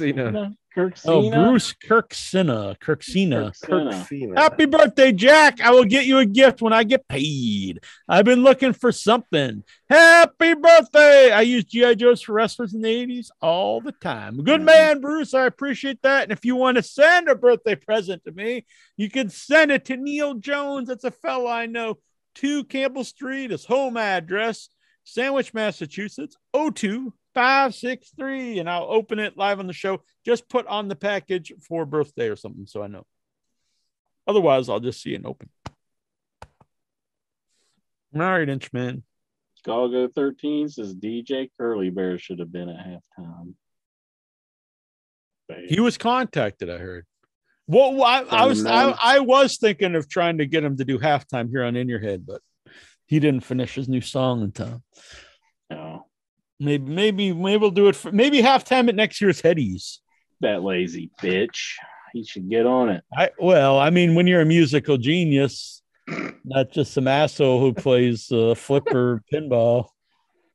Cena. Kirk Oh, Bruce Kirksina. Kirksina. Kirk Cena. Happy birthday, Jack. I will get you a gift when I get paid. I've been looking for something. Happy birthday. I use G.I. Joes for wrestlers in the 80s all the time. Good mm-hmm. man, Bruce. I appreciate that. And if you want to send a birthday present to me, you can send it to Neil Jones. That's a fella I know. 2 Campbell Street, his home address, Sandwich, Massachusetts, oh 02563. And I'll open it live on the show. Just put on the package for birthday or something so I know. Otherwise, I'll just see it open. All right, Inchman. Golgo 13 says DJ Curly Bear should have been at halftime. He was contacted, I heard. Well, I, I was I. I was thinking of trying to get him to do halftime here on In Your Head, but he didn't finish his new song in time. Maybe maybe maybe we'll do it for maybe halftime at next year's Headies. That lazy bitch. He should get on it. I well, I mean, when you're a musical genius, not just some asshole who plays uh, flipper pinball.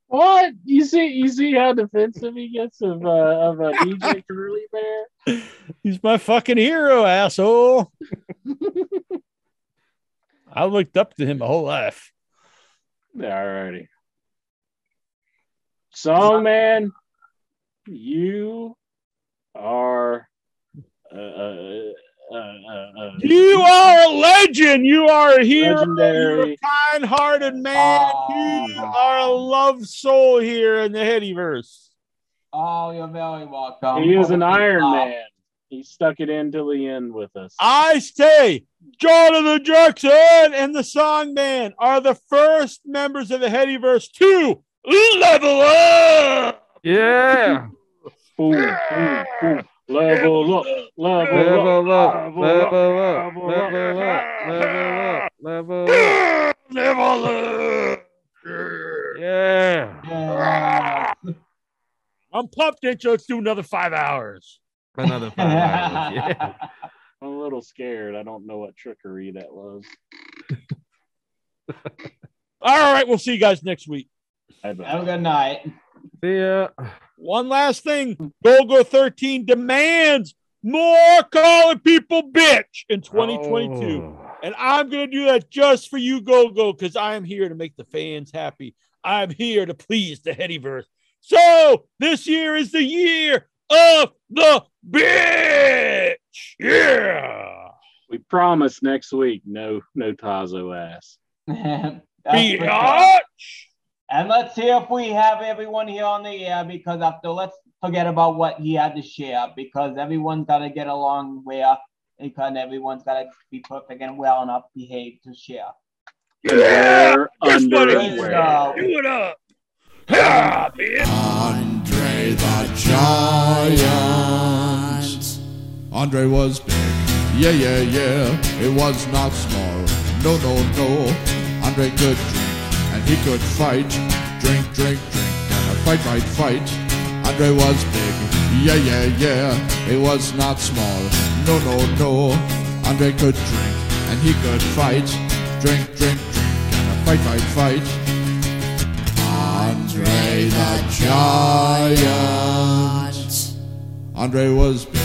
What you see? You see how defensive he gets of uh, of a DJ Curly Bear? He's my fucking hero, asshole. I looked up to him my whole life. Alrighty. Song man, you are uh, uh, uh, uh, uh, You are a legend. You are a hero. Legendary. You're a kind-hearted man. you are a love soul here in the Headyverse. Oh, you're very welcome. he is an Iron Man. He stuck it in till the end with us. I say, Jonathan Jackson and the Songman are the first members of the Headyverse to level up. Yeah. Boom, boom, boom. Level up, level, Level up, up, level up, level up, level up, level up. Level up. Yeah. I'm pumped, Intro. Let's do another five hours. Another five hours. Yeah. I'm a little scared. I don't know what trickery that was. All right, we'll see you guys next week. Have a good night. See ya. One last thing Golgo 13 demands more calling people bitch in 2022. Oh. And I'm going to do that just for you, Golgo, because I am here to make the fans happy. I'm here to please the Headyverse. So this year is the year of the bitch. Yeah. We promise next week, no, no Tazo ass. That's for sure. Biatch. And let's see if we have everyone here on the air because after let's forget about what he had to share because everyone's got to get along where because everyone's got to be perfect and well enough behaved to share. Wear Guess what it Let's is? go. Do it up. Yeah, bitch. Andre the Giant. Andre was big. Yeah, yeah, yeah. It was not small. No, no, no. Andre could drink and he could fight. Drink, drink, drink. And a fight, fight, fight. Andre was big. Yeah, yeah, yeah. It was not small. No, no, no. Andre could drink and he could fight. Drink, drink, drink. And a fight, fight, fight. Andre the Giant. Andre was big.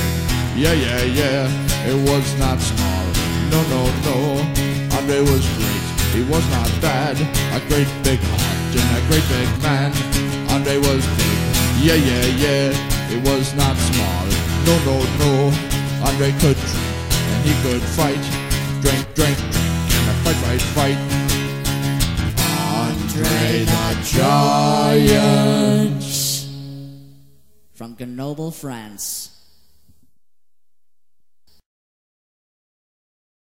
Yeah, yeah, yeah. It was not small. No, no, no. Andre was great. He was not bad. A great big heart and a great big man. Andre was big. Yeah, yeah, yeah. He was not small. No, no, no. Andre could drink and he could fight. Drink, drink, drink. And a fight, fight, fight. Andre the Giant. From Grenoble, France.